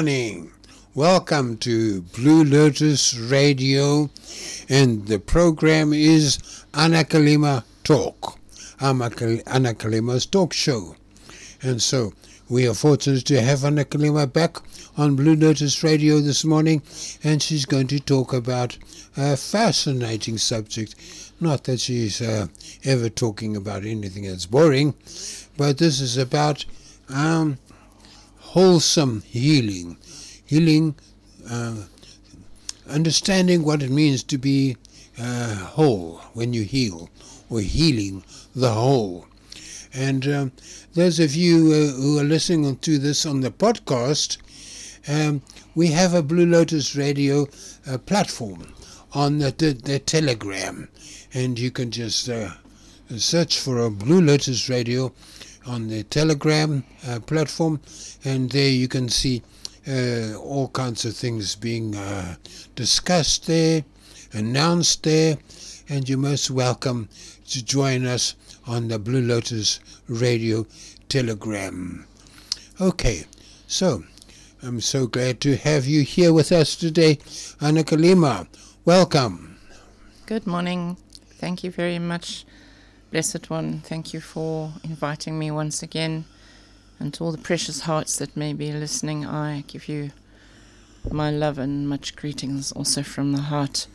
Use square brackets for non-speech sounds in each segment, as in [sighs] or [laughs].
morning. Welcome to Blue Lotus Radio, and the program is Anakalima Talk. Anakalima's talk show. And so we are fortunate to have Anakalima back on Blue Lotus Radio this morning, and she's going to talk about a fascinating subject. Not that she's uh, ever talking about anything that's boring, but this is about um, wholesome healing. Healing, uh, understanding what it means to be uh, whole when you heal, or healing the whole. And um, those of you uh, who are listening to this on the podcast, um, we have a Blue Lotus Radio uh, platform on the, the, the, Telegram, and you can just uh, search for a Blue Lotus Radio on the Telegram uh, platform, and there you can see uh, all kinds of things being uh, discussed there, announced there, and you're most welcome to join us on the Blue Lotus Radio Telegram. Okay, so I'm so glad to have you here with us today, Anakalima. Welcome. Good morning. Thank you very much, Blessed One. Thank you for inviting me once again. And to all the precious hearts that may be listening, I give you my love and much greetings also from the heart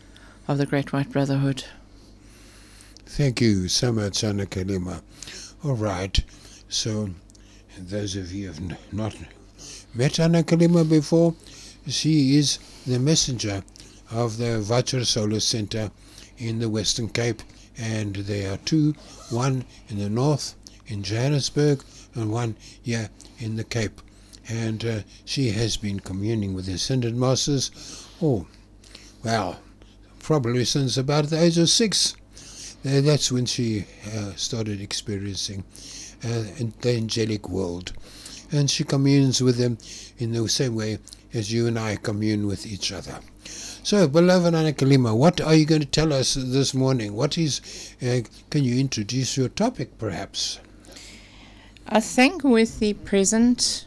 of the Great White Brotherhood. Thank you so much, Anakalima. All right, so those of you who have not met Anna Kalima before. She is the messenger of the Vajra Solar Center in the Western Cape, and there are two, one in the north in Johannesburg and one here in the Cape. And uh, she has been communing with the Ascended Masters, oh, well, probably since about the age of six. Uh, that's when she uh, started experiencing uh, the angelic world and she communes with them in the same way as you and I commune with each other. So, beloved Anakalima, what are you going to tell us this morning? What is, uh, can you introduce your topic perhaps? I think with the present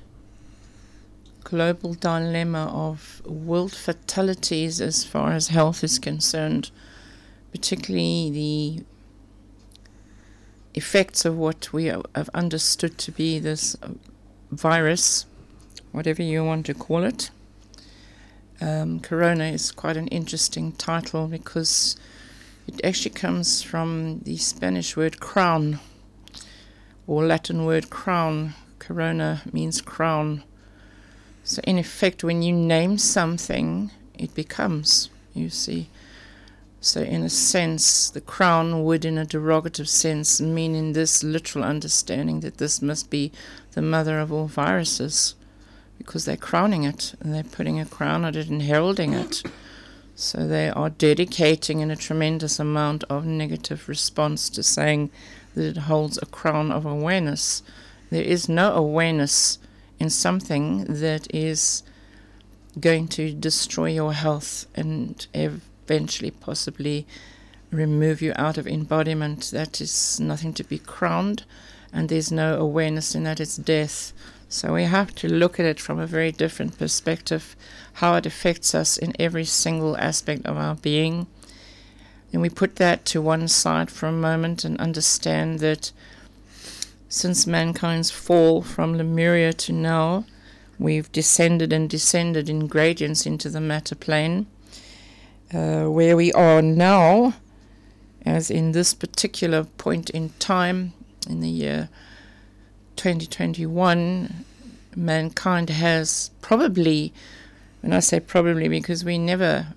global dilemma of world fatalities as far as health is concerned, particularly the effects of what we have understood to be this virus, whatever you want to call it. Um, corona is quite an interesting title because it actually comes from the Spanish word crown or Latin word crown. Corona means crown. So, in effect, when you name something, it becomes, you see. So, in a sense, the crown would, in a derogative sense, mean in this literal understanding that this must be the mother of all viruses because they're crowning it and they're putting a crown on it and heralding it. So, they are dedicating in a tremendous amount of negative response to saying that it holds a crown of awareness. There is no awareness in something that is going to destroy your health and eventually possibly remove you out of embodiment. That is nothing to be crowned, and there's no awareness in that it's death. So we have to look at it from a very different perspective, how it affects us in every single aspect of our being. And we put that to one side for a moment and understand that since mankind's fall from Lemuria to now, we've descended and descended in gradients into the matter plane uh, where we are now, as in this particular point in time in the year 2021, mankind has probably, and I say probably because we never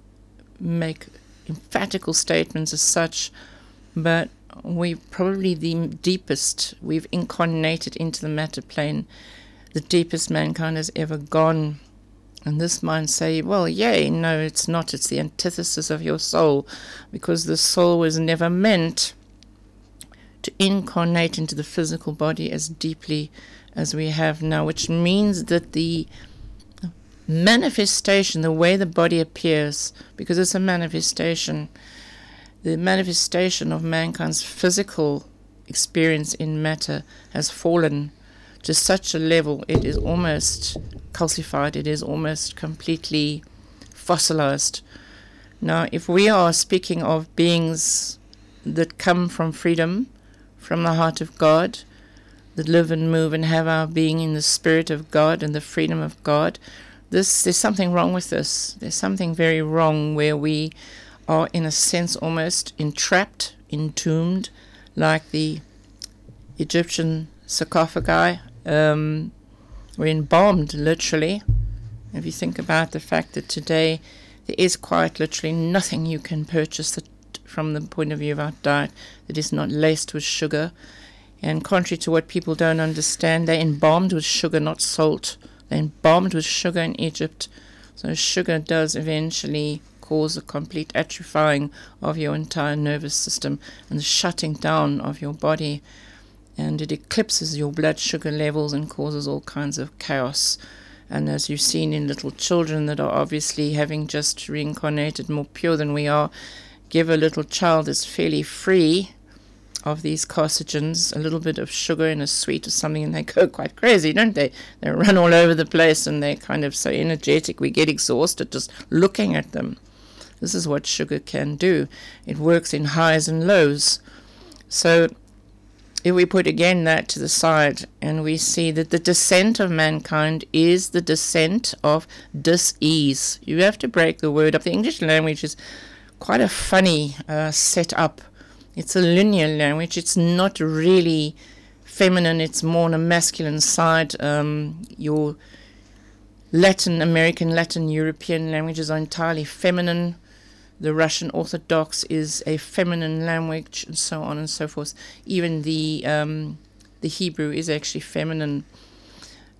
make emphatical statements as such, but we probably the deepest we've incarnated into the matter plane, the deepest mankind has ever gone and this mind say, well, yay, no, it's not. It's the antithesis of your soul, because the soul was never meant to incarnate into the physical body as deeply as we have now, which means that the manifestation, the way the body appears, because it's a manifestation, the manifestation of mankind's physical experience in matter has fallen to such a level it is almost calcified, it is almost completely fossilized. Now, if we are speaking of beings that come from freedom, from the heart of God, that live and move and have our being in the spirit of God and the freedom of God, this there's something wrong with this. There's something very wrong where we are in a sense almost entrapped, entombed, like the Egyptian sarcophagi. Um, we're embalmed literally. If you think about the fact that today there is quite literally nothing you can purchase that, from the point of view of our diet that is not laced with sugar. And contrary to what people don't understand, they're embalmed with sugar, not salt. They're embalmed with sugar in Egypt. So sugar does eventually cause a complete atrophying of your entire nervous system and the shutting down of your body. And it eclipses your blood sugar levels and causes all kinds of chaos. And as you've seen in little children that are obviously having just reincarnated more pure than we are, give a little child that's fairly free of these carcinogens, a little bit of sugar in a sweet or something, and they [laughs] go quite crazy, don't they? They run all over the place and they're kind of so energetic, we get exhausted just looking at them. This is what sugar can do. It works in highs and lows. So if we put again that to the side and we see that the descent of mankind is the descent of dis-ease. You have to break the word up. The English language is quite a funny uh, setup. It's a linear language. It's not really feminine. It's more on a masculine side. Um, your Latin American, Latin European languages are entirely feminine the Russian Orthodox is a feminine language, and so on and so forth. Even the um, the Hebrew is actually feminine.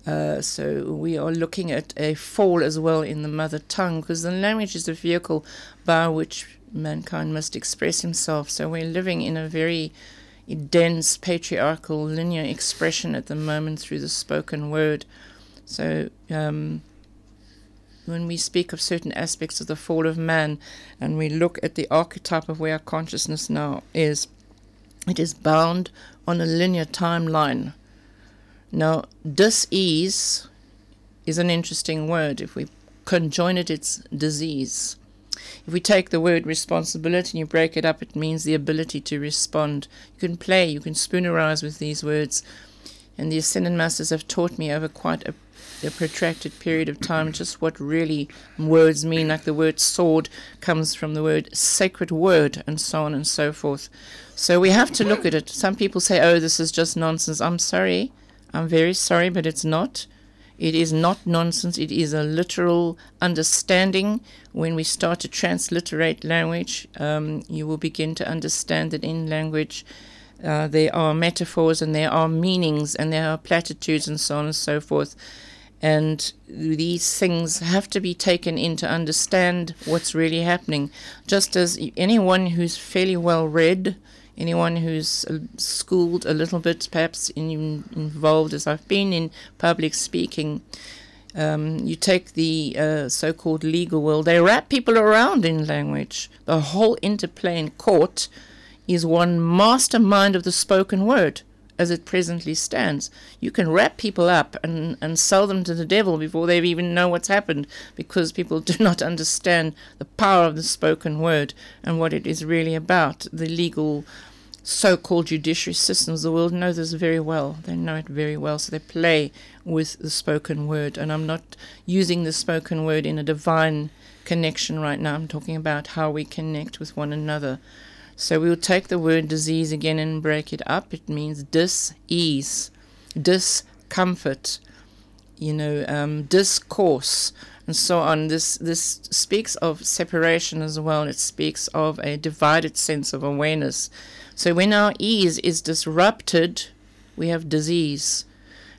Uh, so we are looking at a fall as well in the mother tongue because the language is the vehicle by which mankind must express himself. So we're living in a very dense patriarchal linear expression at the moment through the spoken word. So um, when we speak of certain aspects of the fall of man and we look at the archetype of where our consciousness now is, it is bound on a linear timeline. Now, dis-ease is an interesting word. If we conjoin it, it's disease. If we take the word responsibility and you break it up, it means the ability to respond. You can play, you can spoonerize with these words. And the Ascended Masters have taught me over quite a a protracted period of time just what really words mean. Like the word sword comes from the word sacred word, and so on and so forth. So we have to look at it. Some people say, oh, this is just nonsense. I'm sorry. I'm very sorry, but it's not. It is not nonsense. It is a literal understanding. When we start to transliterate language, um, you will begin to understand that in language, uh, there are metaphors and there are meanings and there are platitudes and so on and so forth. And these things have to be taken in to understand what's really happening. Just as anyone who's fairly well read, anyone who's uh, schooled a little bit, perhaps in, involved as I've been in public speaking, um, you take the uh, so called legal world, they wrap people around in language. The whole interplay in court is one mastermind of the spoken word as it presently stands. You can wrap people up and, and sell them to the devil before they even know what's happened because people do not understand the power of the spoken word and what it is really about. The legal so called judiciary systems the world know this very well. They know it very well, so they play with the spoken word. And I'm not using the spoken word in a divine connection right now. I'm talking about how we connect with one another. So we'll take the word disease again and break it up. It means dis-ease, discomfort, you know, um, discourse, and so on. This this speaks of separation as well. It speaks of a divided sense of awareness. So when our ease is disrupted, we have disease.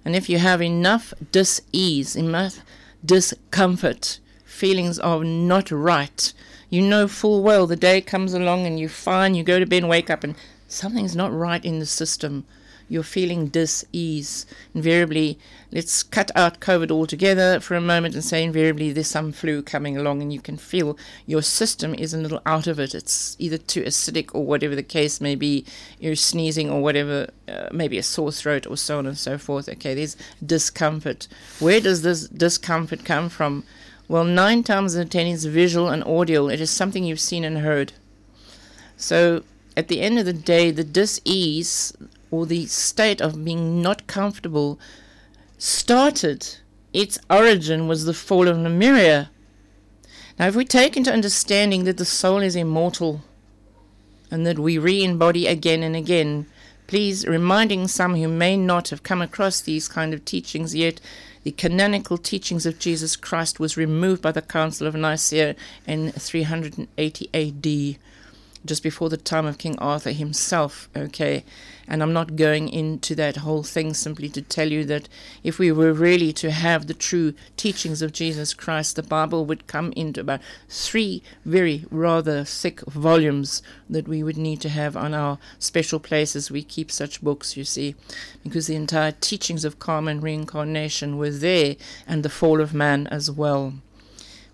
And if you have enough dis-ease, enough discomfort, feelings of not right, you know full well the day comes along and you find you go to bed and wake up and something's not right in the system. you're feeling dis-ease. Invariably, let's cut out COVID altogether for a moment and say invariably there's some flu coming along and you can feel your system is a little out of it. It's either too acidic or whatever the case may be. You're sneezing or whatever, uh, maybe a sore throat or so on and so forth. Okay, there's discomfort. Where does this discomfort come from? Well, nine times out of ten is visual and audio. It is something you've seen and heard. So at the end of the day, the dis-ease or the state of being not comfortable started. Its origin was the fall of Lemuria. Now, if we take into understanding that the soul is immortal and that we re embody again and again, please, reminding some who may not have come across these kind of teachings yet, the canonical teachings of Jesus Christ was removed by the Council of Nicaea in 380 AD just before the time of King Arthur himself, okay? And I'm not going into that whole thing simply to tell you that if we were really to have the true teachings of Jesus Christ, the Bible would come into about three very rather thick volumes that we would need to have on our special places. We keep such books, you see, because the entire teachings of karma and reincarnation were there and the fall of man as well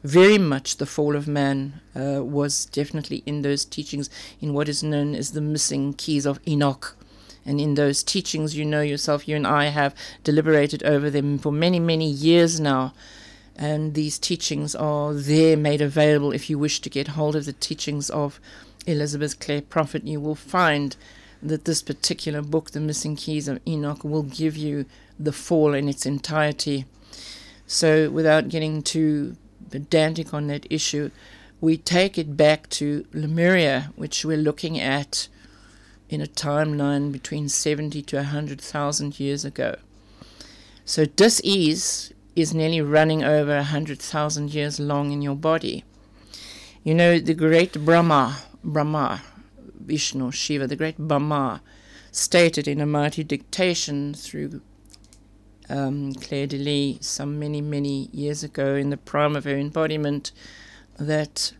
very much the fall of man uh, was definitely in those teachings, in what is known as the missing keys of Enoch. And in those teachings, you know yourself, you and I have deliberated over them for many, many years now. And these teachings are there, made available. If you wish to get hold of the teachings of Elizabeth Clare Prophet, you will find that this particular book, The Missing Keys of Enoch, will give you the fall in its entirety. So, without getting too pedantic on that issue, we take it back to Lemuria, which we're looking at in a timeline between 70 to 100,000 years ago. So dis-ease is nearly running over 100,000 years long in your body. You know, the great Brahma, Brahma, Vishnu, Shiva, the great Brahma, stated in a mighty dictation through um, Claire Delis some many, many years ago in the prime of her embodiment that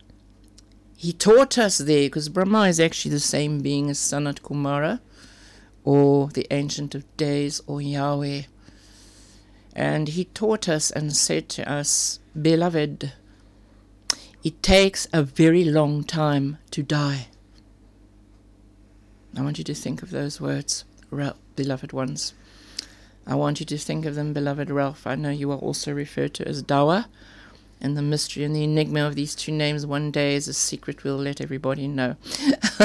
he taught us there, because Brahma is actually the same being as Sanat Kumara or the Ancient of Days or Yahweh. And he taught us and said to us, Beloved, it takes a very long time to die. I want you to think of those words, beloved ones. I want you to think of them, beloved Ralph. I know you are also referred to as Dawa, and the mystery and the enigma of these two names one day is a secret we'll let everybody know.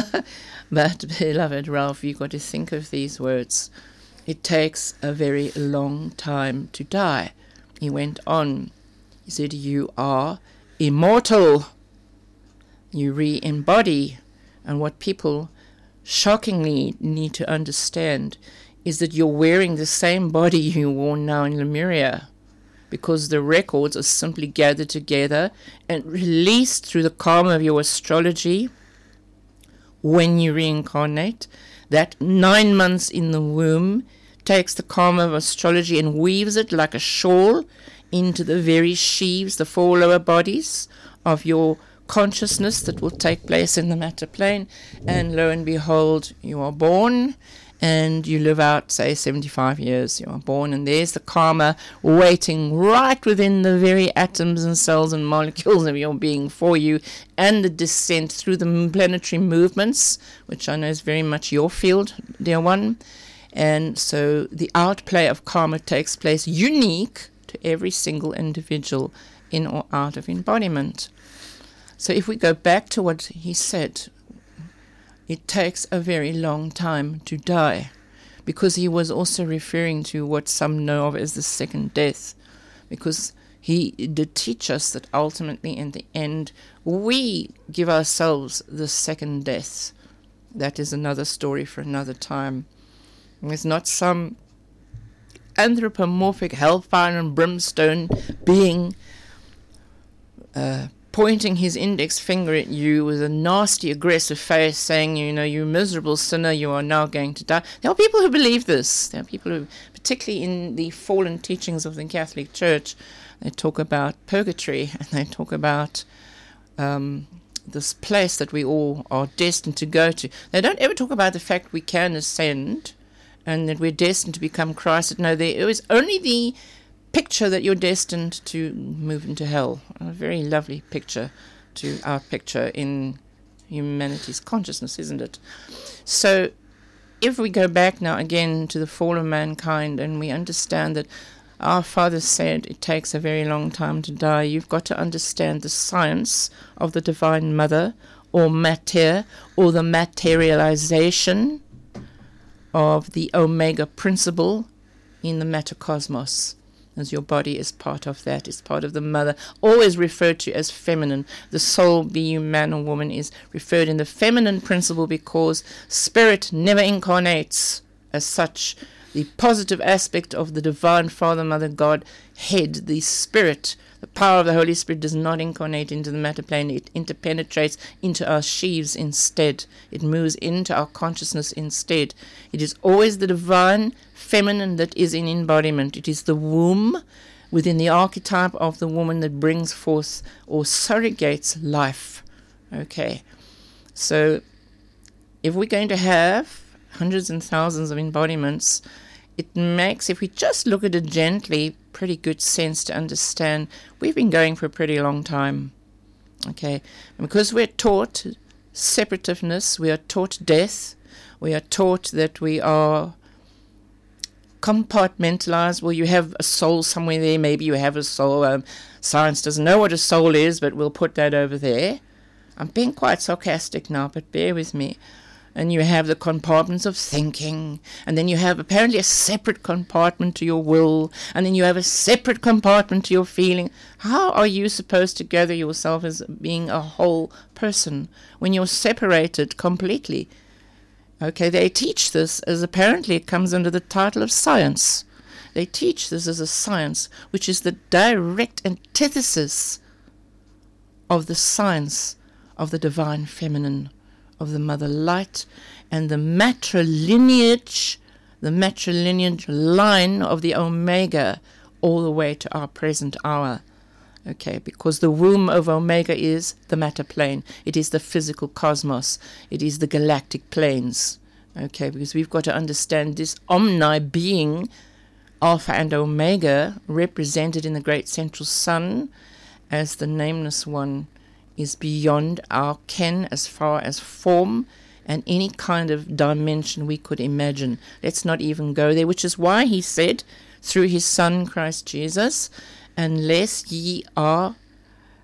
[laughs] but, beloved Ralph, you've got to think of these words. It takes a very long time to die. He went on. He said, You are immortal. You re embody. And what people shockingly need to understand is that you're wearing the same body you wore now in Lemuria because the records are simply gathered together and released through the karma of your astrology when you reincarnate. That nine months in the womb takes the karma of astrology and weaves it like a shawl into the very sheaves, the four lower bodies of your consciousness that will take place in the matter plane. And lo and behold, you are born and you live out, say, 75 years. You are born, and there's the karma waiting right within the very atoms and cells and molecules of your being for you, and the descent through the planetary movements, which I know is very much your field, dear one. And so the outplay of karma takes place unique to every single individual in or out of embodiment. So if we go back to what he said it takes a very long time to die, because he was also referring to what some know of as the second death, because he did teach us that ultimately, in the end, we give ourselves the second death. That is another story for another time. There's not some anthropomorphic hellfire and brimstone being uh, pointing his index finger at you with a nasty, aggressive face, saying, you know, you miserable sinner, you are now going to die. There are people who believe this. There are people who, particularly in the fallen teachings of the Catholic Church, they talk about purgatory [laughs] and they talk about um, this place that we all are destined to go to. They don't ever talk about the fact we can ascend and that we're destined to become Christ. No, there is only the picture that you're destined to move into hell. A very lovely picture to our picture in humanity's consciousness, isn't it? So, if we go back now again to the fall of mankind and we understand that our Father said it takes a very long time to die, you've got to understand the science of the Divine Mother or matter or the materialization of the Omega principle in the matter cosmos as your body is part of that, is part of the mother, always referred to as feminine. The soul, be you man or woman, is referred in the feminine principle because spirit never incarnates as such. The positive aspect of the divine Father, Mother, God, head, the spirit, the power of the Holy Spirit does not incarnate into the matter plane. It interpenetrates into our sheaves instead. It moves into our consciousness instead. It is always the divine feminine that is in embodiment. It is the womb within the archetype of the woman that brings forth or surrogates life. Okay. So if we're going to have hundreds and thousands of embodiments, it makes, if we just look at it gently, pretty good sense to understand we've been going for a pretty long time. Okay. And because we're taught separativeness, we are taught death, we are taught that we are compartmentalized. Well, you have a soul somewhere there. Maybe you have a soul. Um, science doesn't know what a soul is, but we'll put that over there. I'm being quite sarcastic now, but bear with me. And you have the compartments of thinking, and then you have apparently a separate compartment to your will, and then you have a separate compartment to your feeling. How are you supposed to gather yourself as being a whole person when you're separated completely? Okay, they teach this as apparently it comes under the title of science. They teach this as a science which is the direct antithesis of the science of the divine feminine, of the mother light, and the matrilineage, the matrilineage line of the omega all the way to our present hour. Okay, because the womb of Omega is the matter plane, it is the physical cosmos, it is the galactic planes. Okay, because we've got to understand this omni being, Alpha and Omega, represented in the great central sun as the nameless one, is beyond our ken as far as form and any kind of dimension we could imagine. Let's not even go there, which is why he said, through his Son Christ Jesus, Unless ye are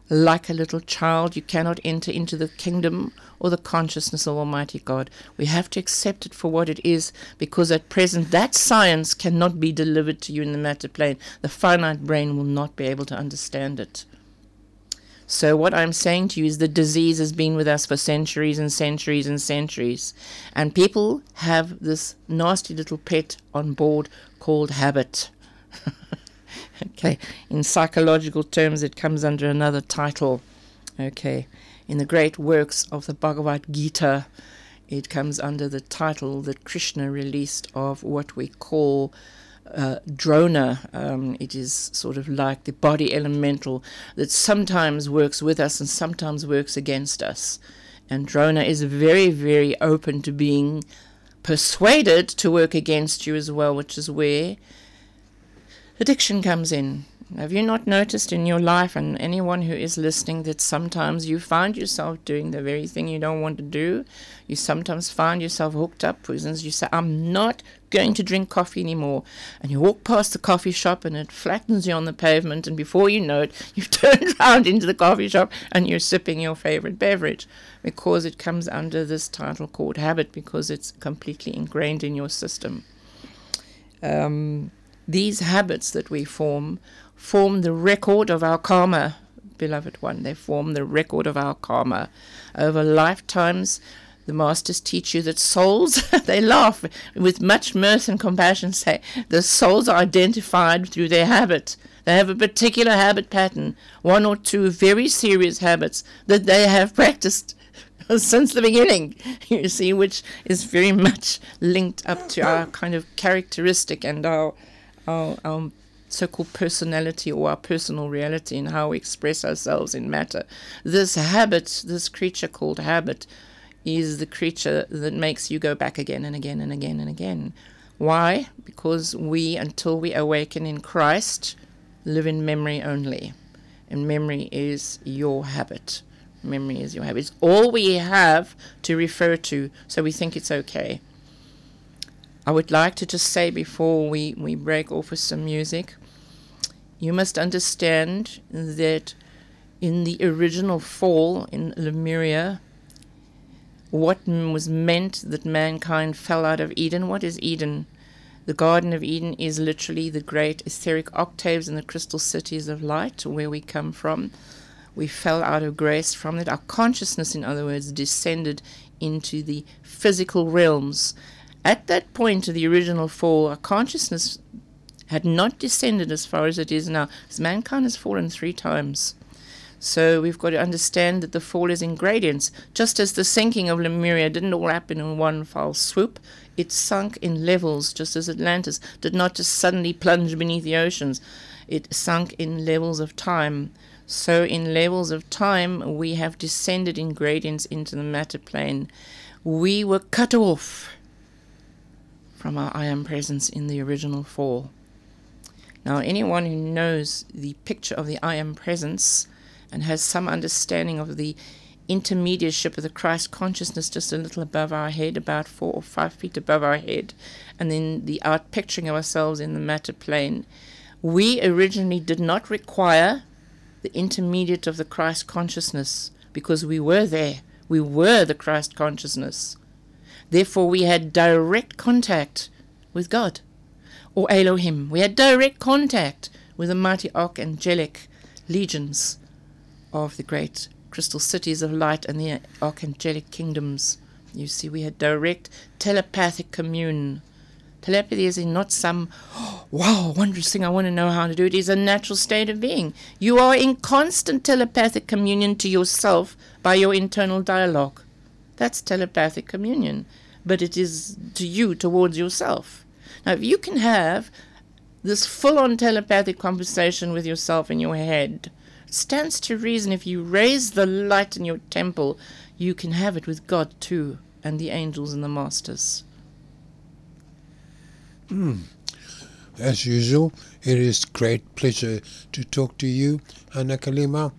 like a little child, you cannot enter into the kingdom or the consciousness of Almighty God. We have to accept it for what it is because at present that science cannot be delivered to you in the matter plane. The finite brain will not be able to understand it. So, what I'm saying to you is the disease has been with us for centuries and centuries and centuries. And people have this nasty little pet on board called habit. [laughs] Okay, in psychological terms, it comes under another title. Okay, in the great works of the Bhagavad Gita, it comes under the title that Krishna released of what we call uh, drona. Um, it is sort of like the body elemental that sometimes works with us and sometimes works against us. And drona is very, very open to being persuaded to work against you as well, which is where addiction comes in. Have you not noticed in your life, and anyone who is listening, that sometimes you find yourself doing the very thing you don't want to do? You sometimes find yourself hooked up. For instance, you say, I'm not going to drink coffee anymore. And you walk past the coffee shop and it flattens you on the pavement, and before you know it, [laughs] you've turned around into the coffee shop and you're sipping your favorite beverage because it comes under this title called habit because it's completely ingrained in your system. Um, these habits that we form form the record of our karma, beloved one. They form the record of our karma. Over lifetimes, the masters teach you that souls, [laughs] they laugh with much mirth and compassion, say, the souls are identified through their habit. They have a particular habit pattern, one or two very serious habits that they have [laughs] practiced [laughs] since the beginning, you see, which is very much linked up to our kind of characteristic and our our, our so-called personality or our personal reality and how we express ourselves in matter. This habit, this creature called habit, is the creature that makes you go back again and again and again and again. Why? Because we, until we awaken in Christ, live in memory only. And memory is your habit. Memory is your habit. It's all we have to refer to, so we think it's okay. I would like to just say before we, we break off with some music, you must understand that in the original fall in Lemuria, what was meant that mankind fell out of Eden. What is Eden? The Garden of Eden is literally the great etheric octaves and the crystal cities of light, where we come from. We fell out of grace from it. Our consciousness, in other words, descended into the physical realms. At that point of the original fall, our consciousness had not descended as far as it is now, because mankind has fallen three times. So we've got to understand that the fall is in gradients. Just as the sinking of Lemuria didn't all happen in one foul swoop, it sunk in levels, just as Atlantis did not just suddenly plunge beneath the oceans. It sunk in levels of time. So, in levels of time, we have descended in gradients into the matter plane. We were cut off from our I am presence in the original fall. Now, anyone who knows the picture of the I am presence and has some understanding of the intermediateship of the Christ consciousness just a little above our head, about four or five feet above our head, and then the out picturing of ourselves in the matter plane. We originally did not require the intermediate of the Christ consciousness because we were there. We were the Christ consciousness. Therefore, we had direct contact with God or Elohim. We had direct contact with the mighty archangelic legions of the great crystal cities of light and the archangelic kingdoms. You see, we had direct telepathic commune. Telepathy is not some, oh, [gasps] wow, wondrous thing, I want to know how to do it. It is a natural state of being. You are in constant telepathic communion to yourself by your internal dialogue. That's telepathic communion. But it is to you towards yourself. Now, if you can have this full on telepathic conversation with yourself in your head, stands to reason if you raise the light in your temple, you can have it with God too, and the angels and the masters. Mm. As usual, it is great pleasure to talk to you, Anna Kalima.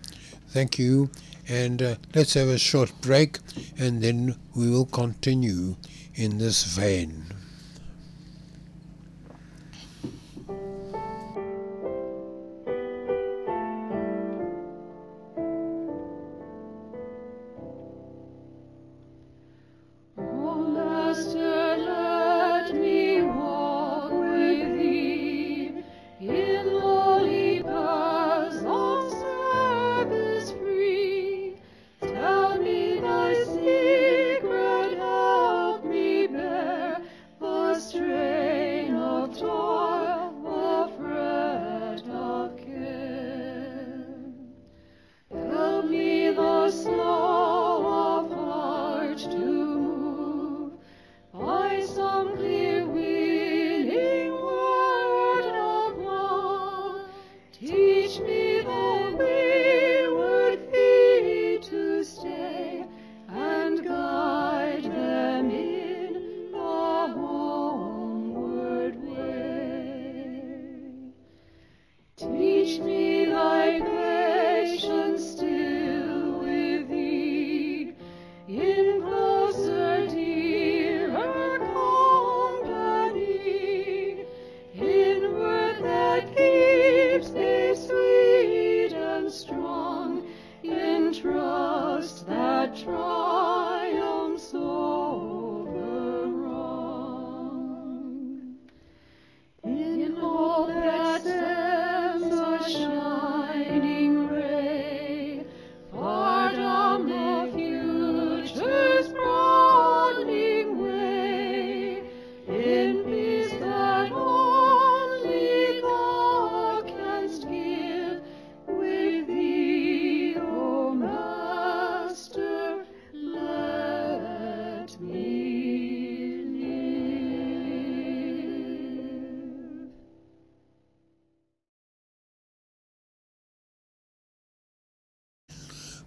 Thank you. And uh, let's have a short break, and then we will continue in this vein.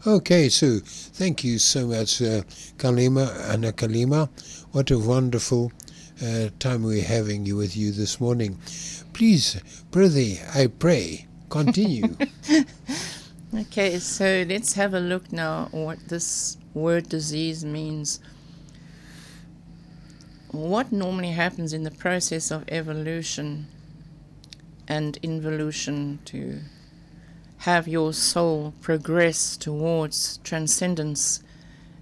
Okay, so thank you so much, uh, Kalima, Anna Kalima. What a wonderful uh, time we're having you with you this morning. Please, brother, I pray, continue. [laughs] okay, so let's have a look now what this word disease means. What normally happens in the process of evolution and involution to have your soul progress towards transcendence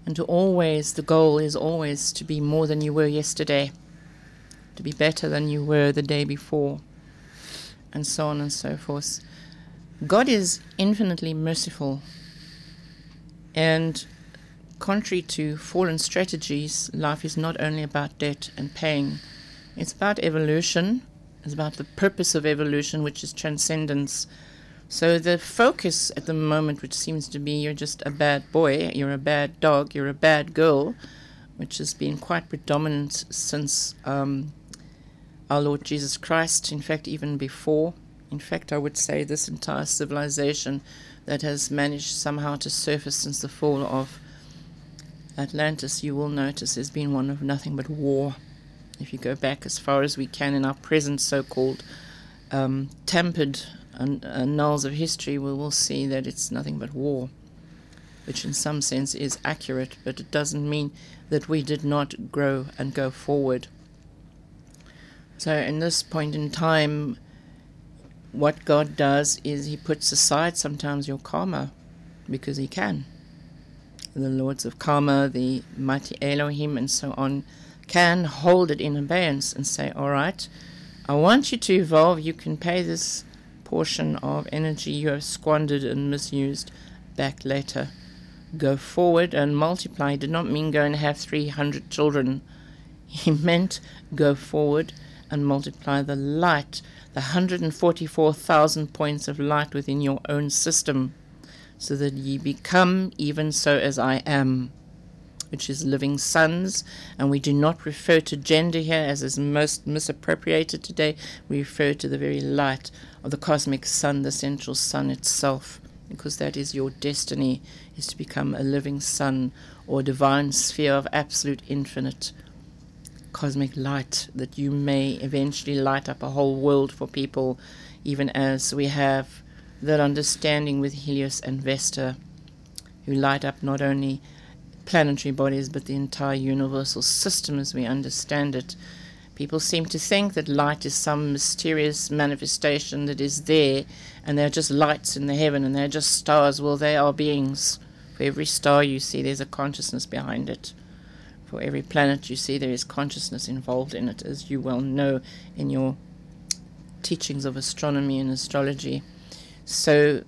and to always the goal is always to be more than you were yesterday to be better than you were the day before and so on and so forth. God is infinitely merciful and contrary to fallen strategies life is not only about debt and pain it's about evolution it's about the purpose of evolution which is transcendence so the focus at the moment, which seems to be you're just a bad boy, you're a bad dog, you're a bad girl, which has been quite predominant since um, our Lord Jesus Christ, in fact, even before. In fact, I would say this entire civilization that has managed somehow to surface since the fall of Atlantis, you will notice, has been one of nothing but war. If you go back as far as we can in our present so called um, tempered annals uh, of history, we will see that it's nothing but war, which in some sense is accurate, but it doesn't mean that we did not grow and go forward. So, in this point in time, what God does is He puts aside sometimes your karma because He can. The lords of karma, the mighty Elohim, and so on, can hold it in abeyance and say, All right, I want you to evolve. You can pay this portion of energy you have squandered and misused back later. Go forward and multiply. Did not mean go and have 300 children. [laughs] He meant go forward and multiply the light, the 144,000 points of light within your own system, so that ye become even so as I am which is living sons, and we do not refer to gender here as is most misappropriated today. We refer to the very light of the cosmic sun, the central sun itself, because that is your destiny, is to become a living sun or divine sphere of absolute infinite cosmic light that you may eventually light up a whole world for people, even as we have that understanding with Helios and Vesta, who light up not only planetary bodies, but the entire universal system as we understand it. People seem to think that light is some mysterious manifestation that is there, and they're just lights in the heaven, and they're just stars. Well, they are beings. For every star you see, there's a consciousness behind it. For every planet you see, there is consciousness involved in it, as you well know in your teachings of astronomy and astrology. So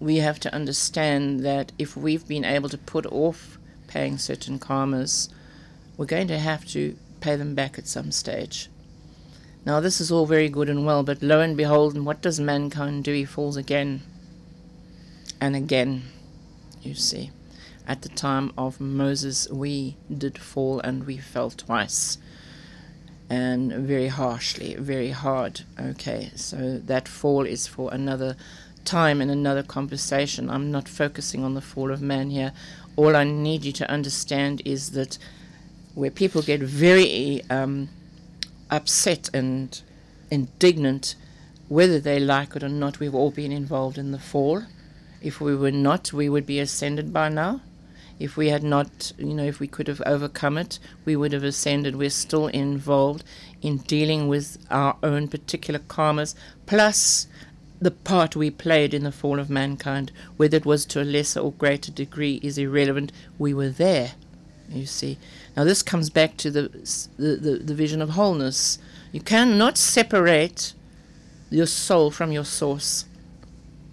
we have to understand that if we've been able to put off paying certain karmas, we're going to have to pay them back at some stage. Now, this is all very good and well, but lo and behold, and what does mankind do? He falls again and again, you see. At the time of Moses, we did fall and we fell twice. And very harshly, very hard. Okay, so that fall is for another time in another conversation. I'm not focusing on the fall of man here. All I need you to understand is that where people get very um, upset and indignant, whether they like it or not, we've all been involved in the fall. If we were not, we would be ascended by now. If we had not, you know, if we could have overcome it, we would have ascended. We're still involved in dealing with our own particular karmas, plus the part we played in the fall of mankind, whether it was to a lesser or greater degree, is irrelevant. We were there, you see. Now, this comes back to the, the, the, the vision of wholeness. You cannot separate your soul from your source.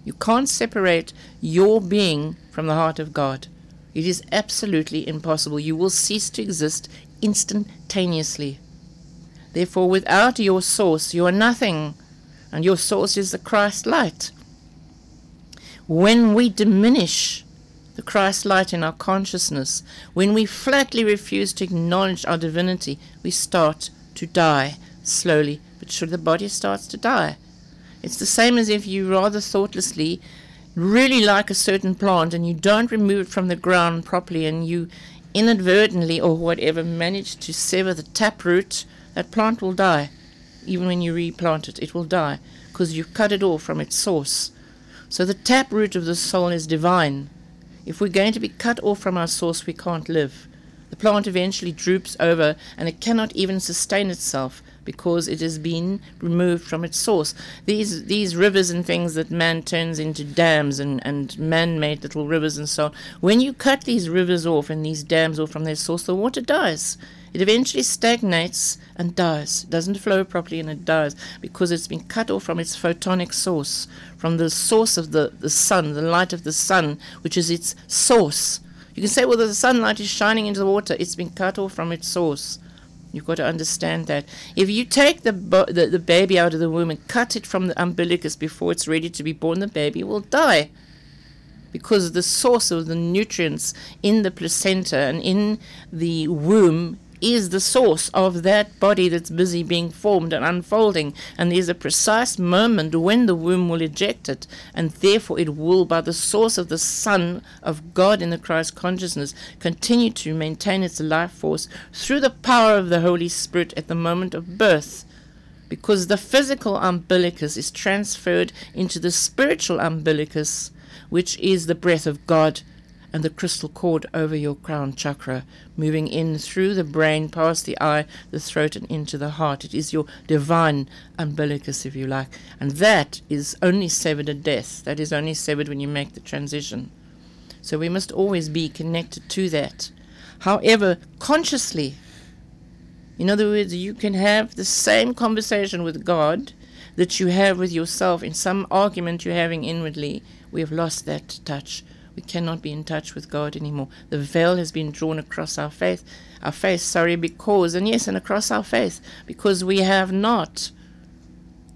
You can't separate your being from the heart of God. It is absolutely impossible. You will cease to exist instantaneously. Therefore, without your source, you are nothing and your source is the Christ light. When we diminish the Christ light in our consciousness, when we flatly refuse to acknowledge our divinity, we start to die slowly, but surely the body starts to die. It's the same as if you rather thoughtlessly really like a certain plant and you don't remove it from the ground properly and you inadvertently or whatever manage to sever the taproot, that plant will die. Even when you replant it, it will die because you've cut it off from its source. So the taproot of the soul is divine. If we're going to be cut off from our source, we can't live. The plant eventually droops over and it cannot even sustain itself because it has been removed from its source. These these rivers and things that man turns into dams and, and man made little rivers and so on. When you cut these rivers off and these dams off from their source, the water dies. It eventually stagnates and dies. It doesn't flow properly and it dies because it's been cut off from its photonic source, from the source of the, the sun, the light of the sun, which is its source. You can say, well, the sunlight is shining into the water. It's been cut off from its source. You've got to understand that. If you take the, bo- the, the baby out of the womb and cut it from the umbilicus before it's ready to be born, the baby will die. Because the source of the nutrients in the placenta and in the womb is the source of that body that's busy being formed and unfolding. And there's a precise moment when the womb will eject it, and therefore it will, by the source of the Son of God in the Christ consciousness, continue to maintain its life force through the power of the Holy Spirit at the moment of birth. Because the physical umbilicus is transferred into the spiritual umbilicus, which is the breath of God and the crystal cord over your crown chakra, moving in through the brain, past the eye, the throat, and into the heart. It is your divine umbilicus, if you like. And that is only severed at death. That is only severed when you make the transition. So we must always be connected to that. However, consciously, in other words, you can have the same conversation with God that you have with yourself in some argument you're having inwardly. We have lost that touch. We cannot be in touch with God anymore. The veil has been drawn across our faith, our face, sorry, because, and yes, and across our faith, because we have not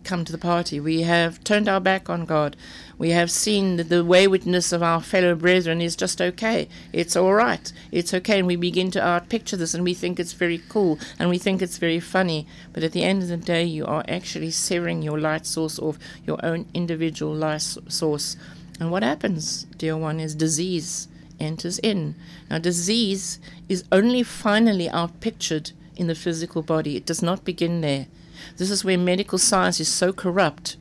come to the party. We have turned our back on God. We have seen that the waywardness of our fellow brethren is just okay. It's all right. It's okay. And we begin to art picture this and we think it's very cool and we think it's very funny. But at the end of the day, you are actually severing your light source off your own individual light source. And what happens, dear one, is disease enters in. Now, disease is only finally outpictured in the physical body, it does not begin there. This is where medical science is so corrupt.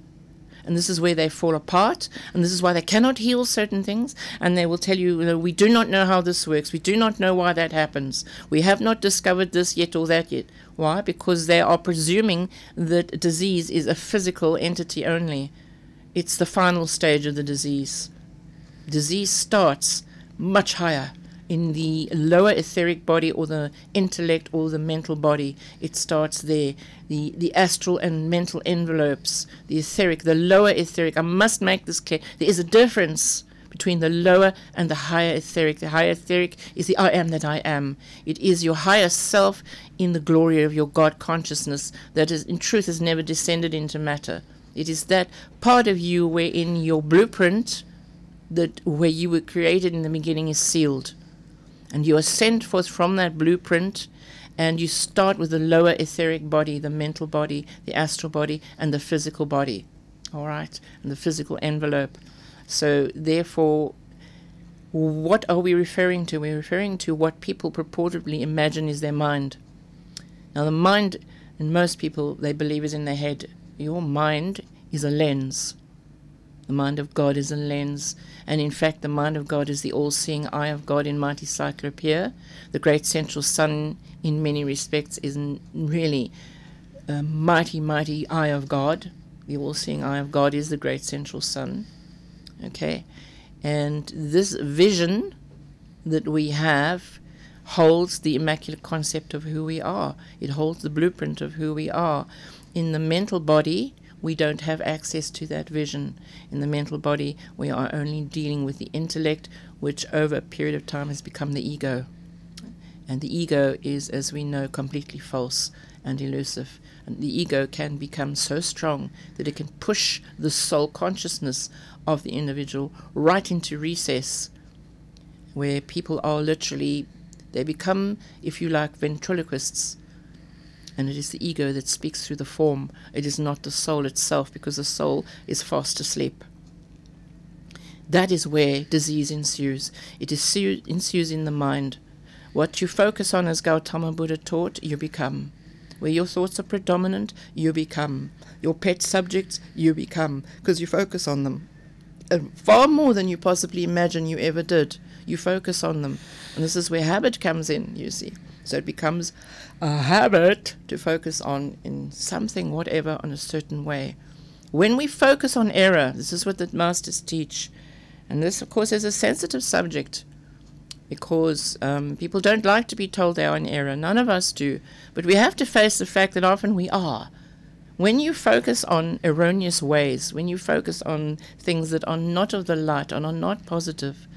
And this is where they fall apart, and this is why they cannot heal certain things. And they will tell you, we do not know how this works. We do not know why that happens. We have not discovered this yet or that yet. Why? Because they are presuming that disease is a physical entity only. It's the final stage of the disease. Disease starts much higher in the lower etheric body or the intellect or the mental body. It starts there. The, the astral and mental envelopes, the etheric, the lower etheric. I must make this clear. There is a difference between the lower and the higher etheric. The higher etheric is the I am that I am. It is your higher self in the glory of your God consciousness that is, in truth has never descended into matter. It is that part of you wherein your blueprint, that where you were created in the beginning, is sealed. And you are sent forth from that blueprint, and you start with the lower etheric body, the mental body, the astral body, and the physical body. All right? And the physical envelope. So, therefore, what are we referring to? We're referring to what people purportedly imagine is their mind. Now, the mind, in most people, they believe is in their head. Your mind is a lens. The mind of God is a lens. And in fact, the mind of God is the all seeing eye of God in mighty Cyclopea. The great central sun, in many respects, is really a mighty, mighty eye of God. The all seeing eye of God is the great central sun. Okay? And this vision that we have holds the immaculate concept of who we are, it holds the blueprint of who we are in the mental body, we don't have access to that vision. In the mental body, we are only dealing with the intellect, which over a period of time has become the ego. And the ego is, as we know, completely false and elusive. And the ego can become so strong that it can push the soul consciousness of the individual right into recess, where people are literally, they become, if you like, ventriloquists and it is the ego that speaks through the form. It is not the soul itself, because the soul is fast asleep. That is where disease ensues. It ensues in the mind, What you focus on, as Gautama Buddha taught, you become. Where your thoughts are predominant, you become. Your pet subjects, you become, because you focus on them. And far more than you possibly imagine you ever did. You focus on them. And this is where habit comes in, you see. So it becomes a habit to focus on in something, whatever, on a certain way. When we focus on error, this is what the masters teach. And this, of course, is a sensitive subject because um, people don't like to be told they are in error. None of us do. But we have to face the fact that often we are. When you focus on erroneous ways, when you focus on things that are not of the light and are not positive,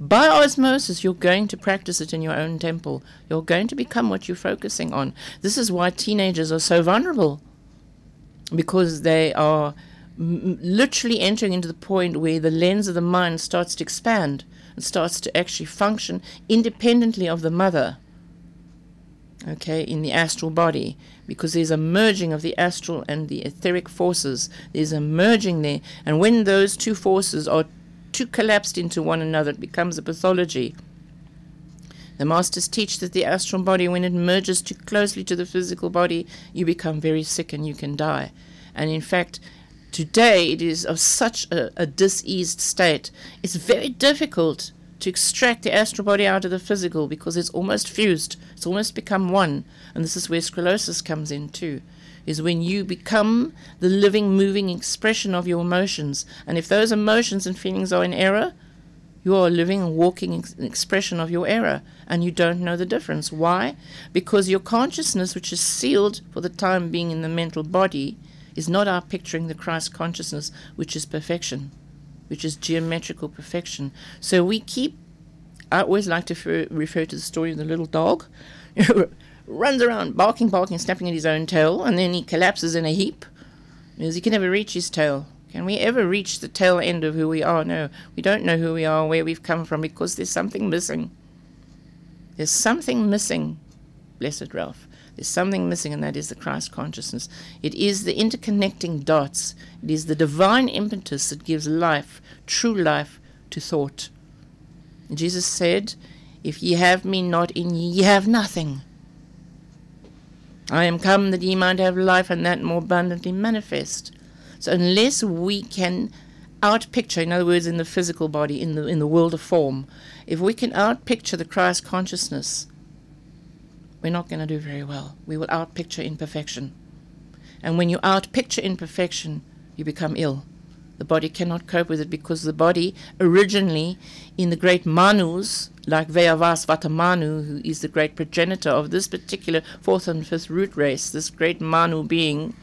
by osmosis, you're going to practice it in your own temple. You're going to become what you're focusing on. This is why teenagers are so vulnerable because they are m- literally entering into the point where the lens of the mind starts to expand and starts to actually function independently of the mother, okay, in the astral body, because there's a merging of the astral and the etheric forces. There's a merging there, and when those two forces are too collapsed into one another, it becomes a pathology. The masters teach that the astral body, when it merges too closely to the physical body, you become very sick and you can die. And in fact, today it is of such a, a diseased state, it's very difficult to extract the astral body out of the physical because it's almost fused, it's almost become one. And this is where sclerosis comes in too is when you become the living, moving expression of your emotions. And if those emotions and feelings are in error, you are a living and walking ex- expression of your error, and you don't know the difference. Why? Because your consciousness, which is sealed for the time being in the mental body, is not our picturing the Christ consciousness, which is perfection, which is geometrical perfection. So we keep, I always like to refer, refer to the story of the little dog. [laughs] runs around barking, barking, snapping at his own tail, and then he collapses in a heap because he can never reach his tail. Can we ever reach the tail end of who we are? No, we don't know who we are, where we've come from, because there's something missing. There's something missing, blessed Ralph. There's something missing, and that is the Christ consciousness. It is the interconnecting dots, it is the divine impetus that gives life, true life, to thought. Jesus said, If ye have me not in ye, ye have nothing. I am come that ye might have life and that more abundantly manifest. So unless we can outpicture, in other words, in the physical body, in the in the world of form, if we can outpicture the Christ consciousness, we're not going to do very well. We will outpicture imperfection. And when you outpicture imperfection, you become ill. The body cannot cope with it because the body, originally in the great Manus, like Vaivasvata Manu, who is the great progenitor of this particular fourth and fifth root race, this great Manu being,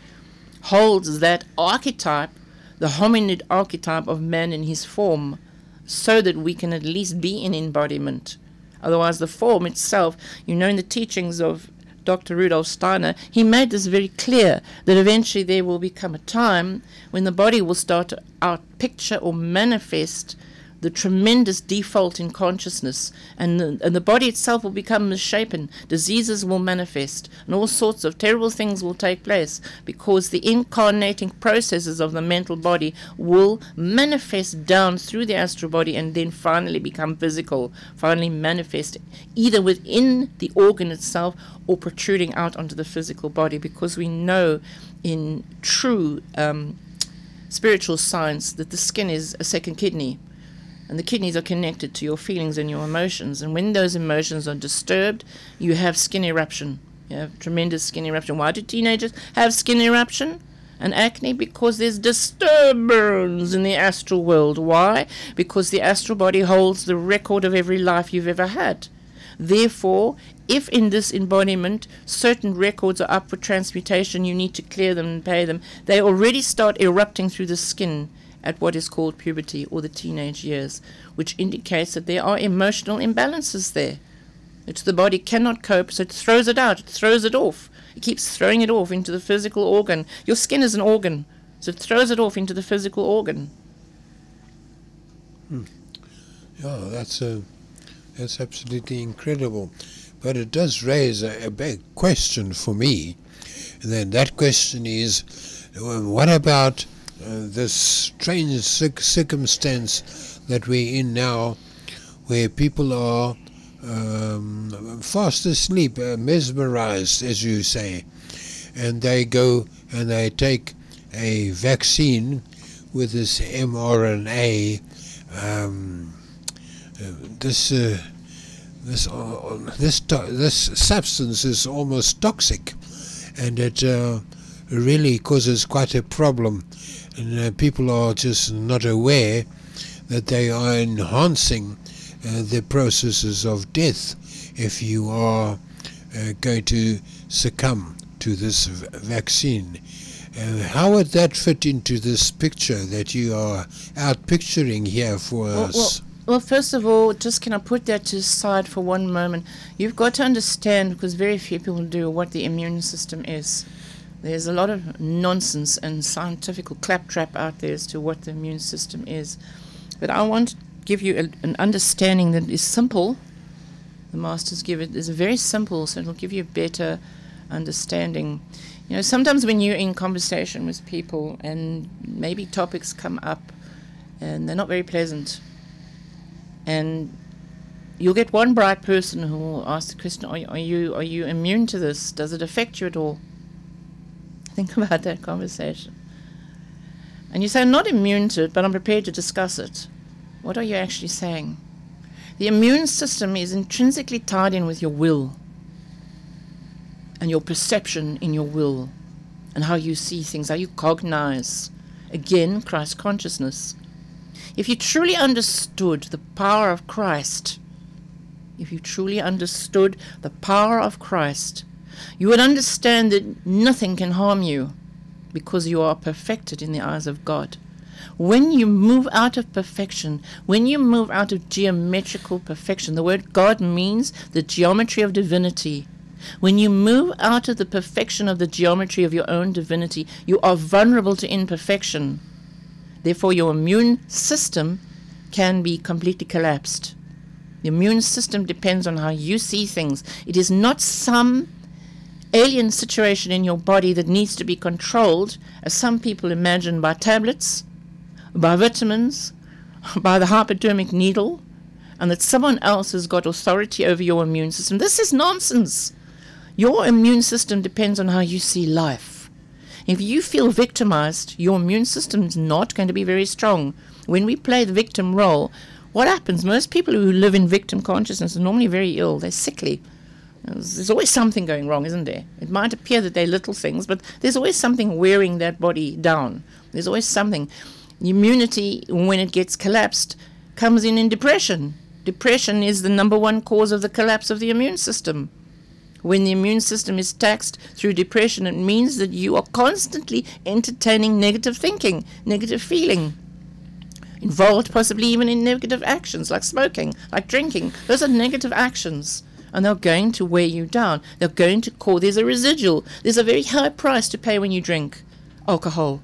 holds that archetype, the hominid archetype of man in his form, so that we can at least be in embodiment. Otherwise, the form itself, you know, in the teachings of Dr. Rudolf Steiner, he made this very clear that eventually there will become a time when the body will start to outpicture or manifest the tremendous default in consciousness, and the, and the body itself will become misshapen. Diseases will manifest, and all sorts of terrible things will take place because the incarnating processes of the mental body will manifest down through the astral body and then finally become physical, finally manifest either within the organ itself or protruding out onto the physical body because we know in true um, spiritual science that the skin is a second kidney and the kidneys are connected to your feelings and your emotions. And when those emotions are disturbed, you have skin eruption. You have tremendous skin eruption. Why do teenagers have skin eruption? and acne because there's disturbance in the astral world. Why? Because the astral body holds the record of every life you've ever had. Therefore, if in this embodiment certain records are up for transmutation, you need to clear them and pay them, they already start erupting through the skin at what is called puberty or the teenage years, which indicates that there are emotional imbalances there, which the body cannot cope, so it throws it out, it throws it off. It keeps throwing it off into the physical organ. Your skin is an organ, so it throws it off into the physical organ. Hmm. Yeah, that's a, that's absolutely incredible. But it does raise a, a big question for me. And then that question is, what about uh, this strange circumstance that we're in now, where people are um, fast asleep, uh, mesmerized, as you say, and they go and they take a vaccine with this mRNA. Um, uh, this uh, this uh, this this substance is almost toxic, and it uh, really causes quite a problem, and uh, people are just not aware that they are enhancing uh, the processes of death if you are uh, going to succumb to this v- vaccine. Uh, how would that fit into this picture that you are out picturing here for Well, us? Well, first of all, just can I put that to the side for one moment? You've got to understand, because very few people do, what the immune system is. There's a lot of nonsense and scientific claptrap out there as to what the immune system is. But I want to give you a, an understanding that is simple. The masters give it is very simple, so it'll give you a better understanding. You know, sometimes when you're in conversation with people and maybe topics come up and they're not very pleasant, and you'll get one bright person who will ask the question, are, are you are you immune to this? Does it affect you at all? [laughs] Think about that conversation. And you say, I'm not immune to it, but I'm prepared to discuss it. What are you actually saying? The immune system is intrinsically tied in with your will and your perception in your will and how you see things, how you cognize. Again, Christ consciousness. If you truly understood the power of Christ, if you truly understood the power of Christ, you would understand that nothing can harm you because you are perfected in the eyes of God. When you move out of perfection, when you move out of geometrical perfection, the word God means the geometry of divinity. When you move out of the perfection of the geometry of your own divinity, you are vulnerable to imperfection. Therefore, your immune system can be completely collapsed. The immune system depends on how you see things. It is not some alien situation in your body that needs to be controlled, as some people imagine, by tablets, by vitamins, [laughs] by the hypodermic needle, and that someone else has got authority over your immune system. This is nonsense. Your immune system depends on how you see life. If you feel victimized, your immune system is not going to be very strong. When we play the victim role, what happens? Most people who live in victim consciousness are normally very ill. They're sickly. There's always something going wrong, isn't there? It might appear that they're little things, but there's always something wearing that body down. There's always something. Immunity, when it gets collapsed, comes in in depression. Depression is the number one cause of the collapse of the immune system. When the immune system is taxed through depression, it means that you are constantly entertaining negative thinking, negative feeling, involved possibly even in negative actions like smoking, like drinking. Those are negative actions. And they're going to wear you down. They're going to cause, there's a residual. There's a very high price to pay when you drink alcohol.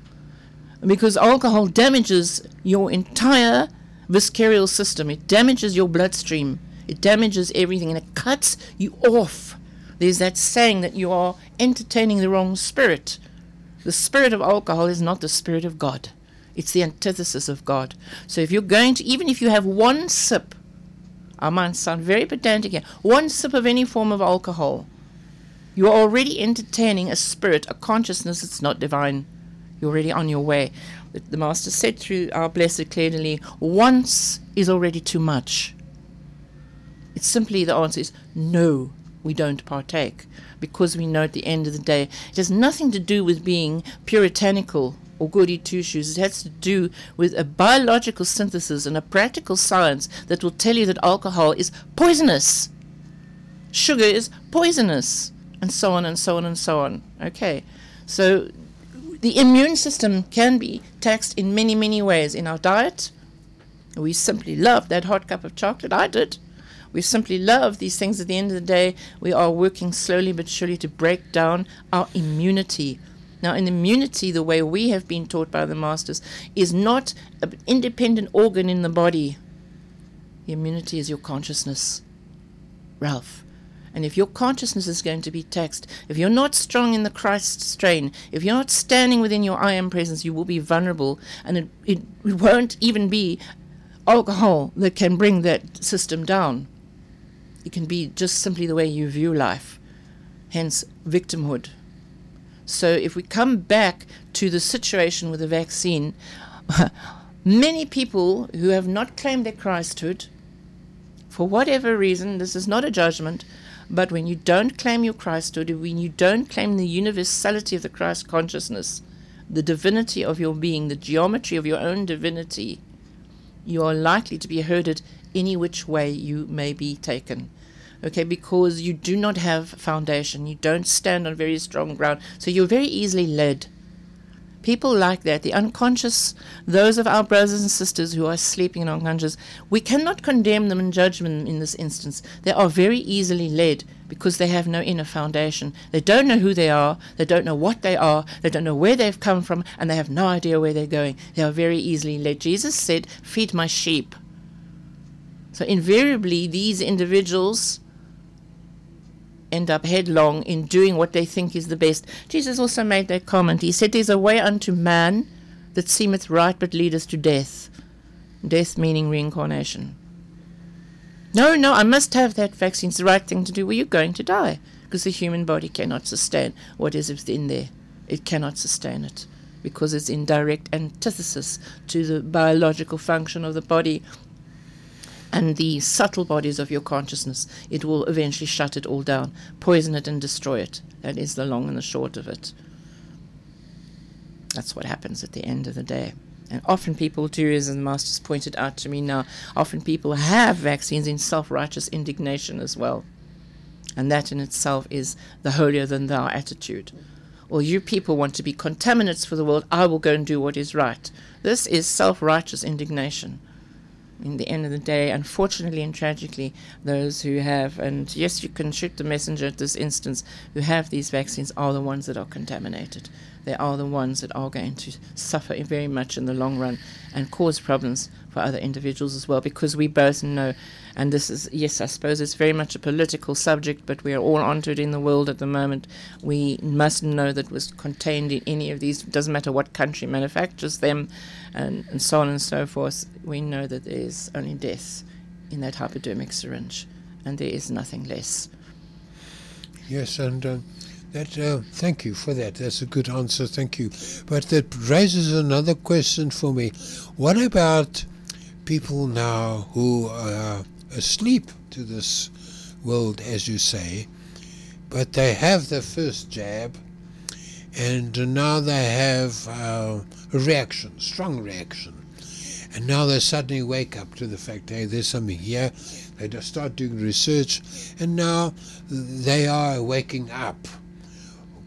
Because alcohol damages your entire visceral system, it damages your bloodstream, it damages everything, and it cuts you off there's that saying that you are entertaining the wrong spirit. The spirit of alcohol is not the spirit of God. It's the antithesis of God. So if you're going to, even if you have one sip, I might sound very pedantic here, one sip of any form of alcohol, you are already entertaining a spirit, a consciousness that's not divine. You're already on your way. The, Master said through our blessed Claire once is already too much. It's simply the answer is no we don't partake because we know at the end of the day it has nothing to do with being puritanical or goody two shoes. It has to do with a biological synthesis and a practical science that will tell you that alcohol is poisonous, sugar is poisonous, and so on and so on and so on. Okay, so the immune system can be taxed in many, many ways in our diet. We simply love that hot cup of chocolate. I did. We simply love these things. At the end of the day, we are working slowly but surely to break down our immunity. Now, in immunity, the way we have been taught by the masters is not an independent organ in the body. The immunity is your consciousness, Ralph. And if your consciousness is going to be taxed, if you're not strong in the Christ strain, if you're not standing within your I am presence, you will be vulnerable. And it, it won't even be alcohol that can bring that system down It can be just simply the way you view life, hence victimhood. So if we come back to the situation with the vaccine, [laughs] many people who have not claimed their Christhood, for whatever reason, this is not a judgment, but when you don't claim your Christhood, when you don't claim the universality of the Christ consciousness, the divinity of your being, the geometry of your own divinity, you are likely to be herded any which way you may be taken. Okay, because you do not have foundation, you don't stand on very strong ground, so you're very easily led. People like that, the unconscious, those of our brothers and sisters who are sleeping and unconscious, we cannot condemn them and judge them in this instance. They are very easily led because they have no inner foundation. They don't know who they are, they don't know what they are, they don't know where they've come from, and they have no idea where they're going. They are very easily led. Jesus said, Feed my sheep. So invariably, these individuals end up headlong in doing what they think is the best. Jesus also made that comment. He said, There's a way unto man that seemeth right, but leadeth to death. Death meaning reincarnation. No, no, I must have that vaccine. It's the right thing to do. Well, you're going to die because the human body cannot sustain what is within there. It cannot sustain it because it's in direct antithesis to the biological function of the body and the subtle bodies of your consciousness, it will eventually shut it all down, poison it, and destroy it. That is the long and the short of it. That's what happens at the end of the day. And often people do, as the Master's pointed out to me now, often people have vaccines in self righteous indignation as well. And that in itself is the holier than thou attitude. Well, you people want to be contaminants for the world, I will go and do what is right. This is self righteous indignation in the end of the day, unfortunately and tragically, those who have, and yes, you can shoot the messenger at this instance, who have these vaccines are the ones that are contaminated. They are the ones that are going to suffer very much in the long run and cause problems for other individuals as well, because we both know, and this is, yes, I suppose it's very much a political subject, but we are all onto it in the world at the moment. We must know that was contained in any of these, doesn't matter what country manufactures them, and, and so on and so forth. We know that there is only death in that hypodermic syringe, and there is nothing less. Yes, and uh, that. Uh, thank you for that. That's a good answer. Thank you. But that raises another question for me. What about people now who are asleep to this world, as you say, but they have the first jab, and now they have uh, a reaction, strong reaction. And now they suddenly wake up to the fact, hey, there's something here. They just start doing research, and now they are waking up.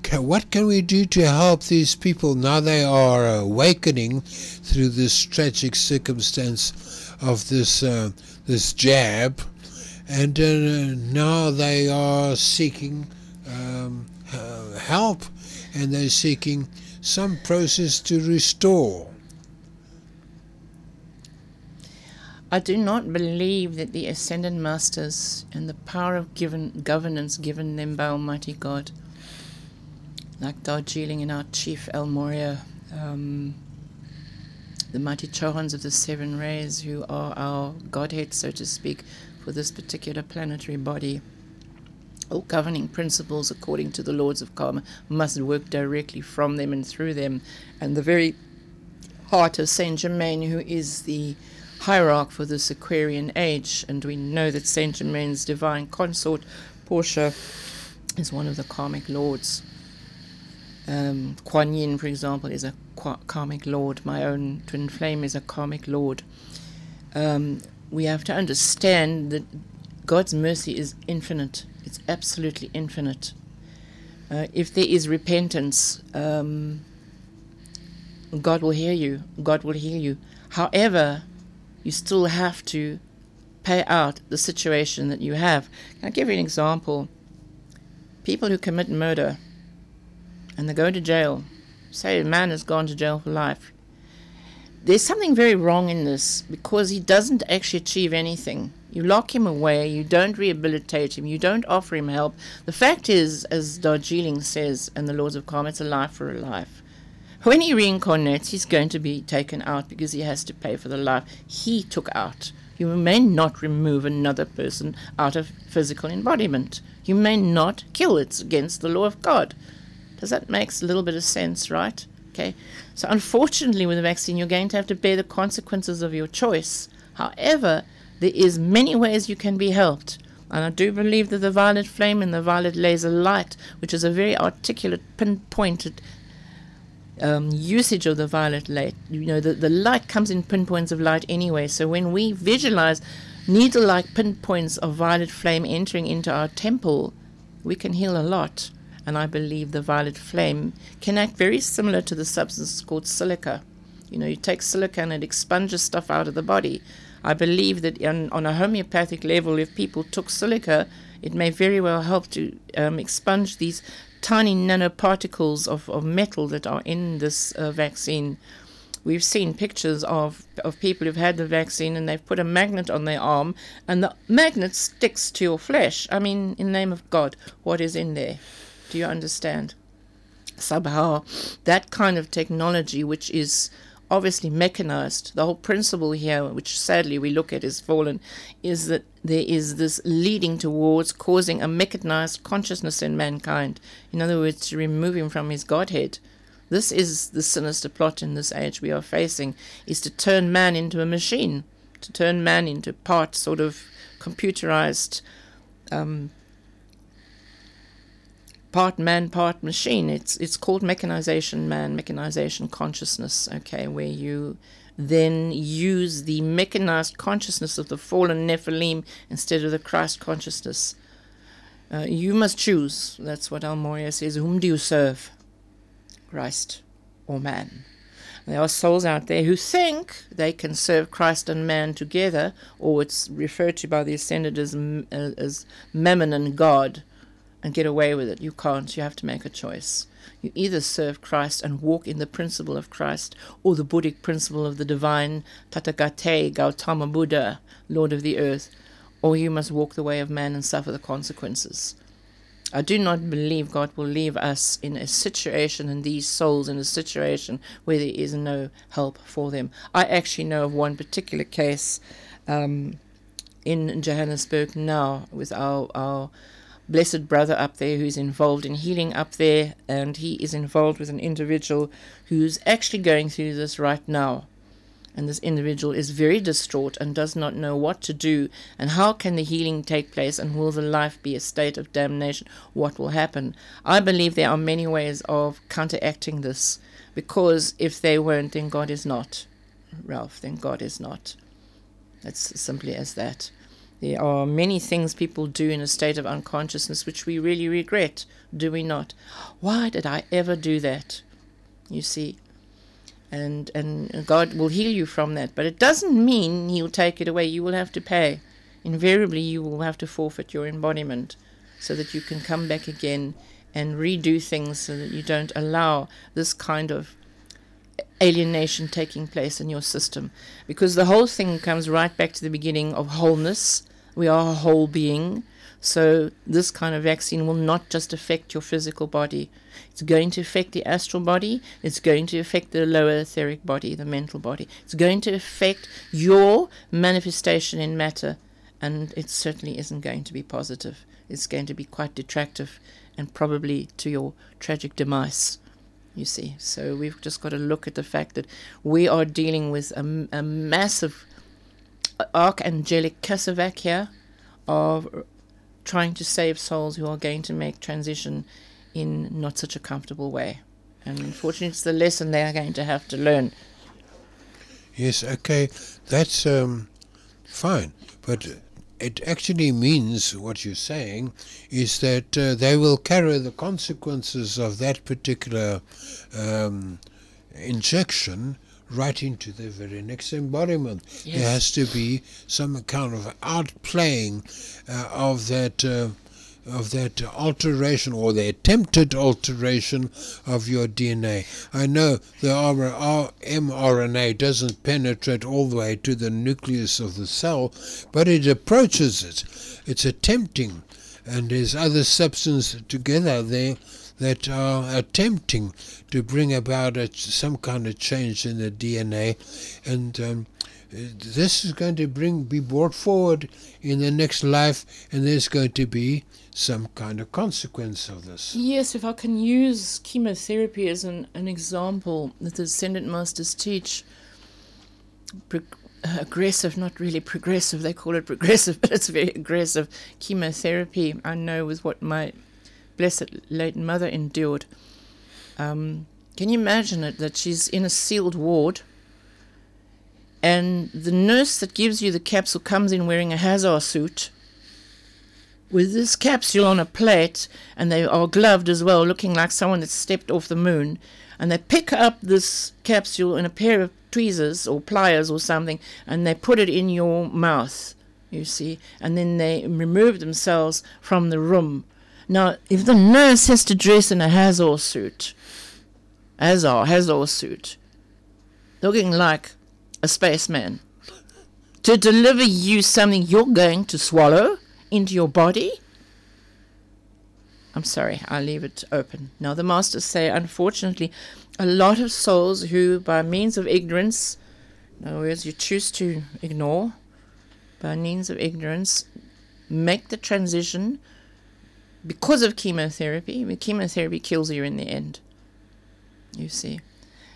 Okay, what can we do to help these people now they are awakening through this tragic circumstance of this uh, this jab, and uh, now they are seeking um, uh, help, and they're seeking some process to restore. I do not believe that the ascended masters and the power of given governance given them by Almighty God, like Darjeeling and our chief El Morya, um, the mighty Chohans of the seven rays, who are our Godhead, so to speak, for this particular planetary body. All governing principles, according to the Lords of Karma, must work directly from them and through them. And the very heart of Saint Germain, who is the hierarch for this Aquarian age, and we know that Saint Germain's divine consort, Portia, is one of the karmic lords. Um, Kuan Yin, for example, is a karmic lord. My own twin flame is a karmic lord. Um, we have to understand that God's mercy is infinite. It's absolutely infinite. Uh, if there is repentance, um, God will hear you. God will heal you. However, you still have to pay out the situation that you have. Can I give you an example? People who commit murder and they go to jail, say a man has gone to jail for life. There's something very wrong in this because he doesn't actually achieve anything. You lock him away, you don't rehabilitate him, you don't offer him help. The fact is, as Darjeeling says in the Laws of Karma, it's a life for a life. When he reincarnates, he's going to be taken out because he has to pay for the life he took out You may not remove another person out of physical embodiment. You may not kill. It's against the law of God. Does that make a little bit of sense, right? Okay. So unfortunately, with the vaccine, you're going to have to bear the consequences of your choice. However, there is many ways you can be helped. And I do believe that the violet flame and the violet laser light, which is a very articulate, pinpointed um, usage of the violet light, you know, the, the light comes in pinpoints of light anyway. So when we visualize needle like pinpoints of violet flame entering into our temple, we can heal a lot. And I believe the violet flame can act very similar to the substance called silica. You know, you take silica and it expunges stuff out of the body. I believe that on, on a homeopathic level, if people took silica, it may very well help to um, expunge these tiny nanoparticles of, of metal that are in this uh, vaccine. We've seen pictures of, of people who've had the vaccine and they've put a magnet on their arm and the magnet sticks to your flesh. I mean, in the name of God, what is in there? Do you understand? Somehow, that kind of technology, which is obviously mechanized. The whole principle here, which sadly we look at is fallen, is that there is this leading towards causing a mechanized consciousness in mankind. In other words, to remove him from his Godhead. This is the sinister plot in this age we are facing, is to turn man into a machine, to turn man into part sort of computerized um, part man, part machine. It's it's called mechanization man, mechanization consciousness. Okay, where you then use the mechanized consciousness of the fallen Nephilim instead of the Christ consciousness. Uh, you must choose. That's what El Morya says. Whom do you serve? Christ or man? There are souls out there who think they can serve Christ and man together, or it's referred to by the ascended as, uh, as Mammon and God and get away with it. You can't. You have to make a choice. You either serve Christ and walk in the principle of Christ or the Buddhic principle of the divine Tathagata Gautama Buddha, Lord of the earth, or you must walk the way of man and suffer the consequences. I do not believe God will leave us in a situation and these souls in a situation where there is no help for them. I actually know of one particular case um, in Johannesburg now with our, our blessed brother up there who's involved in healing up there, and he is involved with an individual who's actually going through this right now. And this individual is very distraught and does not know what to do and how can the healing take place and will the life be a state of damnation? What will happen? I believe there are many ways of counteracting this because if they weren't, then God is not. Ralph, then God is not. It's simply as that. There are many things people do in a state of unconsciousness which we really regret, do we not? Why did I ever do that? You see. And and God will heal you from that. But it doesn't mean he'll take it away. You will have to pay. Invariably you will have to forfeit your embodiment so that you can come back again and redo things so that you don't allow this kind of alienation taking place in your system. Because the whole thing comes right back to the beginning of wholeness we are a whole being. So, this kind of vaccine will not just affect your physical body. It's going to affect the astral body. It's going to affect the lower etheric body, the mental body. It's going to affect your manifestation in matter. And it certainly isn't going to be positive. It's going to be quite detractive and probably to your tragic demise. You see. So, we've just got to look at the fact that we are dealing with a, a massive archangelic Kasavak here of trying to save souls who are going to make transition in not such a comfortable way. And unfortunately, it's the lesson they are going to have to learn. Yes, okay, that's um, fine. But it actually means what you're saying is that uh, they will carry the consequences of that particular um, injection right into the very next embodiment. Yes. There has to be some kind of outplaying uh, of that. Uh, of that alteration or the attempted alteration of your DNA. I know the mRNA doesn't penetrate all the way to the nucleus of the cell, but it approaches it. It's attempting, and there's other substances together there that are attempting to bring about a, some kind of change in the DNA, and um, this is going to bring be brought forward in the next life, and there's going to be some kind of consequence of this. Yes, if I can use chemotherapy as an, an example that the Ascendant Masters teach, aggressive, not really progressive, they call it progressive, [laughs] but it's very aggressive chemotherapy. I know with what my blessed late mother endured. Um, can you imagine it that she's in a sealed ward? And the nurse that gives you the capsule comes in wearing a hazard suit with this capsule on a plate, and they are gloved as well, looking like someone that stepped off the moon. And they pick up this capsule in a pair of tweezers or pliers or something, and they put it in your mouth, you see, and then they remove themselves from the room. Now, if the nurse has to dress in a Hazor suit, Hazor, Hazor suit, looking like a spaceman, to deliver you something you're going to swallow into your body? I'm sorry, I'll leave it open. Now, the masters say, unfortunately, a lot of souls who, by means of ignorance, in other words, you choose to ignore, by means of ignorance, make the transition because of chemotherapy. I mean, chemotherapy kills you in the end. You see.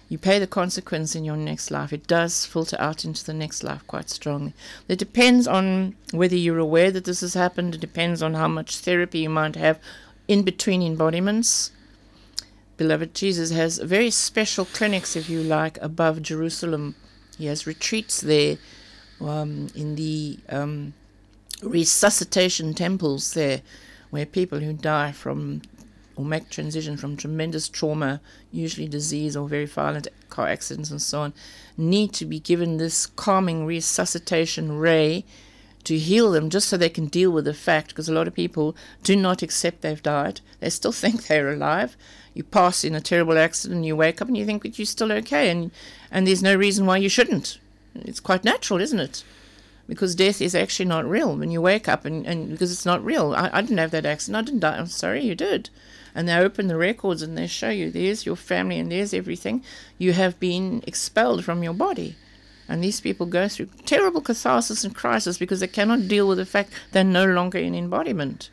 You pay the consequence in your next life. It does filter out into the next life quite strongly. It depends on whether you're aware that this has happened. It depends on how much therapy you might have in between embodiments. Beloved Jesus has very special clinics, if you like, above Jerusalem. He has retreats there um, in the um, resuscitation temples there, where people who die from or make transition from tremendous trauma, usually disease or very violent car accidents and so on, need to be given this calming resuscitation ray to heal them just so they can deal with the fact because a lot of people do not accept they've died. They still [laughs] think they're alive. You pass in a terrible accident, you wake up and you think that you're still okay and and there's no reason why you shouldn't. It's quite natural, isn't it? Because death is actually not real when you wake up and, and because it's not real. I, I didn't have that accident. I didn't die. I'm sorry you did and they open the records and they show you there's your family and there's everything. You have been expelled from your body. And these people go through terrible catharsis and crisis because they cannot deal with the fact they're no longer in embodiment.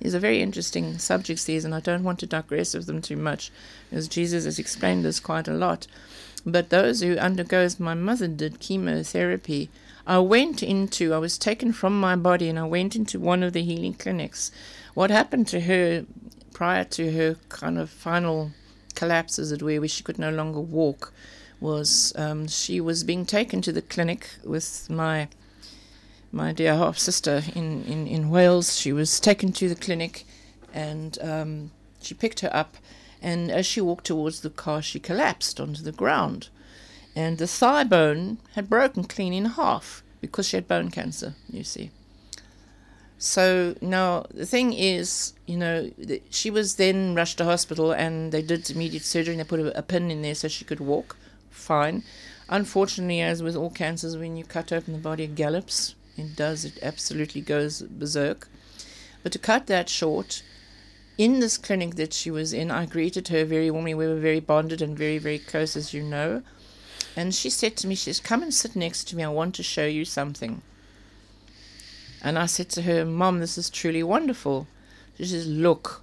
These are very interesting subjects, these, and I don't want to digress of them too much, because Jesus has explained this quite a lot. But those who undergo, as my mother did, chemotherapy, I went into, I was taken from my body and I went into one of the healing clinics. What happened to her prior to her kind of final collapse, as it were, where she could no longer walk, was um, she was being taken to the clinic with my my dear half sister in, in, in Wales. She was taken to the clinic and um, she picked her up. And as she walked towards the car, she collapsed onto the ground. And the thigh bone had broken clean in half because she had bone cancer, you see. So now the thing is, you know, she was then rushed to hospital and they did immediate surgery and they put a, a pin in there so she could walk. Fine. Unfortunately, as with all cancers, when you cut open the body, it gallops. It does. It absolutely goes berserk. But to cut that short, in this clinic that she was in, I greeted her very warmly. We were very bonded and very, very close, as you know. And she said to me, she says, Come and sit next to me. I want to show you something. And I said to her, Mom, this is truly wonderful. She says, Look.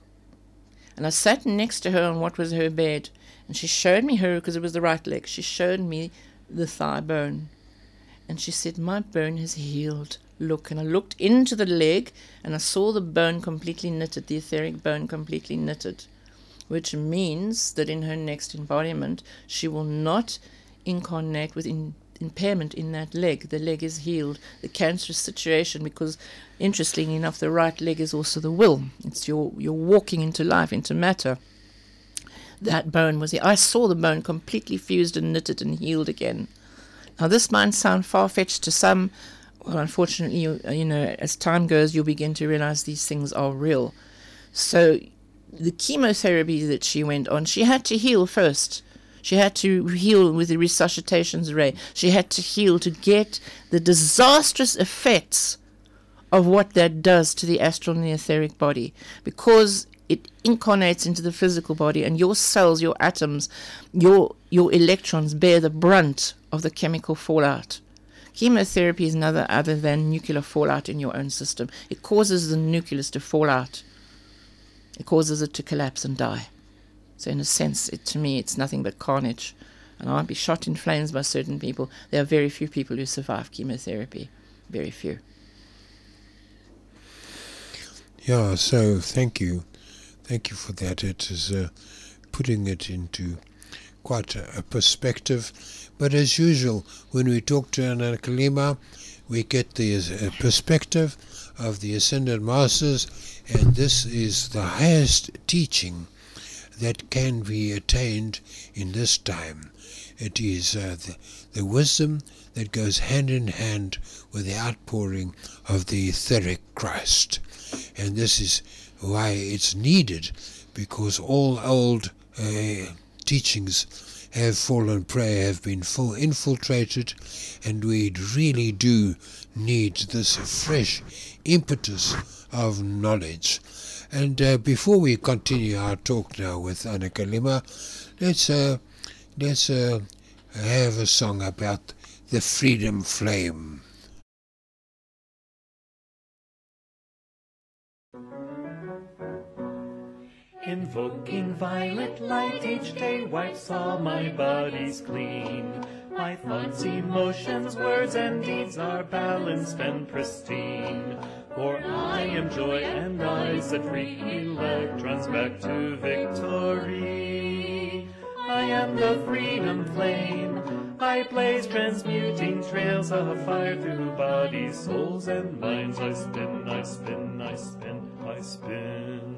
And I sat next to her on what was her bed, and she showed me her, because it was the right leg, she showed me the thigh bone. And she said, My bone has healed. Look. And I looked into the leg, and I saw the bone completely knitted, the etheric bone completely knitted, which means that in her next embodiment, she will not incarnate with in impairment in that leg. The leg is healed. The cancerous situation, because interestingly enough, the right leg is also the will. It's your you're walking into life, into matter. That bone was here. I saw the bone completely fused and knitted and healed again. Now this might sound far fetched to some. Well, unfortunately, you, you know, as time goes, you'll begin to realize these things are real. So, the chemotherapy that she went on, she had to heal first she had to heal with the resuscitations ray. She had to heal to get the disastrous effects of what that does to the astral etheric body because it incarnates into the physical body and your cells your atoms your your electrons bear the brunt of the chemical fallout Chemotherapy is another other than nuclear fallout in your own system. It causes the nucleus to fall out. It causes it to collapse and die. So in a sense, it, to me, it's nothing but carnage. And I'll be shot in flames by certain people. There are very few people who survive chemotherapy. Very few. Yeah, so thank you. Thank you for that. It is uh, putting it into quite a, a, perspective. But as usual, when we talk to Anna Kalima, we get the uh, perspective of the Ascended Masters, and this is the highest teaching that can be attained in this time. It is uh, the, the wisdom that goes hand in hand with the outpouring of the etheric Christ. And this is why it's needed, because all old uh, teachings have fallen prey, have been full infiltrated, and we really do need this fresh impetus of knowledge. And uh, before we continue our talk now with Anna Kalima, let's uh, let's uh, have a song about the freedom flame. Invoking violet light each day wipes all my bodies clean. My thoughts, emotions, words, and deeds are balanced and pristine. For I am joy and I set free electrons back to victory. I am the freedom flame. I blaze transmuting trails of fire through bodies, souls, and minds. I spin, I spin, I spin, I spin.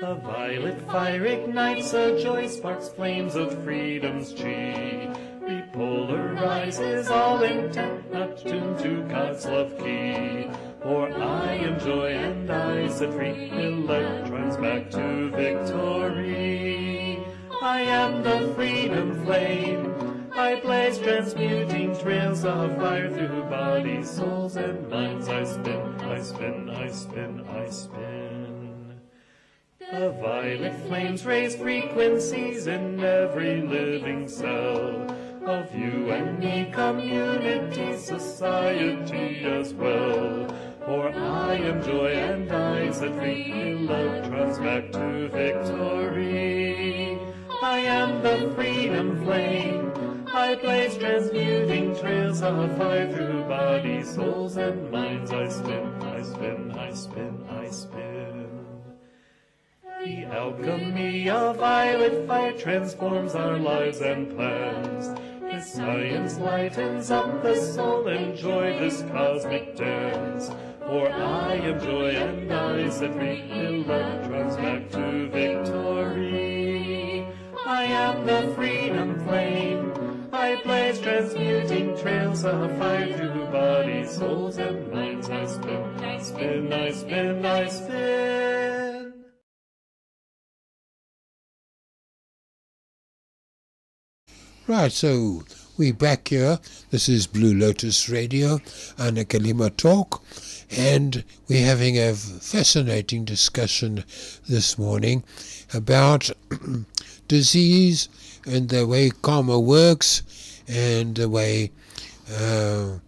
The violet fire ignites a joy, sparks flames of freedom's chi. Repolarizes all intent, not tuned to God's love key. For I am joy and I set free electrons back to victory. I am the freedom flame. I blaze transmuting trails of fire through bodies, souls, and minds. I spin, I spin, I spin, I spin. The violet flames raise frequencies in every living cell of you and me, community, society as well. For I am joy and I set free electrons back to victory. I am the freedom flame. I blaze transmuting trails of fire through bodies, souls, and minds. I spin, I spin, I spin, I spin. The alchemy of violet fire transforms our lives and plans. His science lightens up the soul, enjoy this cosmic dance. For I am joy and I set free electrons back to victory. I am the freedom flame. I blaze transmuting trails of fire through bodies, souls, and minds. I spin, I spin, I spin, I spin. Right, so we back here. This is Blue Lotus Radio, Anna Kalima Talk, and we're having a fascinating discussion this morning about [clears throat] disease and the way karma works and the way uh,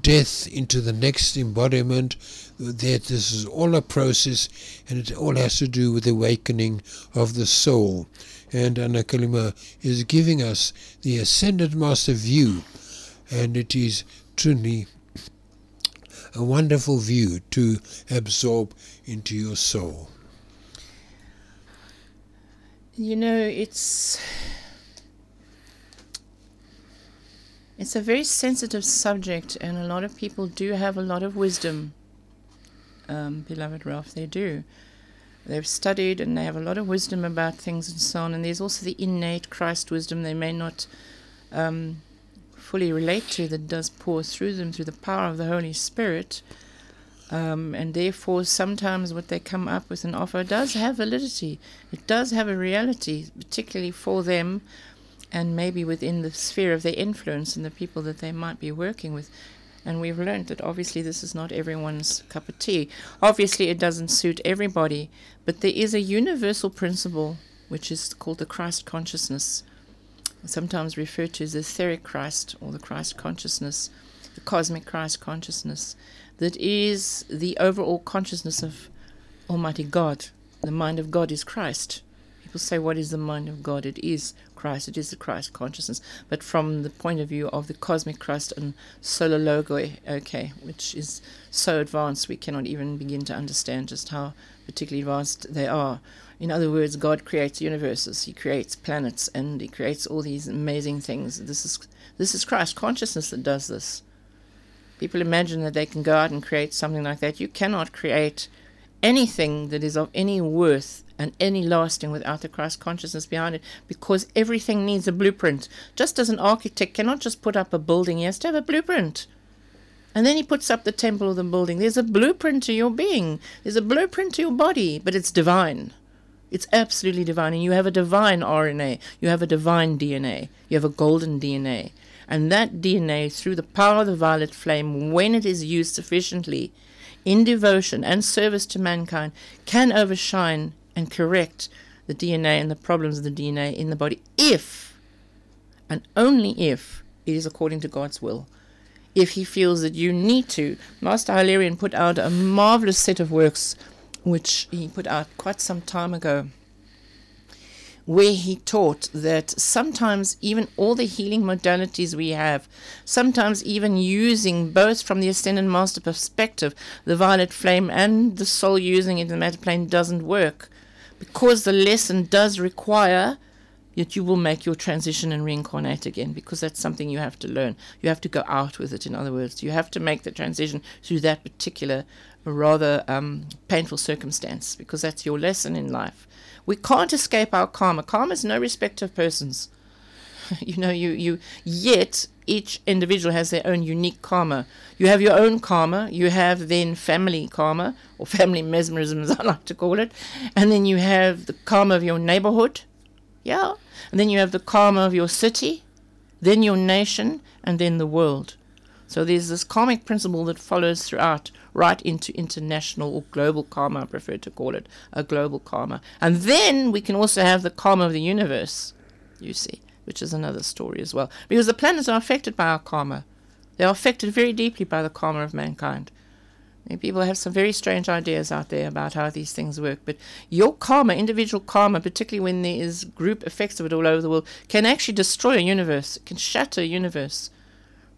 death into the next embodiment that this is all a process and it all has to do with the awakening of the soul and Anna Kalima is giving us the Ascended Master view, and it is truly a wonderful view to absorb into your soul. You know, it's it's a very sensitive subject, and a lot of people do have a lot of wisdom. Um, beloved Ralph, they do. They've studied and they have a lot of wisdom about things and so on. And there's also the innate Christ wisdom they may not um, fully relate to that does pour through them through the power of the Holy Spirit. Um, and therefore, sometimes what they come up with and offer does have validity. It does have a reality, particularly for them and maybe within the sphere of their influence and the people that they might be working with. And we've learned that obviously this is not everyone's cup of tea. Obviously, it doesn't suit everybody, but there is a universal principle which is called the Christ consciousness, sometimes referred to as the etheric Christ or the Christ consciousness. the cosmic Christ consciousness that is the overall consciousness of Almighty God. The mind of God is Christ. People say, What is the mind of God? It is Christ, it is the Christ consciousness. But from the point of view of the cosmic Christ and solar logoi, okay, which is so advanced we cannot even begin to understand just how particularly advanced they are. In other words, God creates universes, He creates planets, and He creates all these amazing things. This is this is Christ consciousness that does this. People imagine that they can go out and create something like that. You cannot create anything that is of any worth and any lasting without the Christ consciousness behind it because everything needs a blueprint. Just as an architect cannot just put up a building, he has to have a blueprint. And then he puts up the temple of the building. There's a blueprint to your being, there's a blueprint to your body, but it's divine. It's absolutely divine. And you have a divine RNA, you have a divine DNA, you have a golden DNA. And that DNA, through the power of the violet flame, when it is used sufficiently in devotion and service to mankind, can overshine and correct the DNA and the problems of the DNA in the body if, and only if, it is according to God's will. If he feels that you need to. Master Hilarion put out a marvelous set of works, which he put out quite some time ago, where he taught that sometimes even all the healing modalities we have, sometimes even using both from the ascended master perspective, the violet flame and the soul using it in the matter plane doesn't work because the lesson does require that you will make your transition and reincarnate again because that's something you have to learn. You have to go out with it, in other words. You have to make the transition through that particular, rather um, painful circumstance because that's your lesson in life. We can't escape our karma. Karma is no respect of persons. [laughs] you know, you, you yet each individual has their own unique karma. You have your own karma, you have then family karma, or family mesmerism as [laughs] I like to call it, and then you have the karma of your neighborhood, yeah, and then you have the karma of your city, then your nation, and then the world. So there's this karmic principle that follows throughout, right into international or global karma, I prefer to call it a global karma. And then we can also have the karma of the universe, you see which is another story as well. Because the planets are affected by our karma. They are affected very deeply by the karma of mankind. People have some very strange ideas out there about how these things work. But your karma, individual karma, particularly when there is group effects of it all over the world, can actually destroy a universe. It can shatter a universe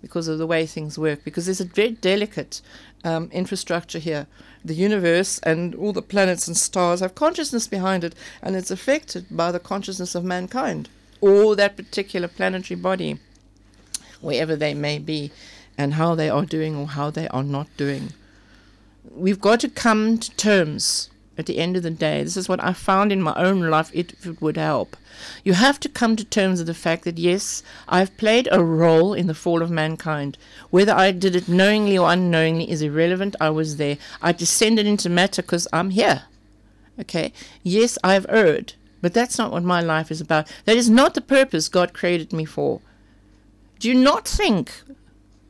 because of the way things work. Because there's a very delicate um, infrastructure here. The universe and all the planets and stars have consciousness behind it, and it's affected by the consciousness of mankind or that particular planetary body, wherever they may be, and how they are doing or how they are not doing. We've got to come to terms at the end of the day. This is what I found in my own life, if it would help. You have to come to terms with the fact that, yes, I've played a role in the fall of mankind. Whether I did it knowingly or unknowingly is irrelevant. I was there. I descended into matter because I'm here. Okay? Yes, I've erred. But that's not what my life is about. That is not the purpose God created me for. Do you not think,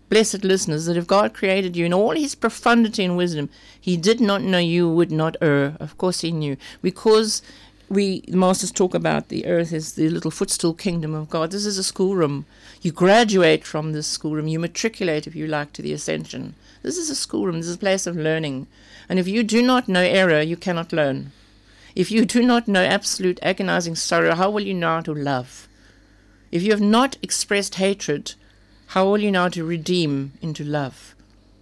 blessed listeners, that if God created you in all his profundity and wisdom, he did not know you would not err? Of course he knew. Because we the masters talk about the earth is the little footstool kingdom of God. This is a schoolroom. You graduate from this schoolroom. You matriculate, if you like, to the ascension. This is a schoolroom. This is a place of learning. And if you do not know error, you cannot learn. If you do not know absolute agonizing sorrow, how will you know how to love? If you have not expressed hatred, how will you know how to redeem into love?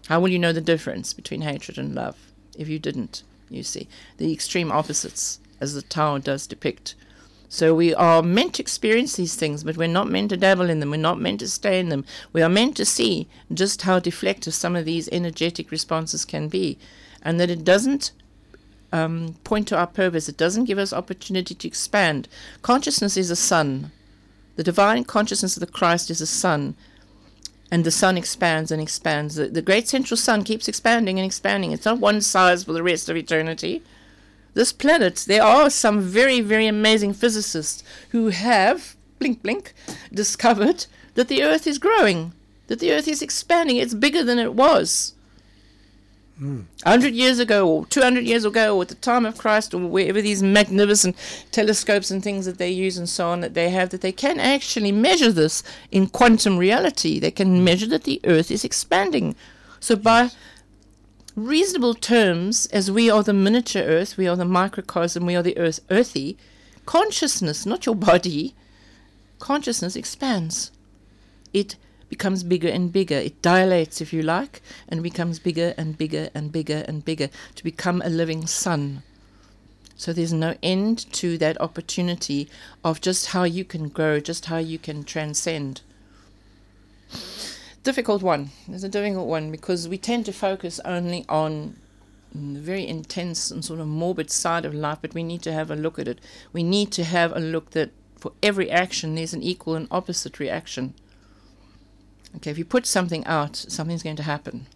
How will you know the difference between hatred and love? If you didn't, you see. The extreme opposites, as the Tao does depict. So we are meant to experience these things, but we're not meant to dabble in them. We're not meant to stay in them. We are meant to see just how deflective some of these energetic responses can be, and that it doesn't um, point to our purpose. It doesn't give us opportunity to expand. Consciousness is a sun. The divine consciousness of the Christ is a sun. And the sun expands and expands. The, the great central sun keeps expanding and expanding. It's not one size for the rest of eternity. This planet, there are some very, very amazing physicists who have, blink, blink, discovered that the Earth is growing, that the Earth is expanding. It's bigger than it was. 100 years ago or 200 years ago or at the time of Christ or wherever these magnificent telescopes and things that they use and so on that they have that they can actually measure this in quantum reality. They can measure that the earth is expanding. So by reasonable terms as we are the miniature earth we are the microcosm we are the earth earthy consciousness not your body consciousness expands. It becomes bigger and bigger. It dilates, if you like, and becomes bigger and bigger and bigger and bigger to become a living sun. So there's no end to that opportunity of just how you can grow, just how you can transcend. Difficult one. It's a difficult one because we tend to focus only on the very intense and sort of morbid side of life, but we need to have a look at it. We need to have a look that for every action there's an equal and opposite reaction. Okay, if you put something out, something's going to happen,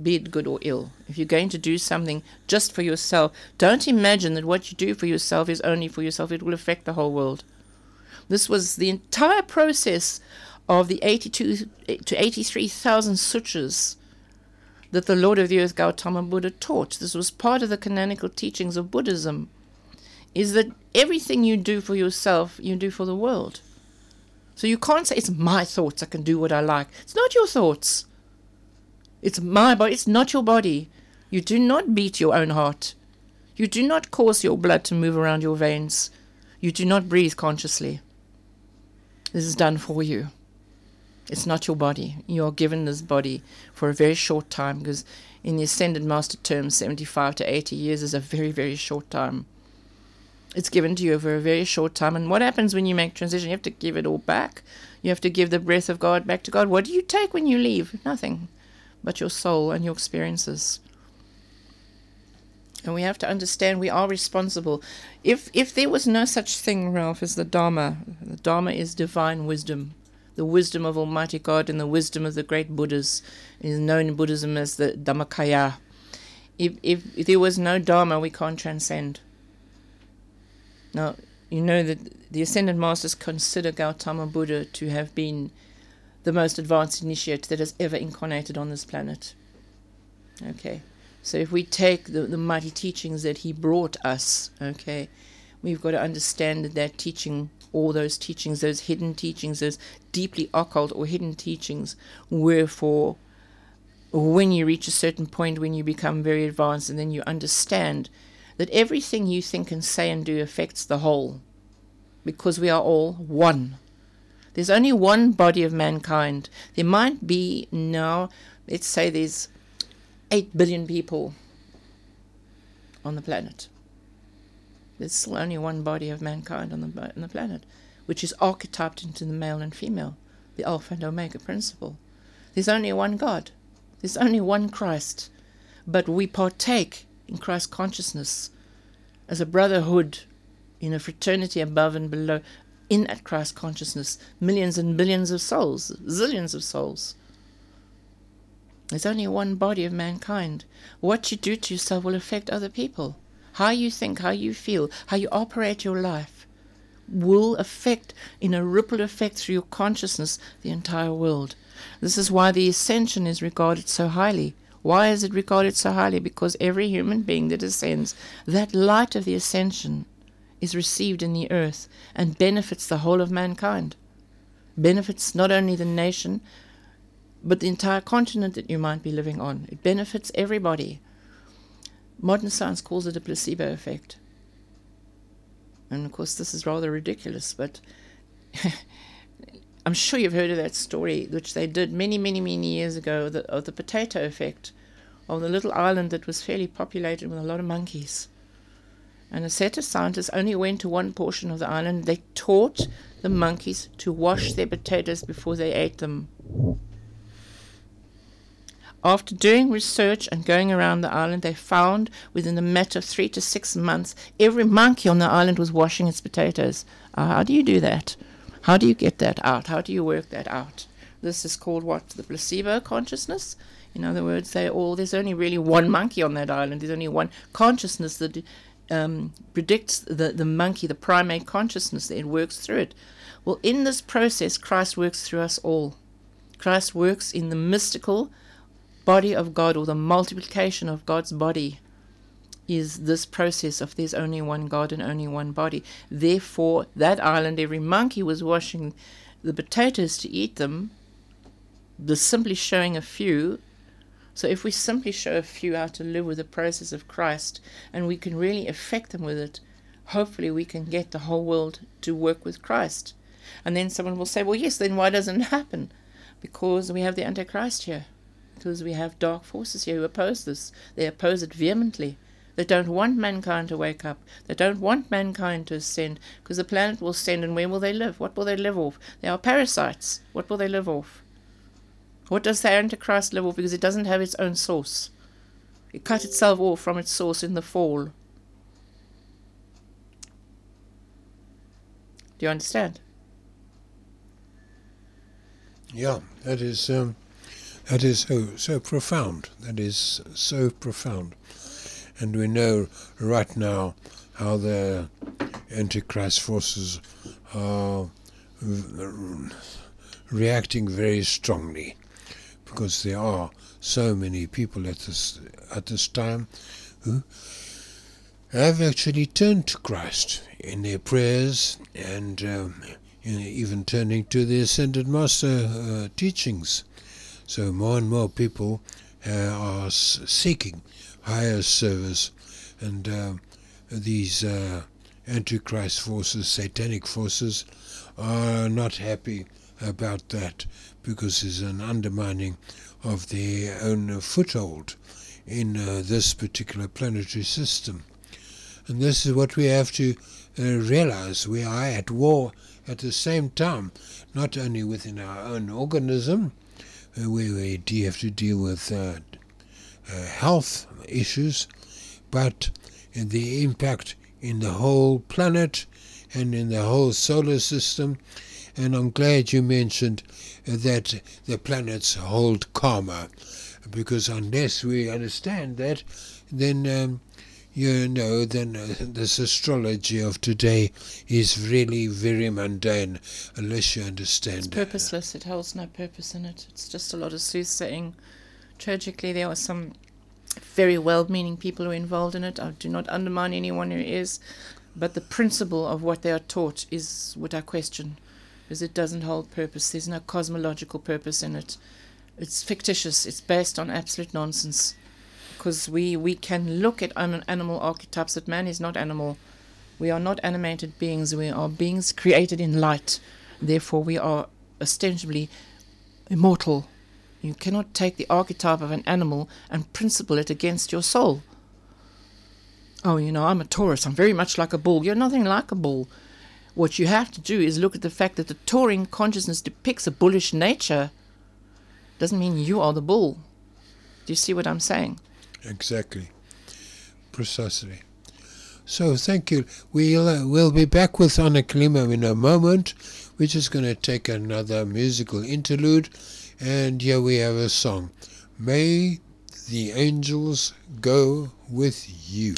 be it good or ill. If you're going to do something just for yourself, don't imagine that what you do for yourself is only for yourself, it will affect the whole world. This was the entire process of the 82 to 83,000 sutras that the Lord of the Earth Gautama Buddha taught. This was part of the canonical teachings of Buddhism. Is that everything you do for yourself, you do for the world. So you can't say it's my thoughts, I can do what I like. It's not your thoughts. It's my body, it's not your body. You do not beat your own heart. You do not cause your blood to move around your veins. You do not breathe consciously. This is done for you. It's not your body. You are given this body for a very short time because, in the Ascended Master term, 75 to 80 years is a very, very short time. It's given to you for a very short time. And what happens when you make transition? You have to give it all back. You have to give the breath of God back to God. What do you take when you leave? Nothing but your soul and your experiences. And we have to understand we are responsible. If if there was no such thing, Ralph, as the Dharma, the Dharma is divine wisdom, the wisdom of Almighty God and the wisdom of the great Buddhas is known in Buddhism as the Dhammakaya. If, if, if there was no Dharma, we can't transcend. Now, you know that the Ascended Masters consider Gautama Buddha to have been the most advanced initiate that has ever incarnated on this planet. Okay, so if we take the, the mighty teachings that he brought us, okay, we've got to understand that that teaching, all those teachings, those hidden teachings, those deeply occult or hidden teachings, were for when you reach a certain point when you become very advanced and then you understand that everything you think and say and do affects the whole, because we are all one. There's only one body of mankind. There might be now, let's say there's 8 billion people on the planet. There's still only one body of mankind on the, on the planet, which is archetyped into the male and female, the Alpha and Omega principle. There's only one God. There's only one Christ. But we partake in Christ consciousness as a brotherhood in a fraternity above and below in at Christ consciousness millions and billions of souls zillions of souls. There's only one body of mankind. What you do to yourself will affect other people. How you think how you feel how you operate your life will affect in a ripple effect through your consciousness the entire world. This is why the ascension is regarded so highly why is it regarded so highly? Because every human being that ascends, that light of the ascension is received in the earth and benefits the whole of mankind. Benefits not only the nation, but the entire continent that you might be living on. It benefits everybody. Modern science calls it a placebo effect. And of course, this is rather ridiculous, but [laughs] I'm sure you've heard of that story, which they did many, many, many years ago, the, of the potato effect, of the little island that was fairly populated with a lot of monkeys. And a set of scientists only went to one portion of the island. They taught the monkeys to wash their potatoes before they ate them. After doing research and going around the island, they found within a matter of three to six months, every monkey on the island was washing its potatoes. Uh, how do you do that? How do you get that out? How do you work that out? This is called what? The placebo consciousness. In other words, they all there's only really one monkey on that island. There's only one consciousness that um, predicts the, the monkey, the primate consciousness. It works through it. Well, in this process, Christ works through us all. Christ works in the mystical body of God or the multiplication of God's body is this process of there's only one God and only one body. Therefore, that island, every monkey was washing the potatoes to eat them, the simply showing a few. So, if we simply show a few how to live with the process of Christ and we can really affect them with it, hopefully we can get the whole world to work with Christ. And then someone will say, well, yes, then why doesn't it happen? Because we have the Antichrist here. Because we have dark forces here who oppose this. They oppose it vehemently. They don't want mankind to wake up. They don't want mankind to ascend because the planet will ascend and where will they live? What will they live off? They are parasites. What will they live off? What does the Antichrist live off? Because it doesn't have its own source. It cut itself off from its source in the fall. Do you understand? Yeah, that is um, that is so so profound. That is so profound, and we know right now how the Antichrist forces are reacting very strongly because there are so many people at this at this time who have actually turned to Christ in their prayers and um, even turning to the Ascended Master uh, teachings. So more and more people are seeking higher service, and uh, these uh, Antichrist forces, satanic forces, are not happy about that because it's an undermining of their own foothold in uh, this particular planetary system. And this is what we have to uh, realize. We are at war at the same time, not only within our own organism, uh, where we have to deal with uh, uh, health issues, but the impact in the whole planet and in the whole solar system. And I'm glad you mentioned that the planets hold karma, because unless we understand that, then um, you know, then uh, this astrology of today is really very mundane unless you understand. It's purposeless. It holds no purpose in it. It's just a lot of soothsaying. Tragically, there are some very well-meaning people who are involved in it. I do not undermine anyone who is, but the principle of what they are taught is what I question, because it doesn't hold purpose. There's no cosmological purpose in it. It's fictitious. It's based on absolute nonsense because we, we can look at animal archetypes that man is not animal. We are not animated beings. We are beings created in light. Therefore, we are ostensibly immortal. You cannot take the archetype of an animal and principle it against your soul. Oh, you know, I'm a Taurus. I'm very much like a bull. You're nothing like a bull. What you have to do is look at the fact that the Taurian consciousness depicts a bullish nature. Doesn't mean you are the bull. Do you see what I'm saying? Exactly. Precisely. So thank you. We'll uh, we'll be back with Anna Kalima in a moment. We're just going to take another musical interlude, and here we have a song. May the angels go with you.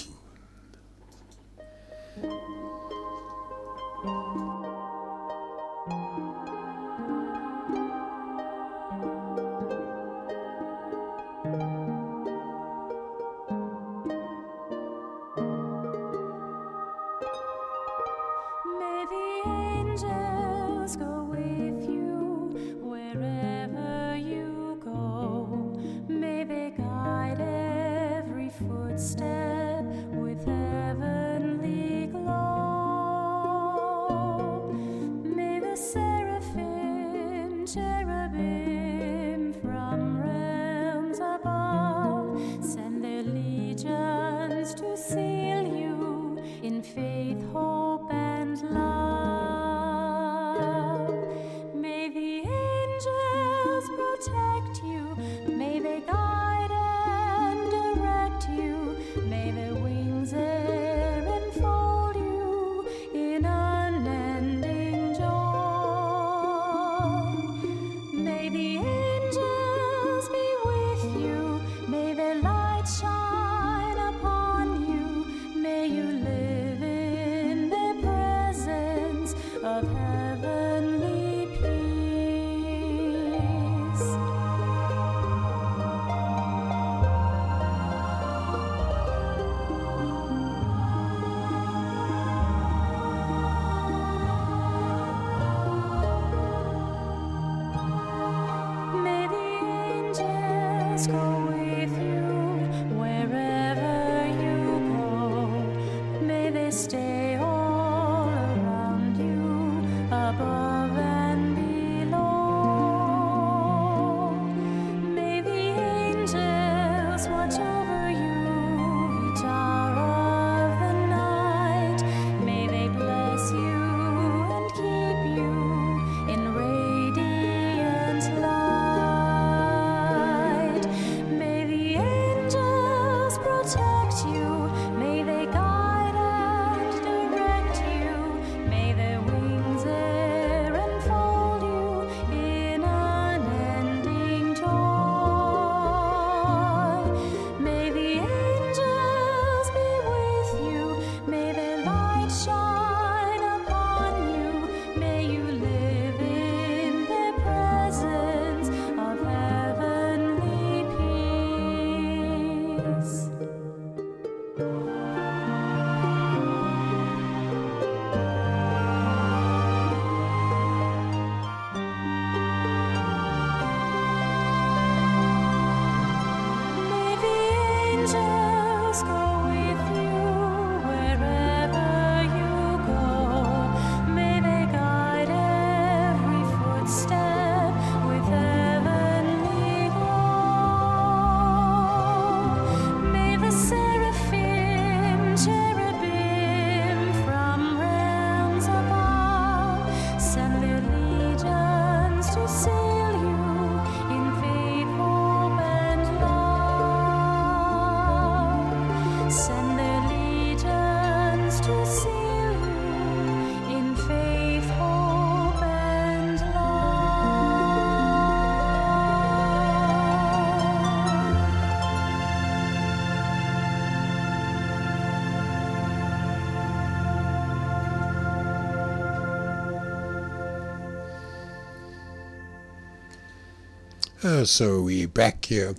Uh, so we're back here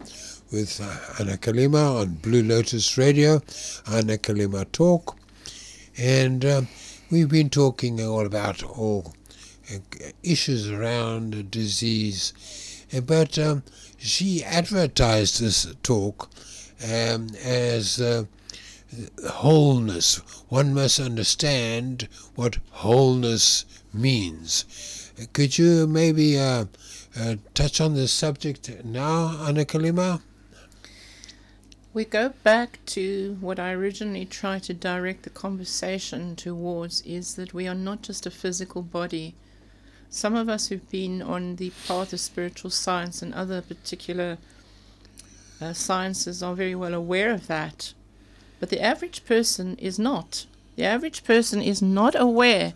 with uh, Anna Kalima on Blue Lotus Radio, Anna Kalima Talk, and um, we've been talking all about all uh, issues around disease, uh, but um, she advertised this talk um, as uh, wholeness. One must understand what wholeness means. Could you maybe uh, uh, touch on this subject now, Anna Kalima? We go back to what I originally tried to direct the conversation towards is that we are not just a physical body. Some of us who've been on the path of spiritual science and other particular uh, sciences are very well aware of that. But the average person is not. The average person is not aware.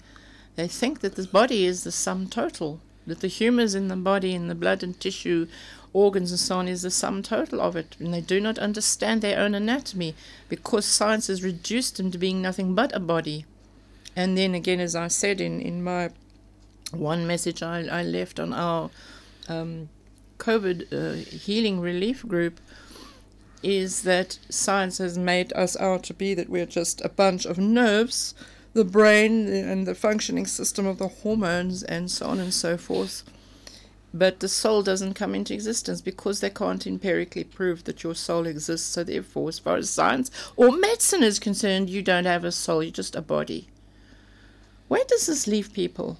They think that the body is the sum total, that the humours in the body, in the blood and tissue, organs and so on, is the sum total of it. And they do not understand their own anatomy because science has reduced them to being nothing but a body. And then again, as I said in, in my one message I, I left on our um, COVID uh, healing relief group, is that science has made us out to be that we're just a bunch of nerves, the brain and the functioning system of the hormones and so on and so forth. But the soul doesn't come into existence because they can't empirically prove that your soul exists. So, therefore, as far as science or medicine is concerned, you don't have a soul, you're just a body. Where does this leave people?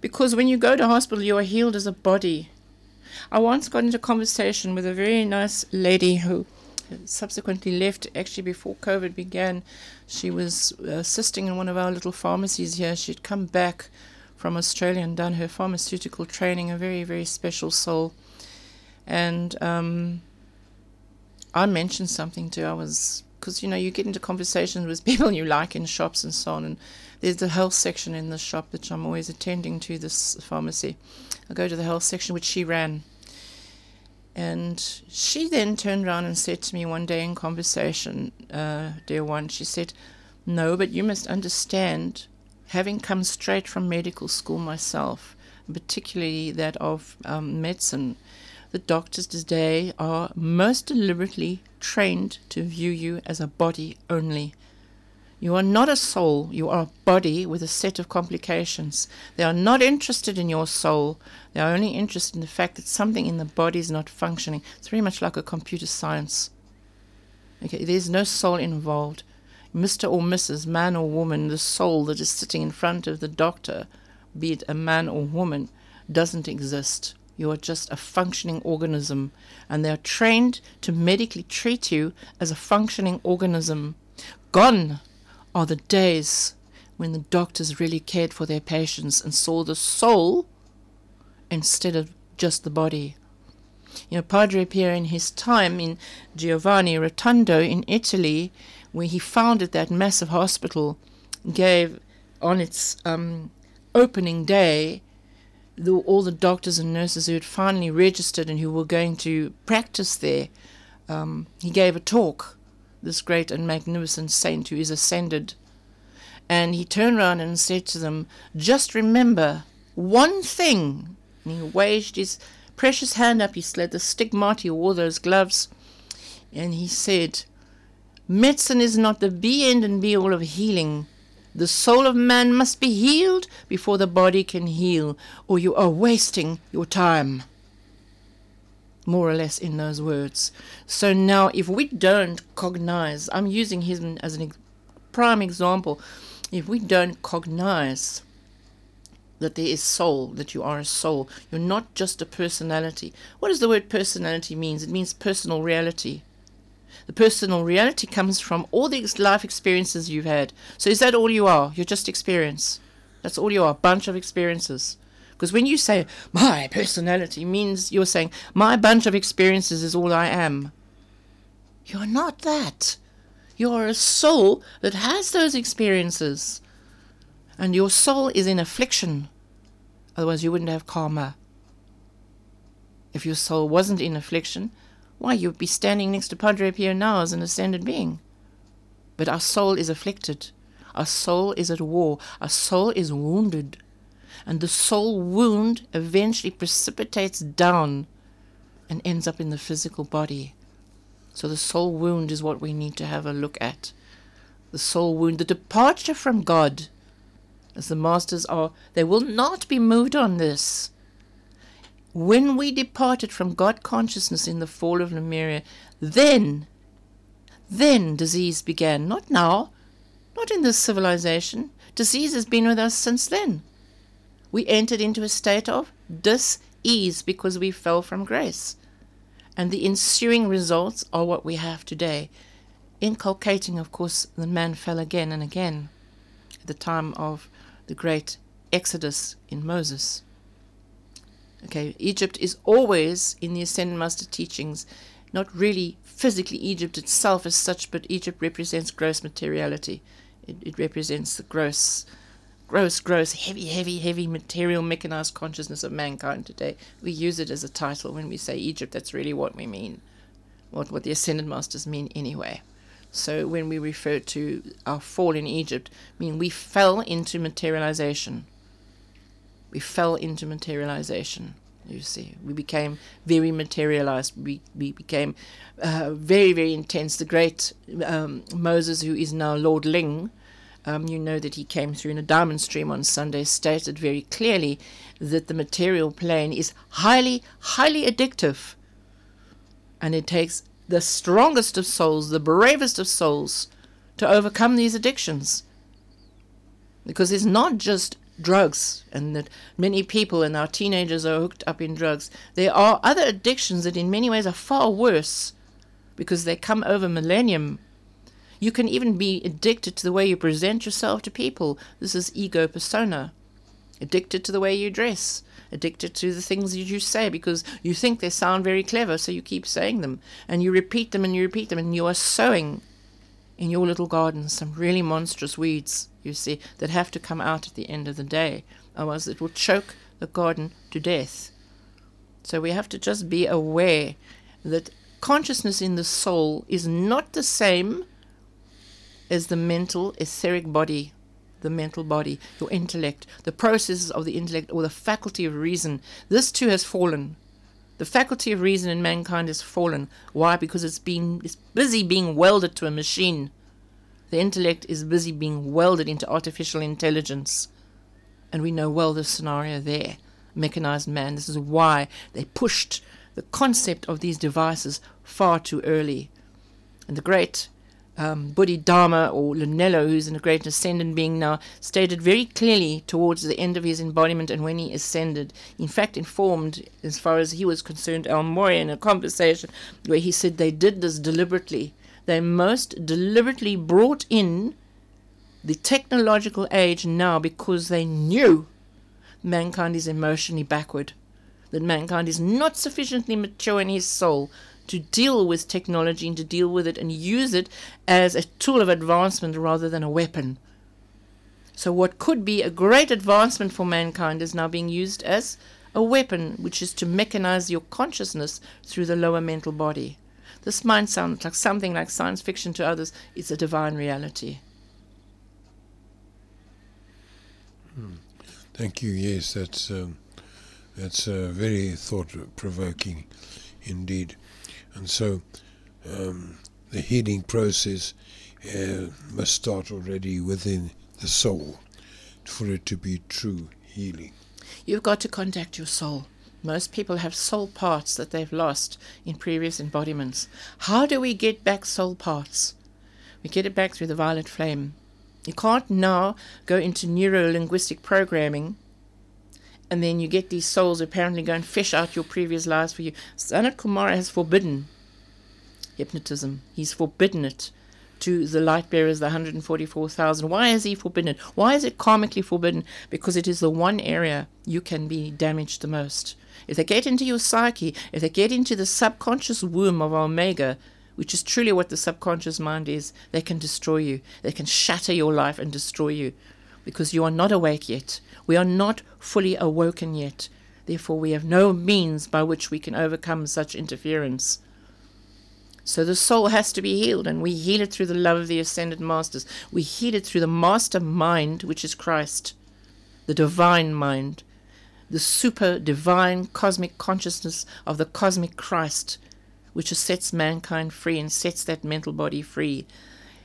Because when you go to hospital, you are healed as a body. I once got into conversation with a very nice lady who subsequently left actually before COVID began. She was assisting in one of our little pharmacies here. She'd come back from Australia and done her pharmaceutical training, a very, very special soul. And um, I mentioned something to her. I was, because, you know, you get into conversations with [laughs] people you like in shops and so on. And there's the health section in the shop, which I'm always attending to this pharmacy. I go to the health section, which she ran. And she then turned around and said to me one day in conversation, uh, dear one, she said, No, but you must understand, having come straight from medical school myself, particularly that of um, medicine, the doctors today are most deliberately trained to view you as a body only. You are not a soul, you are a body with a set of complications. They are not interested in your soul, they are only interested in the fact that something in the body is not functioning. It's very much like a computer science. Okay, there's no soul involved. Mr. or Mrs., man or woman, the soul that is sitting in front of the doctor, be it a man or woman, doesn't exist. You are just a functioning organism, and they are trained to medically treat you as a functioning organism. Gone are the days when the doctors really cared for their patients and saw the soul instead of just the body. You know, Padre Pio in his time in Giovanni Rotondo in Italy, where he founded that massive hospital, gave on its um, opening day the, all the doctors and nurses who had finally registered and who were going to practice there. Um, he gave a talk, this great and magnificent saint who is ascended. And he turned around and said to them, Just remember one thing. And he waved his precious hand up. He slid the stigmata, he wore those gloves. And he said, Medicine is not the be end and be all of healing. The soul of man must be healed before the body can heal, or you are wasting your time. More or less in those words. So now, if we don't cognize, I'm using him as a prime example, if we don't cognize that there is soul, that you are a soul, you're not just a personality. What does the word personality means? It means personal reality. The personal reality comes from all the life experiences you've had. So is that all you are? You're just experience. That's all you are, a bunch of experiences. Because when you say my personality means you're saying my bunch of experiences is all I am. You're not that. You're a soul that has those experiences. And your soul is in affliction. Otherwise, you wouldn't have karma. If your soul wasn't in affliction, why, you'd be standing next to Padre Pio now as an ascended being. But our soul is afflicted. Our soul is at war. Our soul is wounded. And the soul wound eventually precipitates down and ends up in the physical body. So the soul wound is what we need to have a look at. The soul wound, the departure from God, as the masters are, they will not be moved on this. When we departed from God consciousness in the fall of Lemuria, then, then disease began. Not now, not in this civilization. Disease has been with us since then. We entered into a state of dis-ease because we fell from grace. And the ensuing results are what we have today, inculcating, of course, the man fell again and again at the time of the great Exodus in Moses. Okay, Egypt is always in the Ascended Master teachings, not really physically Egypt itself as such, but Egypt represents gross materiality. It, it represents the gross, gross, gross, heavy, heavy, heavy material mechanized consciousness of mankind today. We use it as a title when we say Egypt. That's really what we mean, what what the Ascended Masters mean anyway. So when we refer to our fall in Egypt, I mean we fell into materialization. We fell into materialization. You see, we became very materialized. We we became uh, very very intense. The great um, Moses, who is now Lord Ling, um, you know that he came through in a diamond stream on Sunday, stated very clearly that the material plane is highly highly addictive, and it takes the strongest of souls, the bravest of souls, to overcome these addictions. Because it's not just drugs and that many people and our teenagers are hooked up in drugs. There are other addictions that in many ways are far worse because they come over millennium. You can even be addicted to the way you present yourself to people. This is ego persona. Addicted to the way you dress, addicted to the things that you say because you think they sound very clever, so you keep saying them and you repeat them and you repeat them, and you are sowing in your little garden some really monstrous weeds, you see, that have to come out at the end of the day, otherwise, it will choke the garden to death. So we have to just be aware that consciousness in the soul is not the same as the mental etheric body the mental body, your intellect, the processes of the intellect, or the faculty of reason. This too has fallen. The faculty of reason in mankind has fallen. Why? Because it's been it's busy being welded to a machine. The intellect is busy being welded into artificial intelligence. And we know well the scenario there. Mechanized man. This is why they pushed the concept of these devices far too early. And the great um, Bodhidharma or Lanello, who's in a great ascendant being now, stated very clearly towards the end of his embodiment and when he ascended, in fact, informed, as far as he was concerned, El Morya in a conversation where he said they did this deliberately. They most deliberately brought in the technological age now because they knew mankind is emotionally backward, that mankind is not sufficiently mature in his soul to deal with technology and to deal with it and use it as a tool of advancement rather than a weapon. So, what could be a great advancement for mankind is now being used as a weapon, which is to mechanize your consciousness through the lower mental body. This might sound like something like science fiction to others, it's a divine reality. Hmm. Thank you. Yes, that's um, that's uh, very thought provoking indeed. And so um, the healing process uh, must start already within the soul for it to be true healing. You've got to contact your soul. Most people have soul parts that they've lost in previous embodiments. How do we get back soul parts? We get it back through the violet flame. You can't now go into neuro linguistic programming and then you get these souls apparently go and fish out your previous lives for you. Sanat Kumara has forbidden hypnotism. He's forbidden it to the light bearers, the 144,000. Why is he forbidden? Why is it karmically forbidden? Because it is the one area you can be damaged the most. If they get into your psyche, if they get into the subconscious womb of Omega, which is truly what the subconscious mind is, they can destroy you. They can shatter your life and destroy you because you are not awake yet. We are not fully awoken yet. Therefore, we have no means by which we can overcome such interference. So the soul has to be healed, and we heal it through the love of the ascended masters. We heal it through the master mind, which is Christ, the divine mind, the super divine cosmic consciousness of the cosmic Christ, which sets mankind free and sets that mental body free.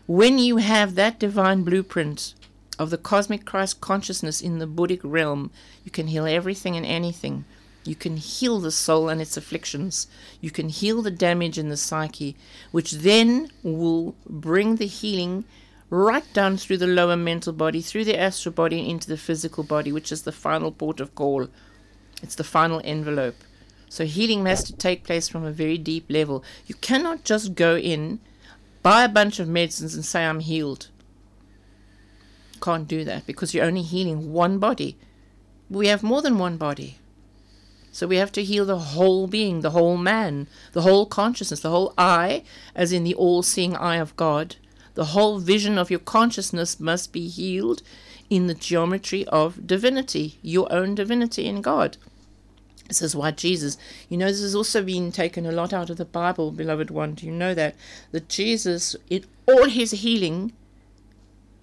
When you have that divine blueprint of the cosmic Christ consciousness in the Buddhic realm, you can heal everything and anything. You can heal the soul and its afflictions. You can heal the damage in the psyche, which then will bring the healing right down through the lower mental body, through the astral body, and into the physical body, which is the final port of call. It's the final envelope. So healing has to take place from a very deep level. You cannot just go in, buy a bunch of medicines, and say, I'm healed. Can't do that because you're only healing one body. We have more than one body. So we have to heal the whole being, the whole man, the whole consciousness, the whole I, as in the all seeing eye of God. The whole vision of your consciousness must be healed in the geometry of divinity, your own divinity in God. This is why Jesus, you know, this has also been taken a lot out of the Bible, beloved one. Do you know that? That Jesus, in all his healing,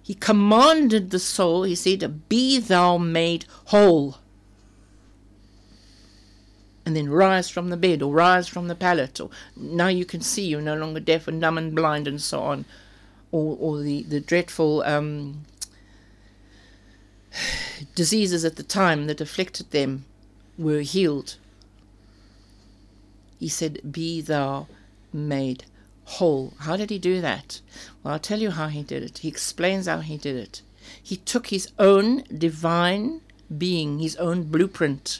he commanded the soul, he said, Be thou made whole. And then rise from the bed or rise from the pallet, or now you can see, you're no longer deaf and dumb and blind, and so on. Or, or the, the dreadful um, [sighs] diseases at the time that afflicted them were healed. He said, Be thou made whole. How did he do that? Well, I'll tell you how he did it. He explains how he did it. He took his own divine being, his own blueprint.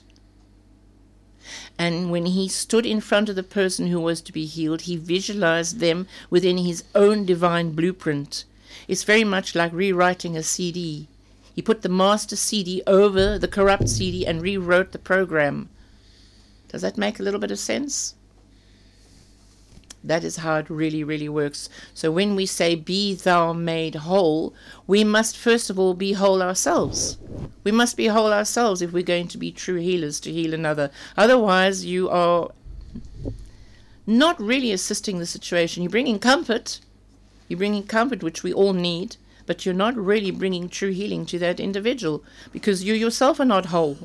And when he stood in front of the person who was to be healed, he visualized them within his own divine blueprint. It's very much like rewriting a CD. He put the master CD over the corrupt CD and rewrote the program. Does that make a little bit of sense? That is how it really, really works. So when we say, Be thou made whole, we must first of all be whole ourselves. We must be whole ourselves if we're going to be true healers to heal another. Otherwise, you are not really assisting the situation. You're bringing comfort. You're bringing comfort, which we all need, but you're not really bringing true healing to that individual because you yourself are not whole.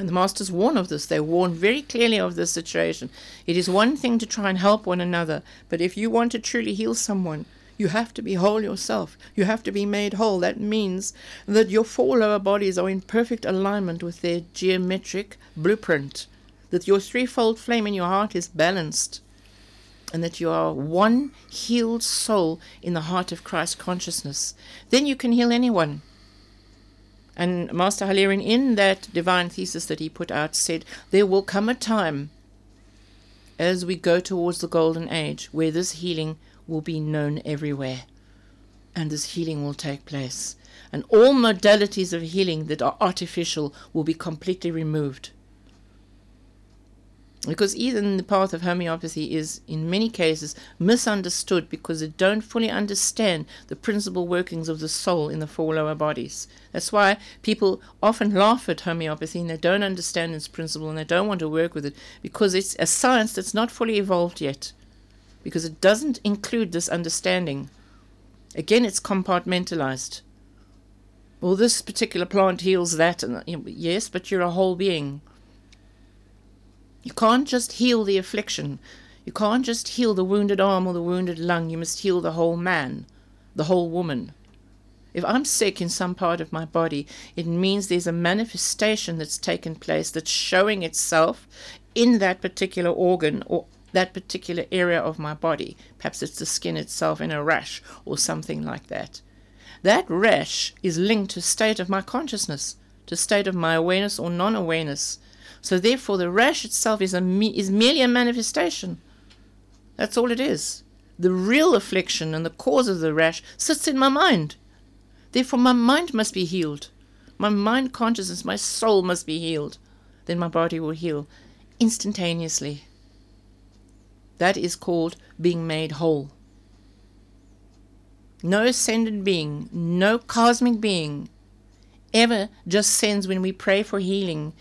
And the masters warn of this. They warn very clearly of this situation. It is one thing to try and help one another, but if you want to truly heal someone, you have to be whole yourself. You have to be made whole. That means that your four lower bodies are in perfect alignment with their geometric blueprint, that your threefold flame in your heart is balanced, and that you are one healed soul in the heart of Christ consciousness. Then you can heal anyone. And Master Hilarion, in that divine thesis that he put out, said, There will come a time as we go towards the golden age where this healing will be known everywhere. And this healing will take place. And all modalities of healing that are artificial will be completely removed. Because even the path of homeopathy is, in many cases, misunderstood because they don't fully understand the principal workings of the soul in the four lower bodies. That's why people often laugh at homeopathy and they don't understand its principle and they don't want to work with it because it's a science that's not fully evolved yet. Because it doesn't include this understanding. Again, it's compartmentalized. Well, this particular plant heals that, and yes, but you're a whole being. You can't just heal the affliction. You can't just heal the wounded arm or the wounded lung. You must heal the whole man, the whole woman. If I'm sick in some part of my body, it means there's a manifestation that's taken place that's showing itself in that particular organ or that particular area of my body. Perhaps it's the skin itself in a rash or something like that. That rash is linked to state of my consciousness, to state of my awareness or non awareness. So therefore, the rash itself is, a is merely a manifestation. That's all it is. The real affliction and the cause of the rash sits in my mind. Therefore, my mind must be healed. My mind consciousness, my soul must be healed. Then my body will heal instantaneously. That is called being made whole. No ascended being, no cosmic being ever just sends when we pray for healing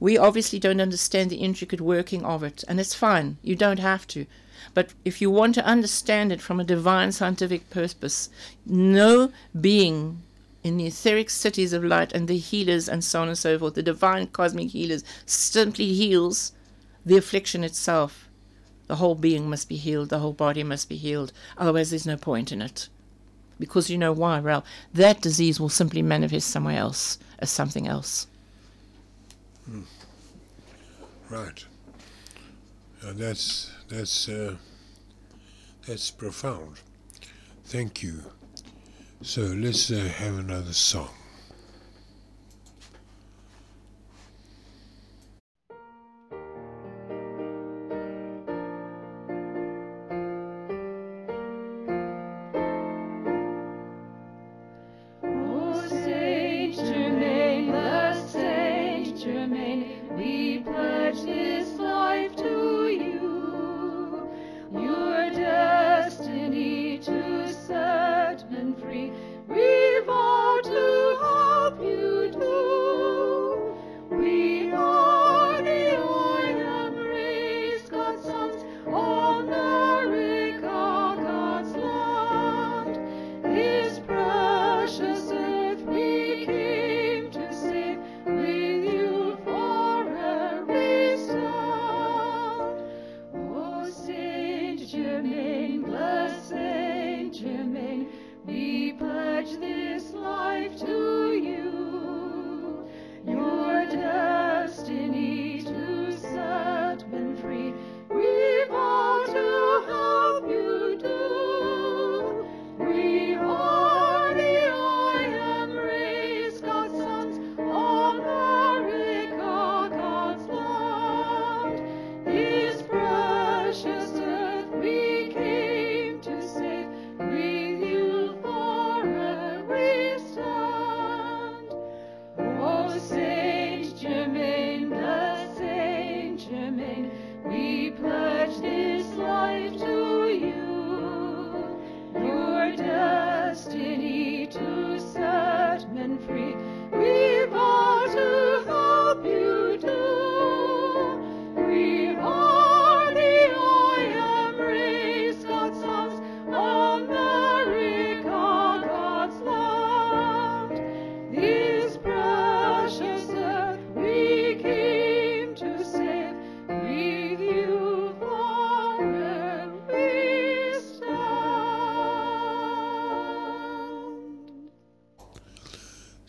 we obviously don't understand the intricate working of it, and it's fine. You don't have to. But if you want to understand it from a divine scientific purpose, no being in the etheric cities of light and the healers and so on and so forth, the divine cosmic healers, simply heals the affliction itself. The whole being must be healed, the whole body must be healed. Otherwise, there's no point in it. Because you know why, Ralph? That disease will simply manifest somewhere else as something else. Right. Uh, that's that's uh, that's profound. Thank you. So let's uh, have another song.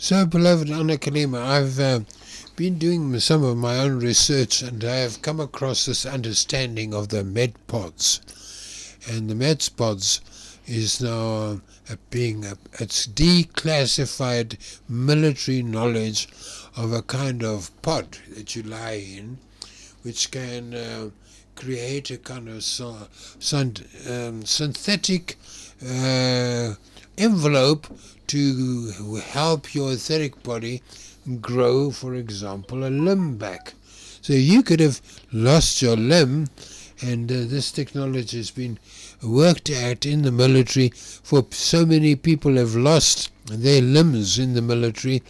So, beloved Anna Kalima, I've uh, been doing some of my own research and I have come across this understanding of the medpods. And the medpods is now uh, being, it's declassified military knowledge of a kind of pod that you lie in, which can uh, create a kind of so, um, synthetic uh, envelope to help your etheric body grow, for example, a limb back. So you could have lost your limb, and uh, this technology has been worked at in the military. For so many people have lost their limbs in the military,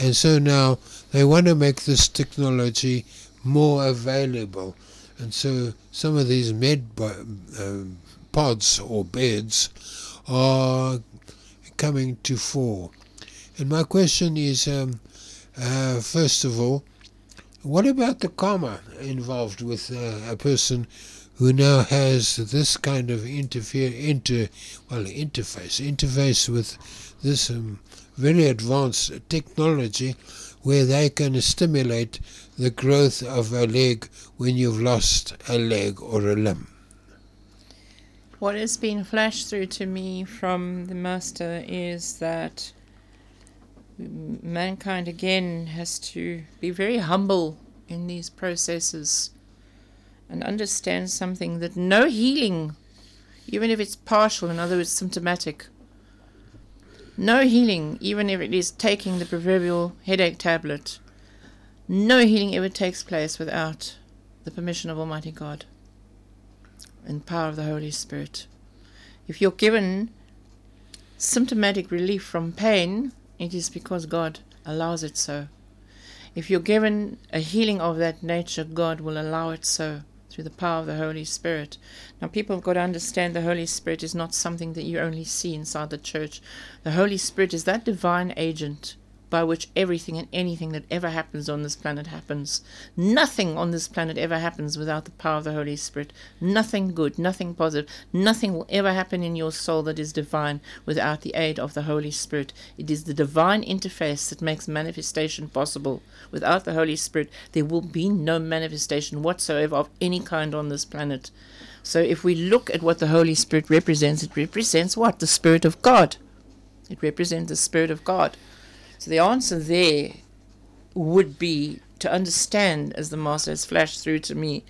and so now they want to make this technology more available. And so some of these med bo- um pods or beds are coming to fore. And my question is, um, uh, first of all, what about the karma involved with uh, a person who now has this kind of interfere inter well interface interface with this um, very advanced technology where they can stimulate the growth of a leg when you've lost a leg or a limb. What has been flashed through to me from the Master is that mankind again has to be very humble in these processes and understand something that no healing, even if it's partial, in other words, symptomatic, no healing, even if it is taking the proverbial headache tablet, no healing ever takes place without the permission of Almighty God and power of the Holy Spirit. If you're given symptomatic relief from pain, it is because God allows it so. If you're given a healing of that nature, God will allow it so through the power of the Holy Spirit. Now, people have got to understand the Holy Spirit is not something that you only see inside the church. The Holy Spirit is that divine agent by which everything and anything that ever happens on this planet happens. Nothing on this planet ever happens without the power of the Holy Spirit. Nothing good, nothing positive, nothing will ever happen in your soul that is divine without the aid of the Holy Spirit. It is the divine interface that makes manifestation possible. Without the Holy Spirit, there will be no manifestation whatsoever of any kind on this planet. So if we look at what the Holy Spirit represents, it represents what? The Spirit of God. It represents the Spirit of God. So the answer there would be to understand, as the Master has flashed through to me,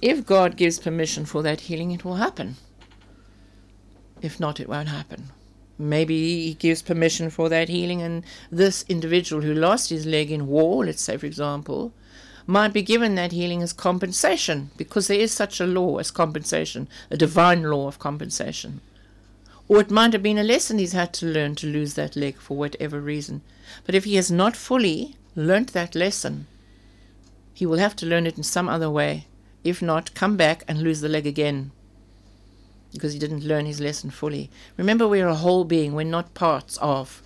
if God gives permission for that healing, it will happen. If not, it won't happen. Maybe He gives permission for that healing, and this individual who lost his leg in war, let's say, for example, might be given that healing as compensation, because there is such a law as compensation, a divine law of compensation. Or it might have been a lesson he's had to learn to lose that leg for whatever reason. But if he has not fully learnt that lesson, he will have to learn it in some other way. If not, come back and lose the leg again. Because he didn't learn his lesson fully. Remember, we're a whole being, we're not parts of.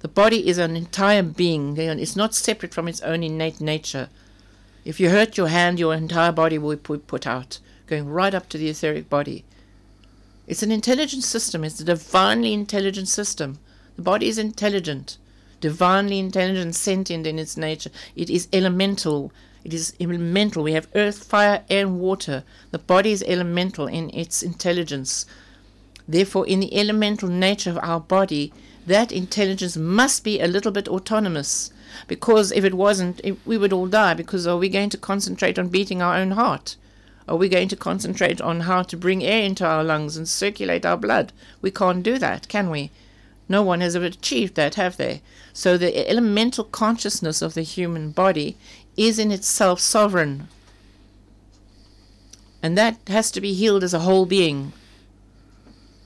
The body is an entire being, it's not separate from its own innate nature. If you hurt your hand, your entire body will be put out, going right up to the etheric body. It's an intelligent system, it's a divinely intelligent system. The body is intelligent, divinely intelligent, sentient in its nature. It is elemental. It is elemental. We have earth, fire, and water. The body is elemental in its intelligence. Therefore, in the elemental nature of our body, that intelligence must be a little bit autonomous. Because if it wasn't, it, we would all die. Because are we going to concentrate on beating our own heart? Are we going to concentrate on how to bring air into our lungs and circulate our blood? We can't do that, can we? No one has ever achieved that, have they? So the elemental consciousness of the human body is in itself sovereign. And that has to be healed as a whole being.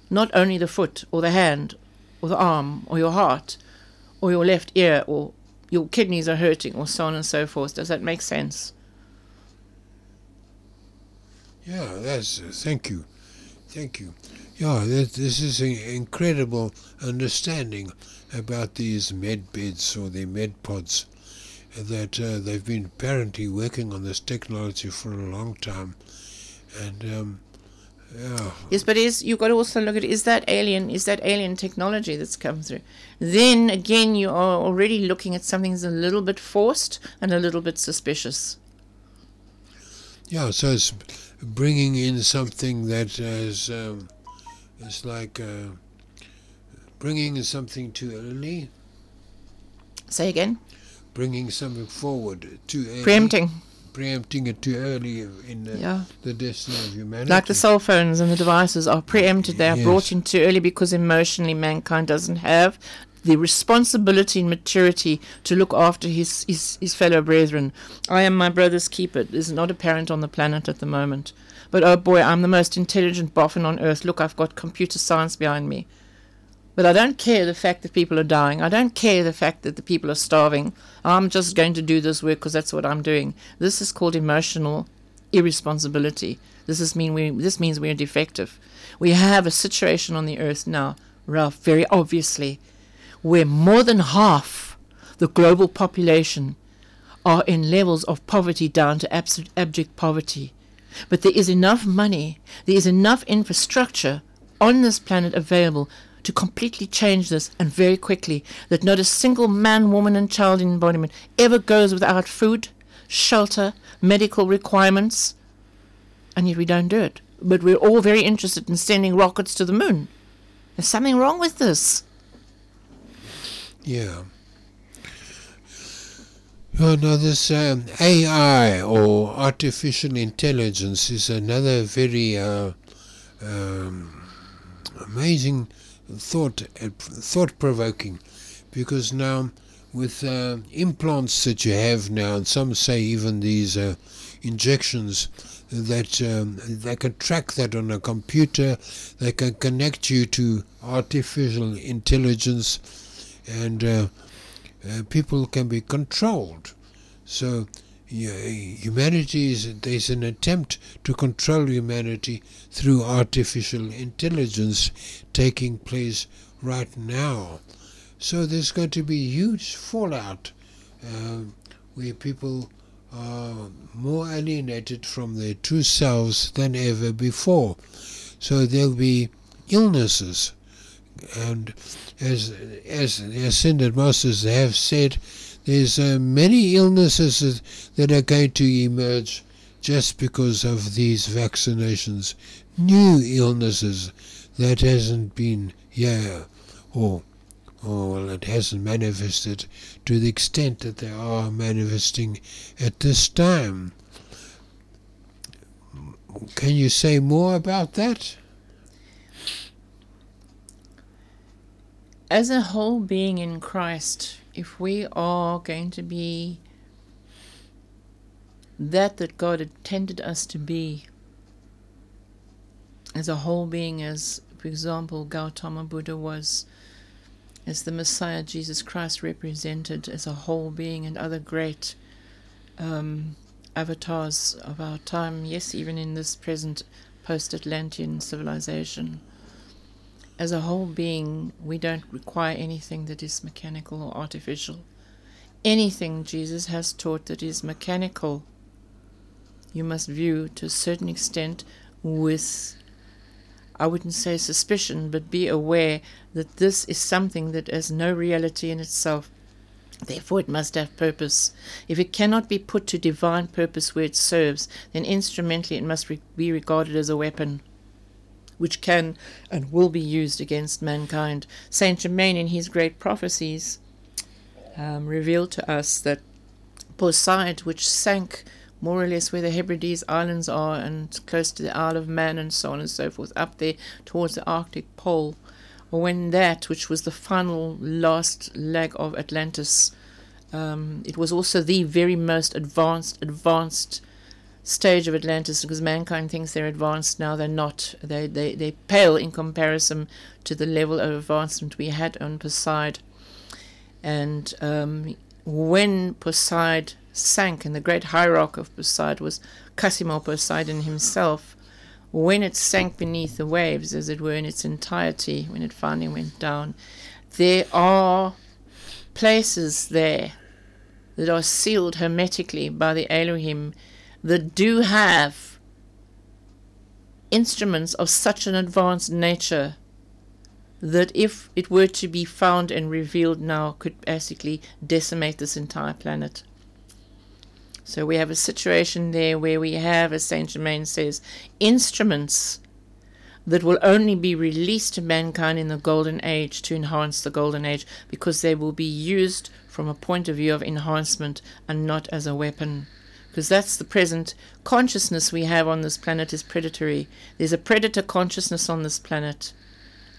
Not only the foot or the hand or the arm or your heart or your left ear or your kidneys are hurting or so on and so forth. Does that make sense? Yeah, that's uh, thank you, thank you. Yeah, this is an incredible understanding about these med beds or the med pods. That uh, they've been apparently working on this technology for a long time, and um, yeah. Yes, but is you've got to also look at is that alien is that alien technology that's come through. Then again, you are already looking at something that's a little bit forced and a little bit suspicious. Yeah, so it's bringing in something that is um, it's like uh, bringing something too early, Say again. bringing something forward too early, Preempting, preempting it too early in the, yeah. the destiny of humanity. Like the cell phones and the devices are preempted. They are Yes. brought in too early because emotionally mankind doesn't have the responsibility and maturity to look after his, his, his fellow brethren. I am my brother's keeper. There's not a parent on the planet at the moment. But oh boy, I'm the most intelligent boffin on earth. Look, I've got computer science behind me. But I don't care the fact that people are dying. I don't care the fact that the people are starving. I'm just going to do this work because that's what I'm doing. This is called emotional irresponsibility. This is mean we. This means we're defective. We have a situation on the earth now, Ralph, very obviously, where more than half the global population are in levels of poverty down to absolute abject poverty. But there is enough money, there is enough infrastructure on this planet available to completely change this and very quickly that not a single man, woman, and child in embodiment ever goes without food, shelter, medical requirements, and yet we don't do it. But we're all very interested in sending rockets to the moon. There's something wrong with this. Yeah. Oh, no, this um, AI or artificial intelligence is another very uh, um, amazing thought, uh, thought-provoking, because now with uh, implants that you have now, and some say even these uh, injections that um, they can track that on a computer, they can connect you to artificial intelligence, and uh, people can be controlled. So yeah, humanity is there's an attempt to control humanity through artificial intelligence taking place right now. So there's going to be huge fallout uh, where people are more alienated from their true selves than ever before. So there'll be illnesses, and as as the ascended masters have said, there's uh, many illnesses that are going to emerge just because of these vaccinations. New illnesses that hasn't been here, or or well, it hasn't manifested to the extent that they are manifesting at this time. Can you say more about that? As a whole being in Christ, if we are going to be that that God intended us to be, as a whole being, as for example Gautama Buddha was, as the Messiah Jesus Christ represented as a whole being, and other great um, avatars of our time, yes, even in this present post Atlantean civilization. As a whole being, we don't require anything that is mechanical or artificial. Anything Jesus has taught that is mechanical, you must view to a certain extent with, I wouldn't say suspicion, but be aware that this is something that has no reality in itself. Therefore, it must have purpose. If it cannot be put to divine purpose where it serves, then instrumentally it must re- be regarded as a weapon which can and will be used against mankind. Saint Germain, in his great prophecies, um, revealed to us that Poseid, which sank more or less where the Hebrides Islands are and close to the Isle of Man and so on and so forth, up there towards the Arctic Pole, or when that, which was the final last leg of Atlantis, um, it was also the very most advanced, advanced stage of Atlantis because mankind thinks they're advanced now. They're not. They, they they pale in comparison to the level of advancement we had on Poseid and um, when Poseid sank and the great hierarch of Poseid was Cosimo Poseidon himself when it sank beneath the waves as it were in its entirety when it finally went down there are places there that are sealed hermetically by the Elohim that do have instruments of such an advanced nature that if it were to be found and revealed now could basically decimate this entire planet. So we have a situation there where we have, as Saint Germain says, instruments that will only be released to mankind in the golden age to enhance the golden age because they will be used from a point of view of enhancement and not as a weapon because that's the present consciousness we have on this planet is predatory. There's a predator consciousness on this planet,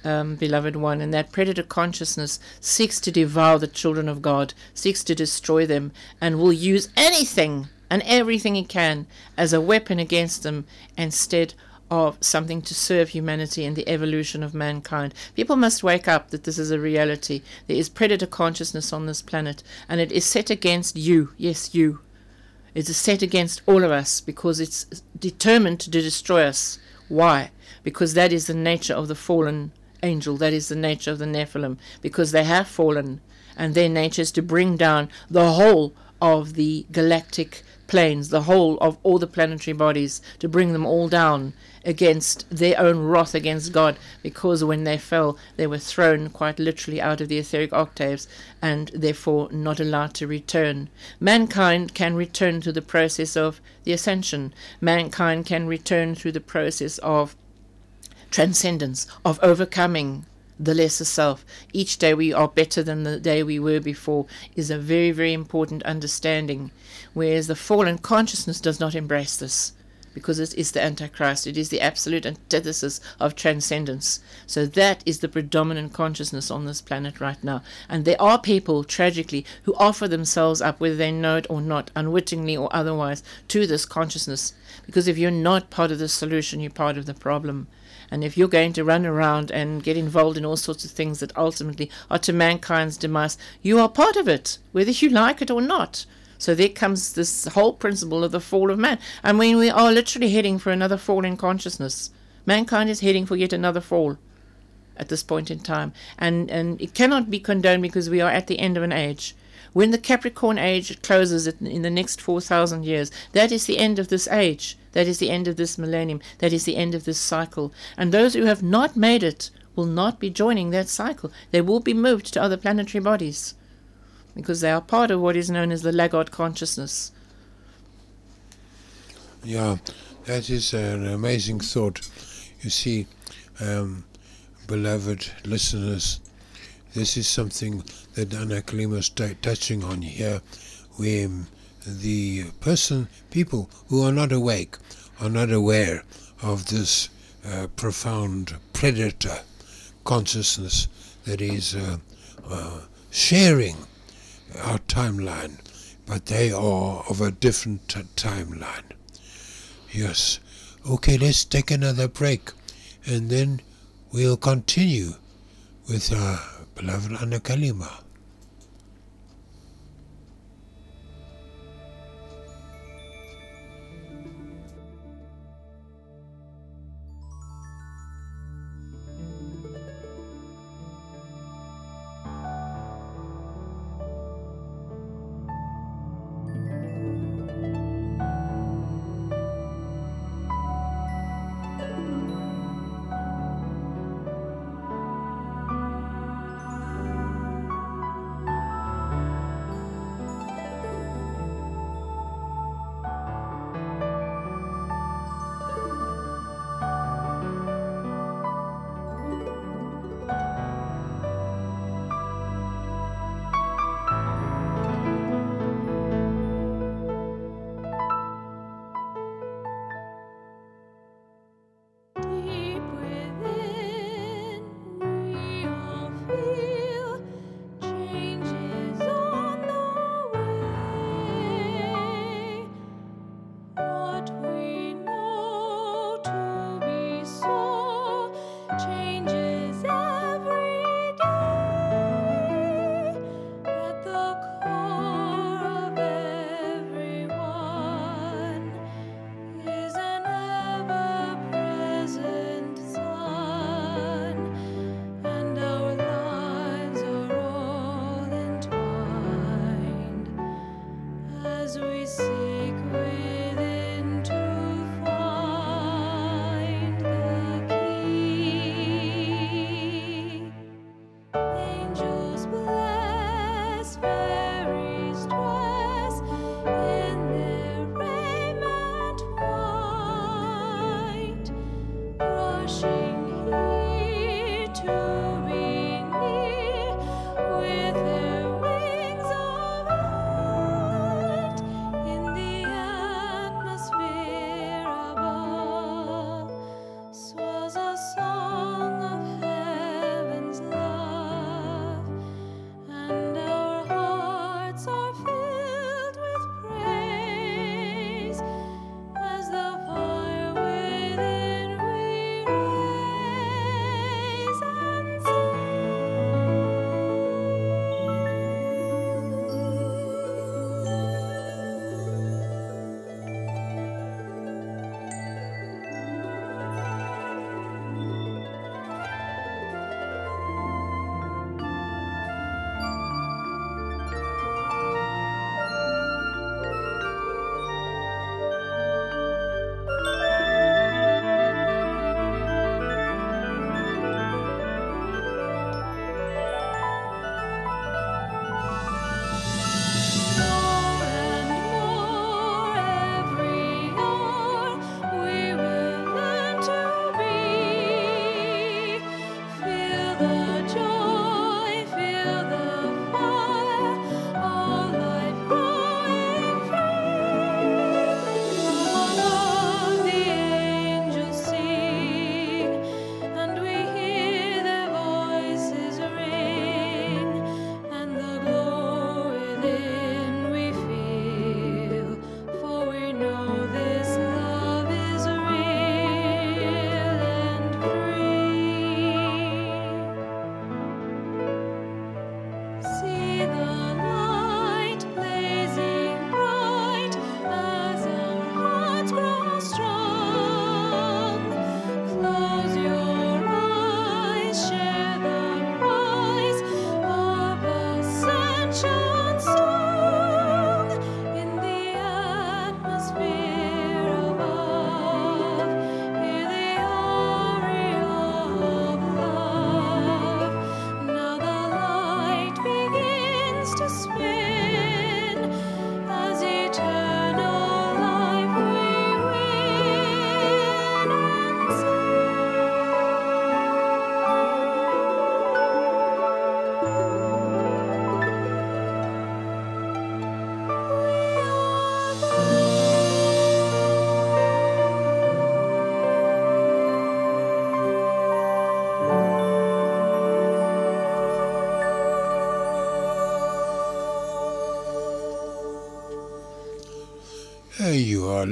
um, beloved one, and that predator consciousness seeks to devour the children of God, seeks to destroy them, and will use anything and everything it can as a weapon against them instead of something to serve humanity and the evolution of mankind. People must wake up that this is a reality. There is predator consciousness on this planet, and it is set against you. Yes, you. It is set against all of us because it's determined to destroy us. Why? Because that is the nature of the fallen angel, that is the nature of the Nephilim, because they have fallen, and their nature is to bring down the whole of the galactic planes, the whole of all the planetary bodies, to bring them all down against their own wrath against God, because when they fell, they were thrown quite literally out of the etheric octaves and therefore not allowed to return. Mankind can return to the process of the ascension, mankind can return through the process of transcendence, of overcoming the lesser self. Each day we are better than the day we were before is a very, very important understanding. Whereas the fallen consciousness does not embrace this because it is the Antichrist. It is the absolute antithesis of transcendence. So that is the predominant consciousness on this planet right now. And there are people, tragically, who offer themselves up, whether they know it or not, unwittingly or otherwise, to this consciousness. Because if you're not part of the solution, you're part of the problem. And if you're going to run around and get involved in all sorts of things that ultimately are to mankind's demise, you are part of it, whether you like it or not. So there comes this whole principle of the fall of man. I mean, we are literally heading for another fall in consciousness. Mankind is heading for yet another fall at this point in time. And, and it cannot be condoned because we are at the end of an age. When the Capricorn age closes in in the next 4,000 years, that is the end of this age. That is the end of this millennium. That is the end of this cycle. And those who have not made it will not be joining that cycle. They will be moved to other planetary bodies because they are part of what is known as the Laggard consciousness. Yeah, that is an amazing thought. You see, um, beloved listeners, this is something that Anna Kalima is t- touching on here, where the person, people who are not awake, are not aware of this uh, profound predator consciousness that is uh, uh, sharing our timeline, but they are of a different t- timeline. Yes. Okay, let's take another break and then we'll continue with our beloved Anna Kalima.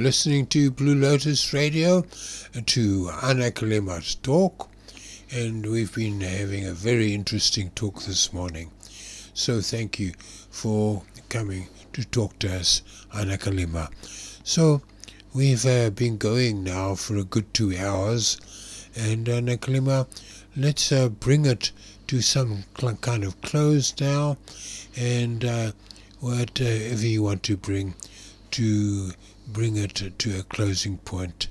Listening to Blue Lotus Radio, uh, to Anna Kalima's talk, and we've been having a very interesting talk this morning. So thank you for coming to talk to us, Anna Kalima. So we've uh, been going now for a good two hours, and Anna Kalima, let's uh, bring it to some cl- kind of close now, and uh, whatever you want to bring to bring it to a closing point.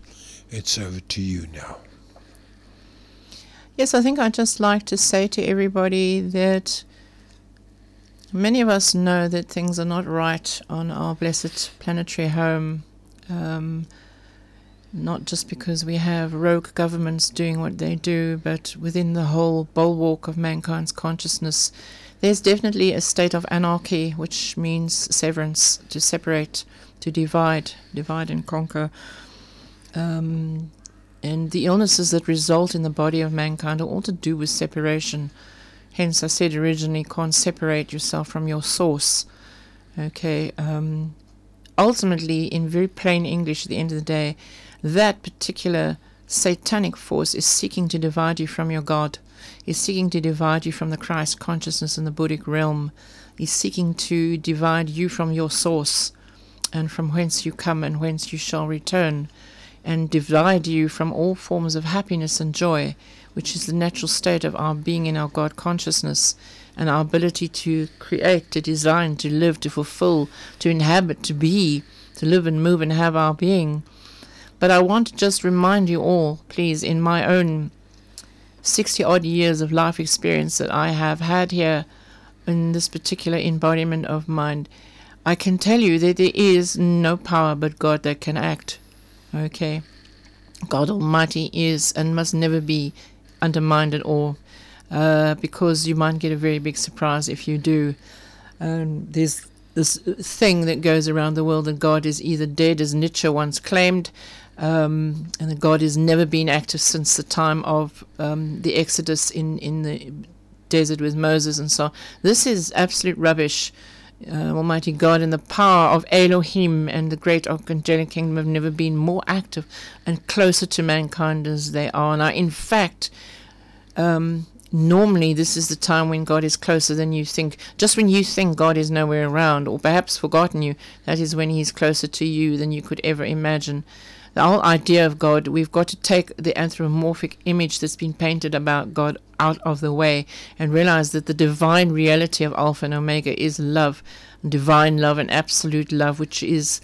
It's over to you now. Yes, I think I'd just like to say to everybody that many of us know that things are not right on our blessed planetary home. Um, not just because we have rogue governments doing what they do, but within the whole bulwark of mankind's consciousness, there's definitely a state of anarchy, which means severance, to separate, to divide, divide and conquer. Um, and the illnesses that result in the body of mankind are all to do with separation. Hence, I said originally, can't separate yourself from your source. Okay. Um, ultimately, in very plain English, at the end of the day, that particular satanic force is seeking to divide you from your God, is seeking to divide you from the Christ consciousness in the Buddhic realm, is seeking to divide you from your source and from whence you come and whence you shall return, and divide you from all forms of happiness and joy, which is the natural state of our being in our God consciousness and our ability to create, to design, to live, to fulfill, to inhabit, to be, to live and move and have our being. But I want to just remind you all, please, in my own 60 odd years of life experience that I have had here in this particular embodiment of mind, I can tell you that there is no power but God that can act. Okay? God Almighty is and must never be undermined at all. Uh, because you might get a very big surprise if you do. Um, there's this thing that goes around the world that God is either dead, as Nietzsche once claimed, um, and that God has never been active since the time of um, the Exodus in, in the desert with Moses and so on. This is absolute rubbish. Uh, Almighty God and the power of Elohim and the great angelic kingdom have never been more active and closer to mankind as they are now. In fact, um, normally this is the time when God is closer than you think. Just when you think God is nowhere around or perhaps forgotten you, that is when He's closer to you than you could ever imagine. The whole idea of God, we've got to take the anthropomorphic image that's been painted about God out of the way and realize that the divine reality of Alpha and Omega is love, divine love and absolute love, which is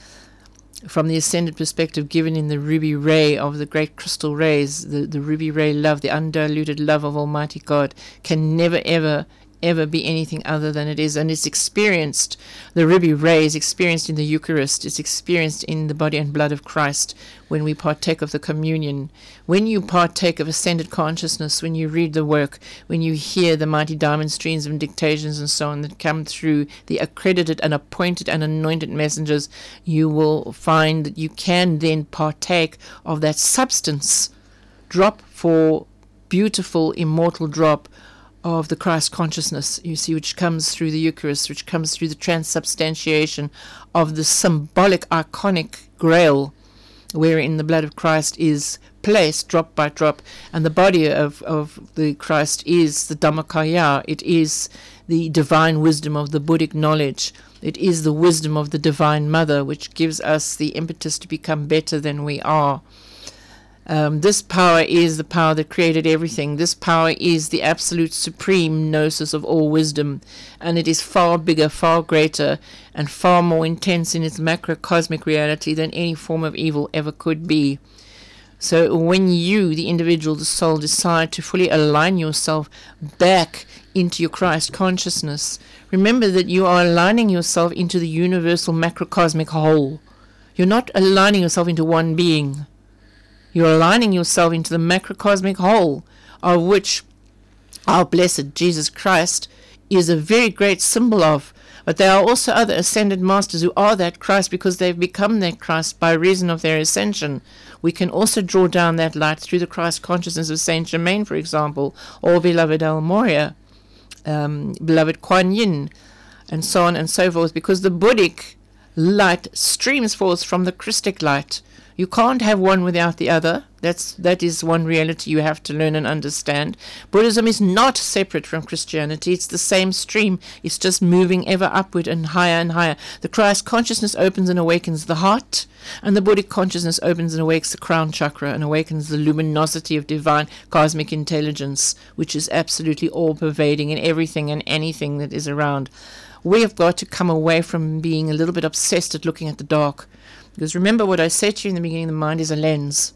from the ascended perspective given in the ruby ray of the great crystal rays, the, the ruby ray love, the undiluted love of Almighty God, can never ever ever be anything other than it is. And it's experienced, the ruby ray is experienced in the Eucharist, it's experienced in the body and blood of Christ when we partake of the communion. When you partake of ascended consciousness, when you read the work, when you hear the mighty diamond streams of dictations and so on that come through the accredited and appointed and anointed messengers, you will find that you can then partake of that substance, drop for beautiful, immortal drop of the Christ consciousness, you see, which comes through the Eucharist, which comes through the transubstantiation of the symbolic, iconic grail, wherein the blood of Christ is placed drop by drop, and the body of, of the Christ is the Dhammakaya, it is the divine wisdom of the Buddhic knowledge. It is the wisdom of the Divine Mother, which gives us the impetus to become better than we are. Um, this power is the power that created everything. This power is the absolute supreme gnosis of all wisdom, and it is far bigger, far greater, and far more intense in its macrocosmic reality than any form of evil ever could be. So, when you, the individual, the soul, decide to fully align yourself back into your Christ consciousness, remember that you are aligning yourself into the universal macrocosmic whole. You're not aligning yourself into one being. You're aligning yourself into the macrocosmic whole, of which our blessed Jesus Christ is a very great symbol of. But there are also other ascended masters who are that Christ because they've become that Christ by reason of their ascension. We can also draw down that light through the Christ consciousness of Saint Germain, for example, or beloved El Morya, um, beloved Kuan Yin, and so on and so forth, because the Buddhic light streams forth from the Christic light. You can't have one without the other. That's that is one reality you have to learn and understand. Buddhism is not separate from Christianity. It's the same stream. It's just moving ever upward and higher and higher. The Christ consciousness opens and awakens the heart, and the Buddhic consciousness opens and awakes the crown chakra and awakens the luminosity of divine cosmic intelligence, which is absolutely all pervading in everything and anything that is around. We have got to come away from being a little bit obsessed at looking at the dark. Because remember what I said to you in the beginning the mind is a lens.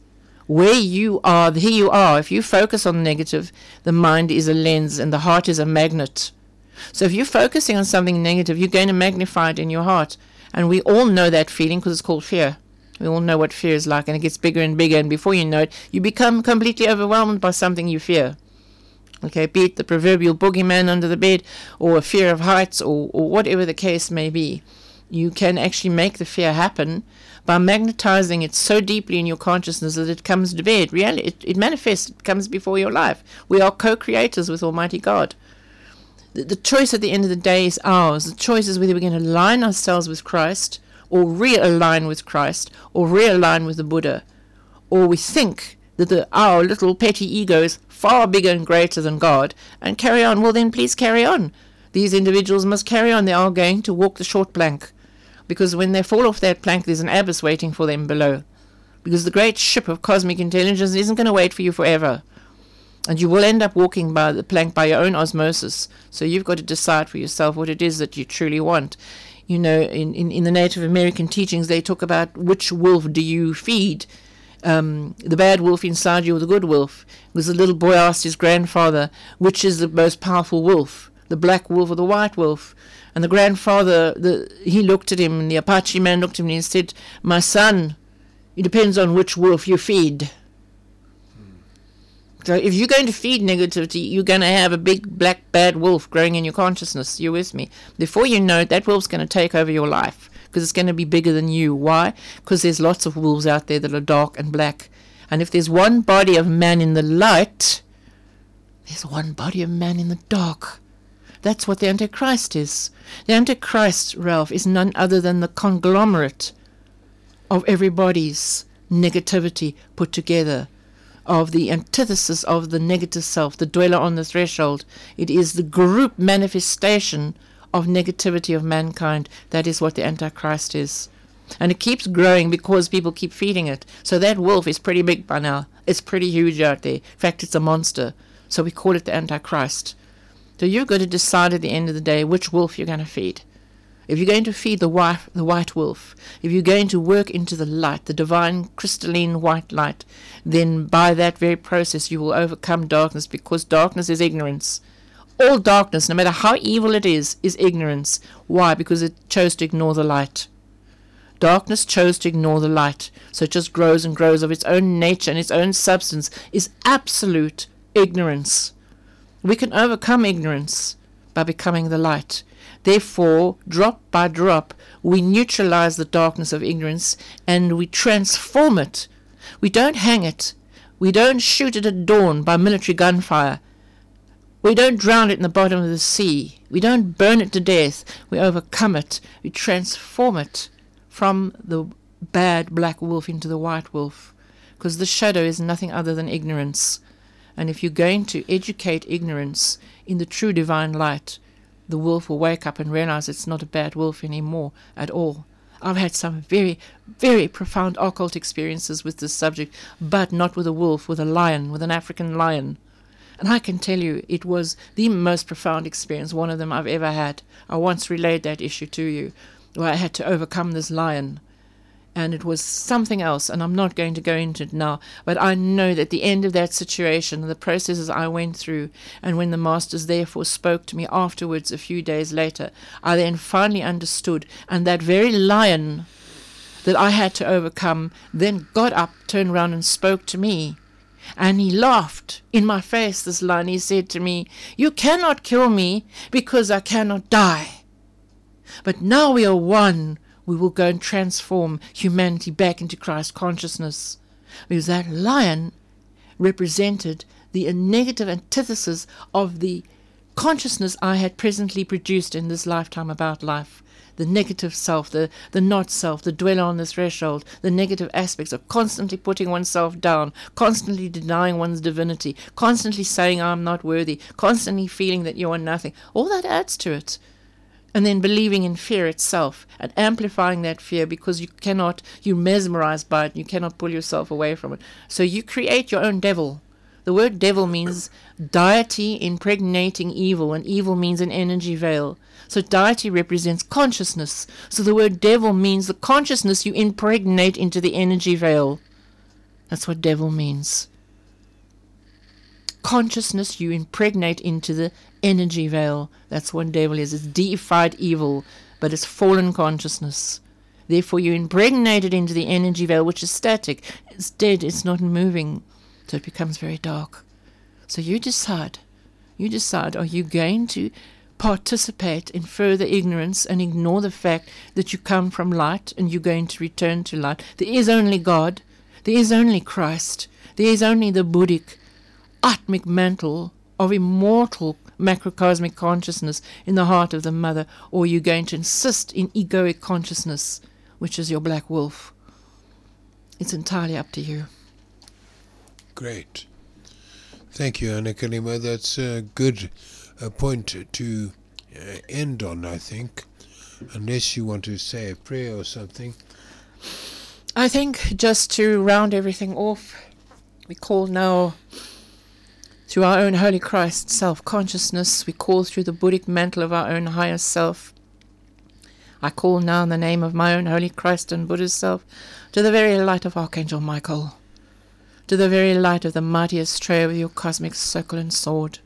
Where you are, here you are. If you focus on the negative, the mind is a lens and the heart is a magnet. So if you're focusing on something negative, you're going to magnify it in your heart. And we all know that feeling because it's called fear. We all know what fear is like, and it gets bigger and bigger. And before you know it, you become completely overwhelmed by something you fear. Okay, be it the proverbial boogeyman under the bed, or a fear of heights, or, or whatever the case may be. You can actually make the fear happen by magnetizing it so deeply in your consciousness that it comes to bed. Reality, it, it manifests, it comes before your life. We are co creators with Almighty God. The, the choice at the end of the day is ours. The choice is whether we're going to align ourselves with Christ, or realign with Christ, or realign with the Buddha, or we think that the, our little petty ego is far bigger and greater than God, and carry on. Well, then please carry on. These individuals must carry on. They are going to walk the short plank because when they fall off that plank, there's an abyss waiting for them below. Because the great ship of cosmic intelligence isn't going to wait for you forever. And you will end up walking by the plank by your own osmosis. So you've got to decide for yourself what it is that you truly want. You know, in, in, in the Native American teachings, they talk about which wolf do you feed. Um, the bad wolf inside you or the good wolf. Because the little boy asked his grandfather, which is the most powerful wolf, the black wolf or the white wolf? And the grandfather, the, he looked at him, and the Apache man looked at him and said, My son, it depends on which wolf you feed. Hmm. So if you're going to feed negativity, you're going to have a big black bad wolf growing in your consciousness. You with me? Before you know it, that wolf's going to take over your life because it's going to be bigger than you. Why? Because there's lots of wolves out there that are dark and black. And if there's one body of man in the light, there's one body of man in the dark. That's what the Antichrist is. The Antichrist, Ralph, is none other than the conglomerate of everybody's negativity put together, of the antithesis of the negative self, the dweller on the threshold. It is the group manifestation of negativity of mankind. That is what the Antichrist is. And it keeps growing because people keep feeding it. So that wolf is pretty big by now. It's pretty huge out there. In fact, it's a monster. So we call it the Antichrist. So you're going to decide at the end of the day which wolf you're going to feed. If you're going to feed the white, the white wolf, if you're going to work into the light, the divine crystalline white light, then by that very process you will overcome darkness because darkness is ignorance. All darkness, no matter how evil it is, is ignorance. Why? Because it chose to ignore the light. Darkness chose to ignore the light, so it just grows and grows of its own nature and its own substance, is absolute ignorance. We can overcome ignorance by becoming the light. Therefore, drop by drop, we neutralize the darkness of ignorance and we transform it. We don't hang it. We don't shoot it at dawn by military gunfire. We don't drown it in the bottom of the sea. We don't burn it to death. We overcome it. We transform it from the bad black wolf into the white wolf. Because the shadow is nothing other than ignorance. And if you're going to educate ignorance in the true divine light, the wolf will wake up and realize it's not a bad wolf anymore at all. I've had some very, very profound occult experiences with this subject, but not with a wolf, with a lion, with an African lion. And I can tell you, it was the most profound experience, one of them I've ever had. I once relayed that issue to you, where I had to overcome this lion and it was something else, and I'm not going to go into it now, but I know that the end of that situation, the processes I went through, and when the masters therefore spoke to me afterwards, a few days later, I then finally understood, and that very lion that I had to overcome then got up, turned round, and spoke to me. And he laughed in my face, this lion. He said to me, You cannot kill me because I cannot die. But now we are one we will go and transform humanity back into Christ consciousness. Because that lion represented the negative antithesis of the consciousness I had presently produced in this lifetime about life. the negative self, the, the not self, the dweller on the threshold, the negative aspects of constantly putting oneself down, constantly denying one's divinity, constantly saying, I'm not worthy, constantly feeling that you are nothing. All that adds to it. And then believing in fear itself and amplifying that fear because you cannot, you're mesmerized by it, you cannot pull yourself away from it. So you create your own devil. The word devil means deity impregnating evil, and evil means an energy veil. So deity represents consciousness. So the word devil means the consciousness you impregnate into the energy veil. That's what devil means. Consciousness you impregnate into the energy veil. That's what devil is. It's deified evil, but it's fallen consciousness. Therefore, you impregnate it into the energy veil, which is static. It's dead. It's not moving. So it becomes very dark. So you decide. You decide are you going to participate in further ignorance and ignore the fact that you come from light and you're going to return to light? There is only God. There is only Christ. There is only the Buddhic atmic mantle of immortal macrocosmic consciousness in the heart of the mother, or are you going to insist in egoic consciousness, which is your black wolf? It's entirely up to you. Great. Thank you, Anna Kalima. That's a good uh, point to uh, end on, I think. Unless you want to say a prayer or something. I think just to round everything off, we call now through our own Holy Christ self consciousness, we call through the Buddhic mantle of our own higher self. I call now in the name of my own Holy Christ and Buddha's self to the very light of Archangel Michael, to the very light of the mighty Astrea of your cosmic circle and sword.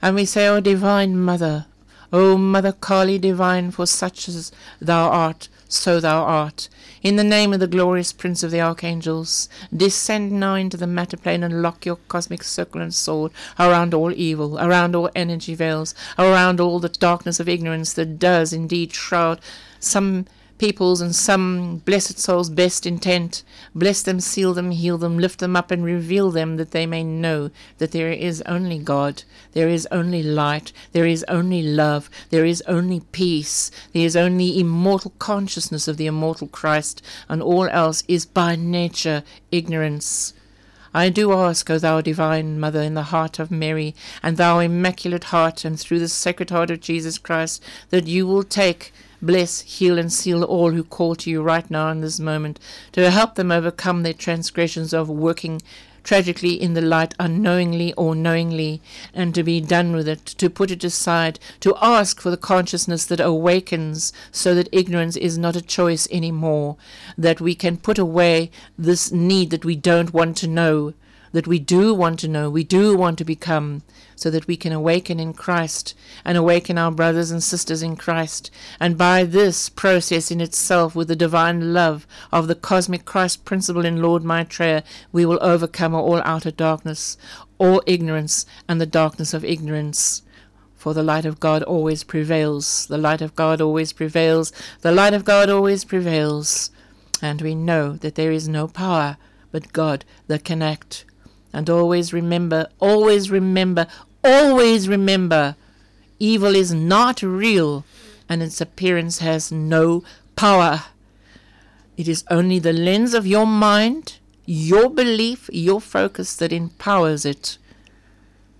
And we say, O Divine Mother, O Mother Kali divine, for such as thou art, so thou art. In the name of the glorious Prince of the Archangels, descend now into the matter plane and lock your cosmic circle and sword around all evil, around all energy veils, around all the darkness of ignorance that does indeed shroud some people's and some blessed souls' best intent. Bless them, seal them, heal them, lift them up, and reveal them that they may know that there is only God, there is only light, there is only love, there is only peace, there is only immortal consciousness of the immortal Christ, and all else is by nature ignorance. I do ask, O thou divine Mother, in the heart of Mary, and thou immaculate heart, and through the sacred heart of Jesus Christ, that you will take Bless, heal, and seal all who call to you right now in this moment to help them overcome their transgressions of working tragically in the light unknowingly or knowingly, and to be done with it, to put it aside, to ask for the consciousness that awakens so that ignorance is not a choice any more, that we can put away this need that we don't want to know, that we do want to know, we do want to become, so that we can awaken in Christ and awaken our brothers and sisters in Christ. And by this process in itself, with the divine love of the cosmic Christ principle in Lord Maitreya, we will overcome all outer darkness, all ignorance, and the darkness of ignorance. For the light of God always prevails, the light of God always prevails, the light of God always prevails. And we know that there is no power but God that can act. And always remember, always remember, always remember evil is not real and its appearance has no power. It is only the lens of your mind, your belief, your focus that empowers it.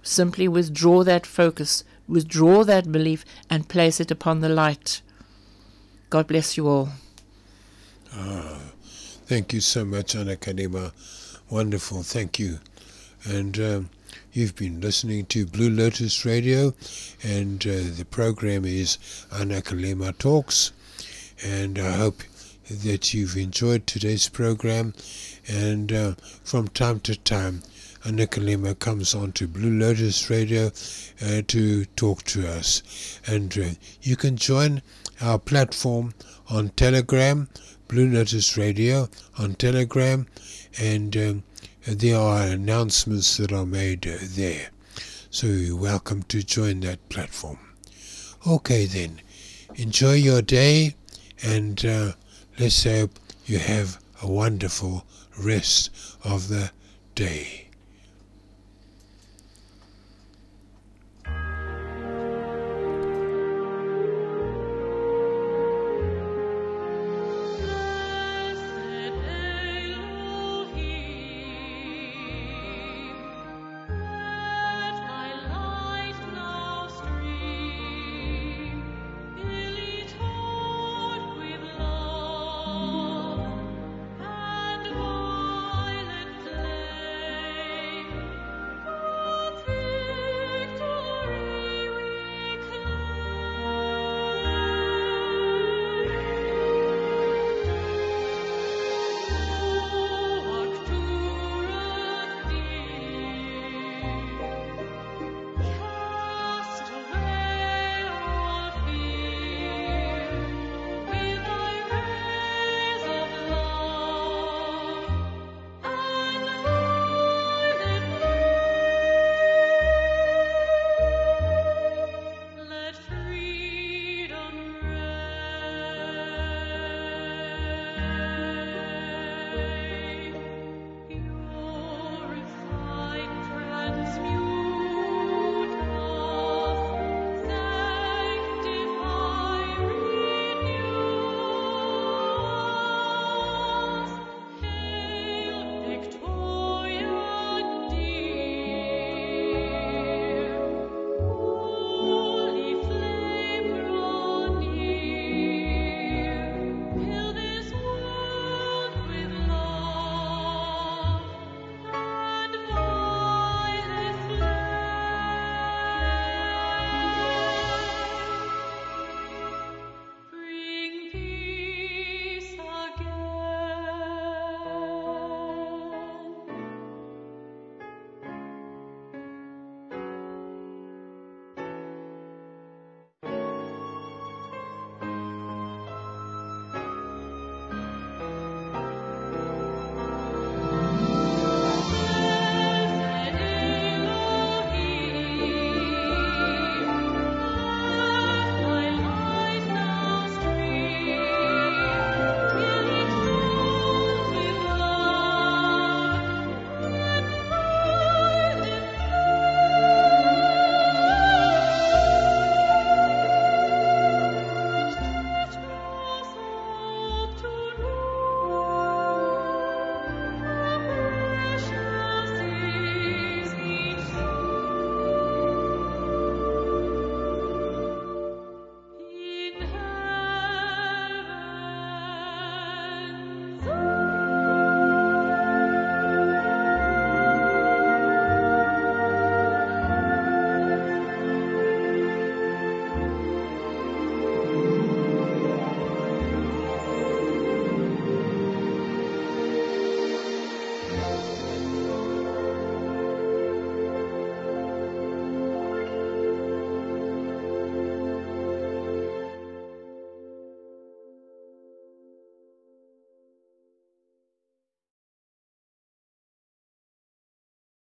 Simply withdraw that focus, withdraw that belief, and place it upon the light. God bless you all. Ah, thank you so much, Anna Kalima. Wonderful. Thank you. And um, you've been listening to Blue Lotus Radio, and uh, the program is Anakalema Talks. And I hope that you've enjoyed today's program. And uh, from time to time, Anakalema comes on to Blue Lotus Radio uh, to talk to us. And uh, you can join our platform on Telegram, Blue Lotus Radio on Telegram, and um, there are announcements that are made uh, there. So you're welcome to join that platform. Okay then, enjoy your day and uh, let's hope you have a wonderful rest of the day.